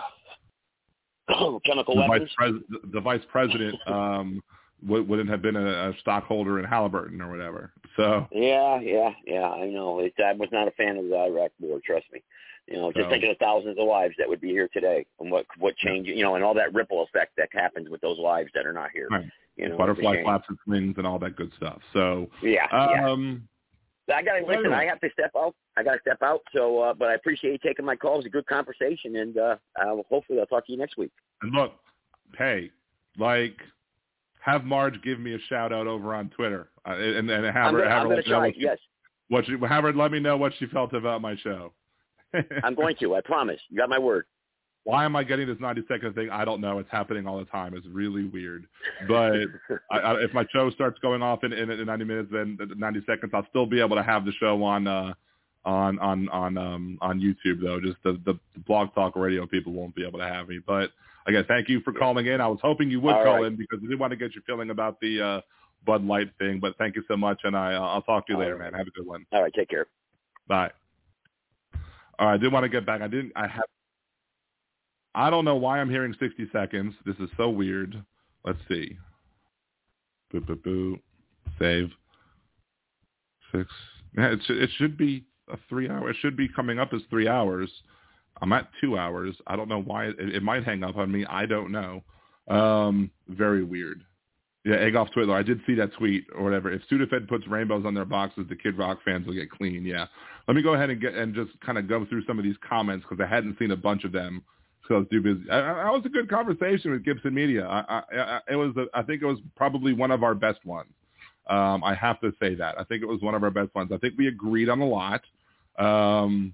Speaker 2: Chemical
Speaker 1: the
Speaker 2: weapons.
Speaker 1: vice pres- the vice president um, would, wouldn't have been a, a stockholder in Halliburton or whatever. So
Speaker 2: Yeah, yeah, yeah. I know. It, I was not a fan of the Iraq War. Trust me. You know, just
Speaker 1: No.
Speaker 2: thinking of thousands of lives that would be here today, and what what change, you know, and all that ripple effect that happens with those lives that are not here.
Speaker 1: Right.
Speaker 2: You know,
Speaker 1: butterfly flaps and wings and all that good stuff. So
Speaker 2: Yeah, yeah.
Speaker 1: um,
Speaker 2: I got to listen.
Speaker 1: anyway.
Speaker 2: I have to step out. I got to step out. So, uh, but I appreciate you taking my call. It was a good conversation, and uh, uh, hopefully I'll talk to you next week.
Speaker 1: and look, hey, like have Marge give me a shout out over on Twitter, uh, and and have her
Speaker 2: gonna,
Speaker 1: have
Speaker 2: I'm
Speaker 1: her let me know
Speaker 2: try.
Speaker 1: what she,
Speaker 2: Yes,
Speaker 1: what she have her let me know what she felt about my show.
Speaker 2: I'm going to. I promise. You got my word.
Speaker 1: Why am I getting this 90 second thing? I don't know. It's happening all the time. It's really weird. But I, I, if my show starts going off in, in, in 90 minutes, then 90 seconds, I'll still be able to have the show on uh, on on on um, on YouTube though. Just the, the the blog talk radio people won't be able to have me. But again, thank you for calling in. I was hoping you would
Speaker 2: All
Speaker 1: call
Speaker 2: right.
Speaker 1: in because we did want to get your feeling about the uh, Bud Light thing. But thank you so much, and I I'll talk to you
Speaker 2: All
Speaker 1: later,
Speaker 2: right.
Speaker 1: man. Have a good one.
Speaker 2: All right. Take care.
Speaker 1: Bye. All right, I did want to get back. I didn't. I have. I don't know why I'm hearing 60 seconds. This is so weird. Let's see. Boo boo boo. Save. Six. Yeah, it should, it should be a three hour. It should be coming up as three hours. I'm at two hours. I don't know why it, it might hang up on me. I don't know. Um, very weird. Yeah, egg off Twitter. I did see that tweet or whatever. If Sudafed puts rainbows on their boxes, the Kid Rock fans will get clean. Yeah. Let me go ahead and get and just kind of go through some of these comments because I hadn't seen a bunch of them. So I was too busy. I, was a good conversation with Gibson Media. I, I, I, it was. A, I think it was probably one of our best ones. Um, I have to say that. I think it was one of our best ones. I think we agreed on a lot. Um,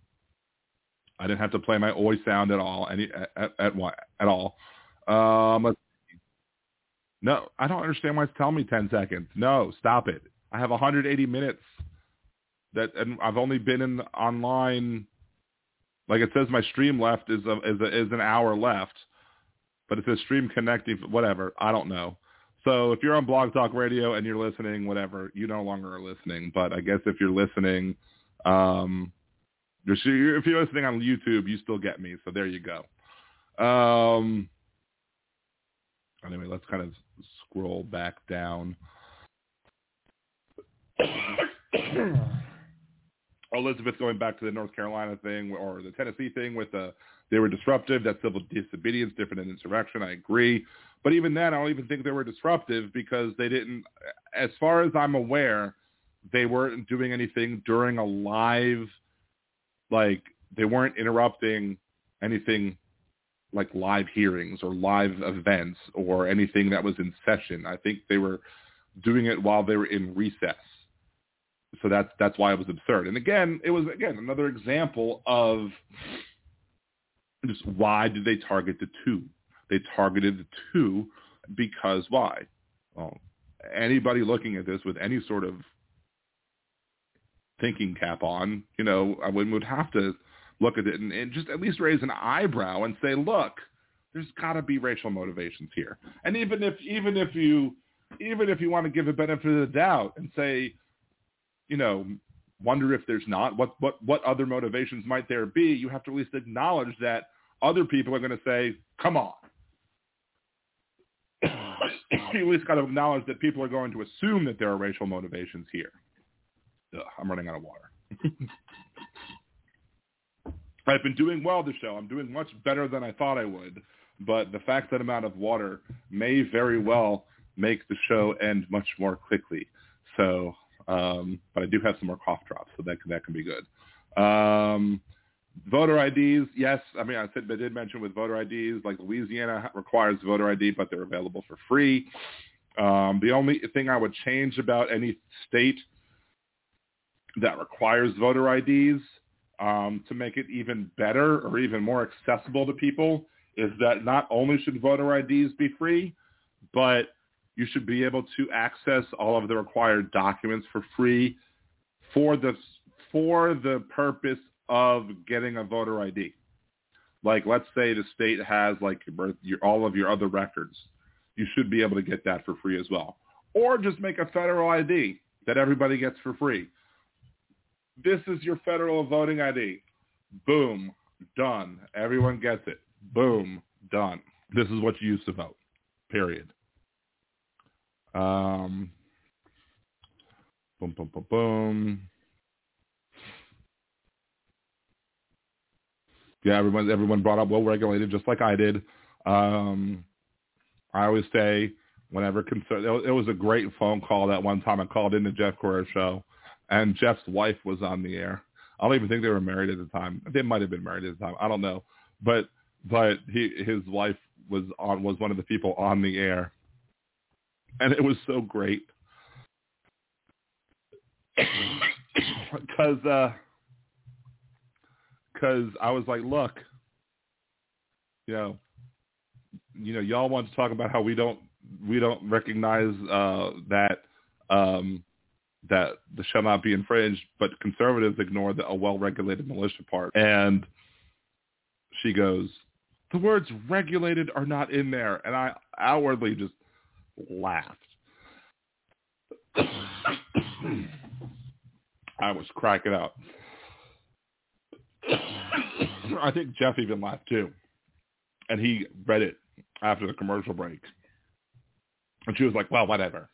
Speaker 1: I didn't have to play my oi sound at all. Any at at, at all. Um, no, I don't understand why it's telling me 10 seconds. No, stop it. I have 180 minutes that, and I've only been in online. Like it says, my stream left is a, is a, is an hour left, but it says stream connecting. Whatever, I don't know. So if you're on Blog Talk Radio and you're listening, whatever, you no longer are listening. But I guess if you're listening, um, if you're listening on YouTube, you still get me. So there you go. Um, anyway, let's kind of scroll back down. Elizabeth going back to the North Carolina thing or the Tennessee thing with the they were disruptive. That's civil disobedience, different than insurrection. I agree. But even then, I don't even think they were disruptive because they didn't, as far as I'm aware, they weren't doing anything during a live, like they weren't interrupting anything like live hearings or live events or anything that was in session. I think they were doing it while they were in recess. So that's that's why it was absurd. And again, it was again another example of just why did they target the two? They targeted the two because why? Well, anybody looking at this with any sort of thinking cap on, you know, I would, would have to look at it and, and just at least raise an eyebrow and say, look, there's got to be racial motivations here. And even if even if you even if you want to give a benefit of the doubt and say, you know, wonder if there's not what what what other motivations might there be, you have to at least acknowledge that other people are going to say, come on. you at least got to acknowledge that people are going to assume that there are racial motivations here. Ugh, I'm running out of water. I've been doing well this show. I'm doing much better than I thought I would, but the fact that I'm out of water may very well make the show end much more quickly. So, um, but I do have some more cough drops, so that that can be good. Um, voter IDs, yes. I mean, I said I did mention with voter IDs, like Louisiana requires voter ID, but they're available for free. Um, the only thing I would change about any state that requires voter IDs um, to make it even better or even more accessible to people is that not only should voter IDs be free, but you should be able to access all of the required documents for free for the for the purpose of getting a voter ID. Like, let's say the state has like your birth, your, all of your other records. You should be able to get that for free as well. Or just make a federal ID that everybody gets for free. This is your federal voting ID. Boom, done. Everyone gets it. Boom, done. This is what you used to vote. Period. Um, boom, boom, boom, boom. Yeah, everyone everyone brought up well regulated, just like I did. Um, I always say whenever concerned, it was a great phone call that one time I called in the Jeff Cora show, and Jeff's wife was on the air. I don't even think they were married at the time. They might have been married at the time. I don't know, but but he his wife was on was one of the people on the air, and it was so great because. uh because I was like, look, you know, you know, y'all want to talk about how we don't we don't recognize uh, that um, that the shall not be infringed, but conservatives ignore the a well-regulated militia part. And she goes, the words regulated are not in there, and I outwardly just laughed. I was cracking up. I think Jeff even laughed too. And he read it after the commercial break. And she was like, well, whatever.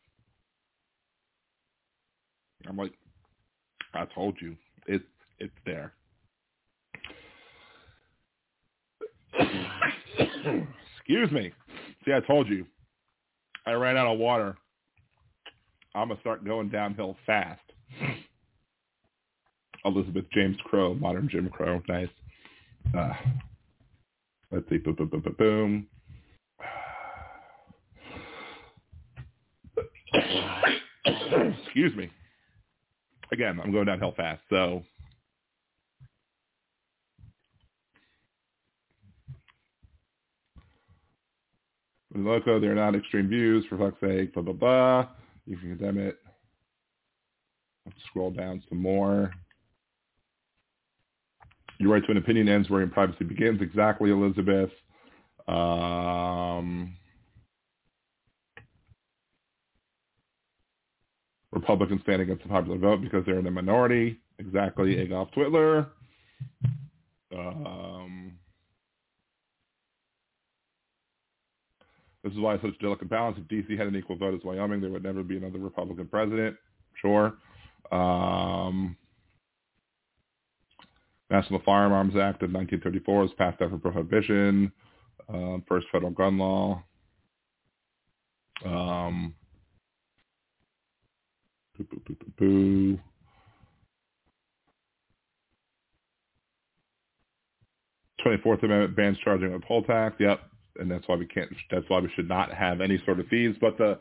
Speaker 1: I'm like, I told you. It's it's there. Excuse me. See, I told you. I ran out of water. I'm to start going downhill fast. Elizabeth James Crow, modern Jim Crow. Nice. Uh, let's see. Boom, boom, boom, boom, boom. Excuse me. Again, I'm going downhill fast, so Loco, they're not extreme views, for fuck's sake, blah, blah, blah. You can condemn it. Let's scroll down some more. Your right to an opinion ends where your privacy begins. Exactly, Elizabeth. Um, Republicans stand against the popular vote because they're in the minority. Exactly, Adolf Twitler. Um, this is why it's such delicate balance. If D.C. had an equal vote as Wyoming, there would never be another Republican president. Sure. Um, National Firearms Act of 1934 was passed after prohibition, uh, first federal gun law. Um, Twenty-fourth Amendment bans charging a poll tax. Yep, and that's why we can't. That's why we should not have any sort of fees. But the,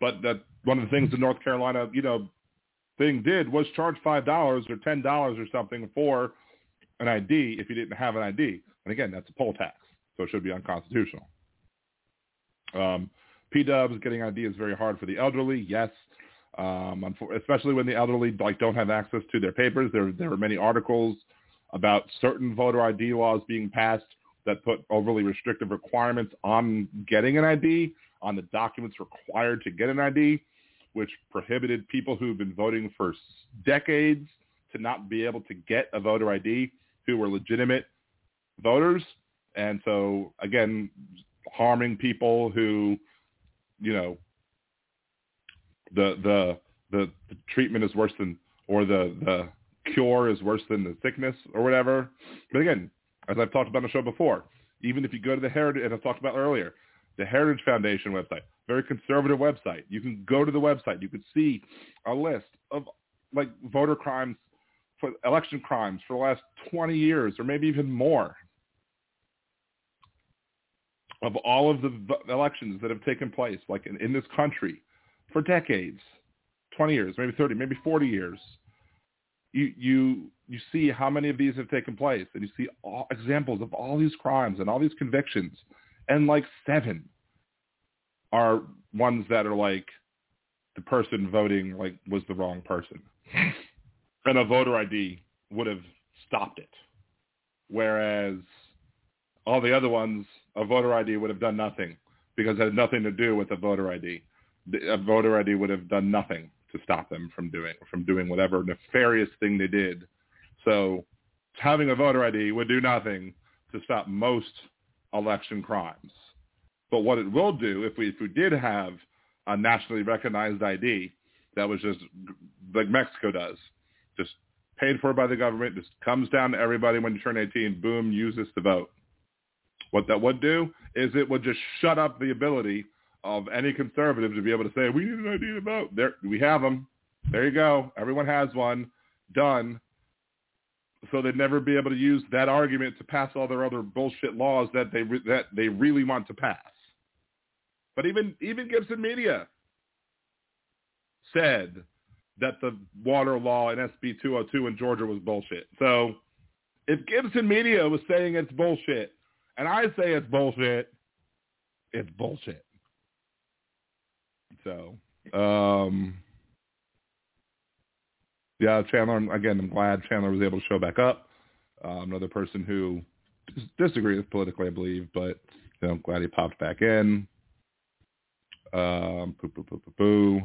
Speaker 1: but that one of the things the North Carolina, you know, thing did was charge five dollars or ten dollars or something for an ID if you didn't have an ID. And again, that's a poll tax, so it should be unconstitutional. Um, P-dubs, getting ID is very hard for the elderly. Yes, um, especially when the elderly like don't have access to their papers. There, there are many articles about certain voter ID laws being passed that put overly restrictive requirements on getting an ID, on the documents required to get an ID, which prohibited people who've been voting for decades to not be able to get a voter ID who were legitimate voters. And so, again, harming people who, you know, the the the, the treatment is worse than, or the the cure is worse than the sickness or whatever. But again, as I've talked about on the show before, even if you go to the Heritage, and I talked about earlier, the Heritage Foundation website, very conservative website. You can go to the website. You can see a list of like voter crimes, for election crimes for the last 20 years or maybe even more of all of the elections that have taken place, like in, in this country, for decades, 20 years, maybe 30, maybe 40 years, you you you see how many of these have taken place, and you see all, examples of all these crimes and all these convictions, and like seven are ones that are like the person voting like was the wrong person, and a voter ID would have stopped it, whereas all the other ones a voter ID would have done nothing because it had nothing to do with a voter ID. A voter ID would have done nothing to stop them from doing from doing whatever nefarious thing they did. So having a voter ID would do nothing to stop most election crimes. But what it will do if we if we did have a nationally recognized ID that was just like Mexico does, just paid for by the government, just comes down to everybody when you turn 18, boom, use this to vote. What that would do is it would just shut up the ability of any conservative to be able to say, we need an idea vote. There, we have them. There you go. Everyone has one. Done. So they'd never be able to use that argument to pass all their other bullshit laws that they re- that they really want to pass. But even even Gibson Media said that the water law in SB 202 in Georgia was bullshit. So if Gibson Media was saying it's bullshit, and I say it's bullshit, it's bullshit. So, um, yeah, Chandler, again, I'm glad Chandler was able to show back up. Uh, another person who disagrees politically, I believe, but you know, I'm glad he popped back in. Um, poo, poo, poo, poo, poo.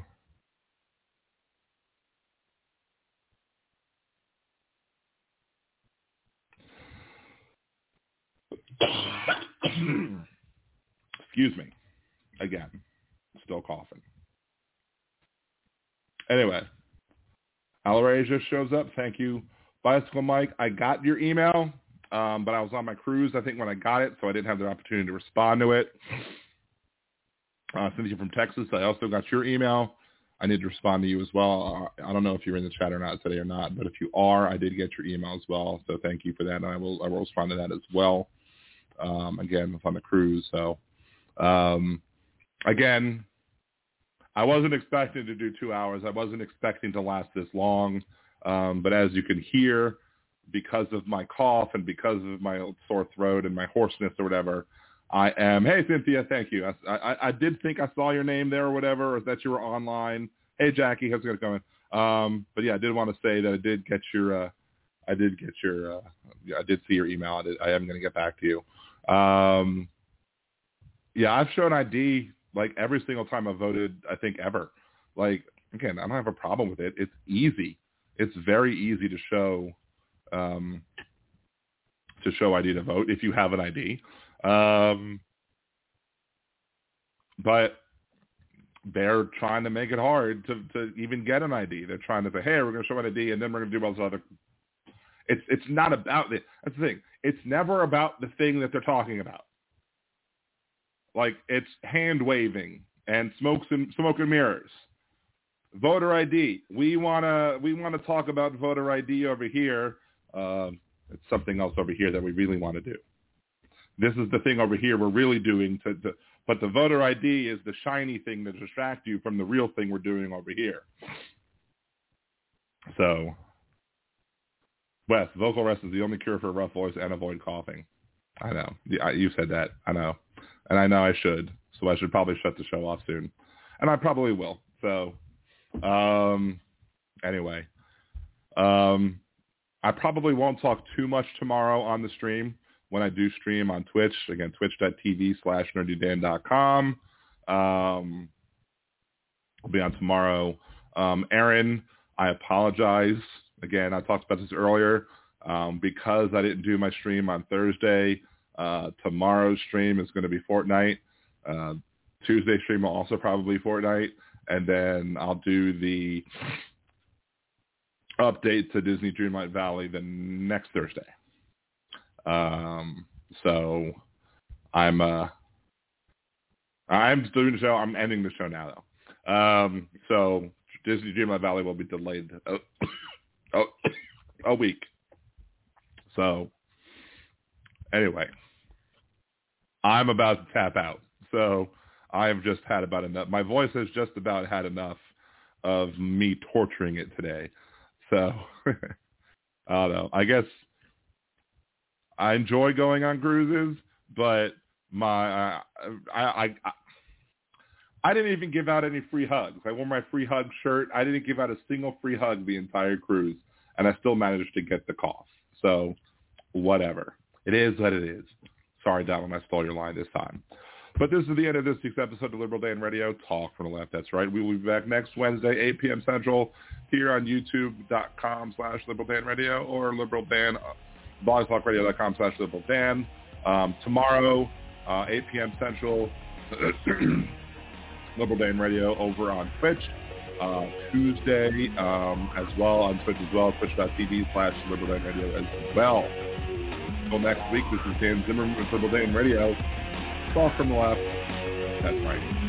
Speaker 1: Excuse me. Again, still coughing. Anyway, Alaray just shows up. Thank you, Bicycle Mike. I got your email, um, but I was on my cruise, I think, when I got it, so I didn't have the opportunity to respond to it. Uh, Cynthia from Texas, I also got your email. I need to respond to you as well. Uh, I don't know if you're in the chat or not today or not, but if you are, I did get your email as well. So thank you for that, and I will I will respond to that as well. Um, again, I'm on the cruise. So, um, again, I wasn't expecting to do two hours. I wasn't expecting to last this long. Um, but as you can hear, because of my cough and because of my sore throat and my hoarseness or whatever, I am. Hey, Cynthia, thank you. I, I, I did think I saw your name there or whatever, or that you were online. Hey, Jackie, how's it going? Um, but yeah, I did want to say that I did get your, uh, I did get your, uh, I did see your email. I, did, I am going to get back to you. Um, yeah, I've shown ID like every single time I voted. I think ever. Like again, I don't have a problem with it. It's easy. It's very easy to show um, to show ID to vote if you have an ID. Um, but they're trying to make it hard to, to even get an ID. They're trying to say, hey, we're going to show an ID, and then we're going to do all this other. It's it's not about it. That's the thing. It's never about the thing that they're talking about. Like it's hand waving and smokes and smoke and mirrors. Voter ID. We wanna we wanna talk about voter ID over here. Uh, it's something else over here that we really want to do. This is the thing over here we're really doing to, to but the voter ID is the shiny thing that distracts you from the real thing we're doing over here. So Wes, vocal rest is the only cure for a rough voice and avoid coughing. I know. You said that. I know. And I know I should. So I should probably shut the show off soon. And I probably will. So, um, anyway, um, I probably won't talk too much tomorrow on the stream when I do stream on Twitch. Again, twitch.tv slash nerdydan.com. Um, I'll be on tomorrow. Um, Aaron, I apologize. Again, I talked about this earlier. Um, because I didn't do my stream on Thursday, uh, tomorrow's stream is going to be Fortnite. Uh, Tuesday stream will also probably Fortnite. And then I'll do the update to Disney Dreamlight Valley the next Thursday. Um, so I'm uh, I'm doing the show. I'm ending the show now though. Um, so Disney Dreamlight Valley will be delayed a, a, a week. So anyway, I'm about to tap out. So I've just had about enough. My voice has just about had enough of me torturing it today. So I don't know. I guess I enjoy going on cruises, but my I, I I I didn't even give out any free hugs. I wore my free hug shirt. I didn't give out a single free hug the entire cruise, and I still managed to get the cough. So whatever. It is what it is. Sorry, Donald, I stole your line this time. But this is the end of this week's episode of Liberal Dan Radio. Talk from the left. That's right. We will be back next Wednesday, 8 p.m. Central, here on YouTube.com slash Liberal Dan Radio or Liberal Dan, blogtalkradio.com slash Liberal Dan. Um, tomorrow, uh, 8 p.m. Central, Liberal Dan Radio over on Twitch. Uh, Tuesday um, as well on Twitch as well, twitch.tv slash Liberal Dan Radio as well. Until next week, this is Dan Zimmerman with Liberal Dan Radio. Talk from the left. That's right.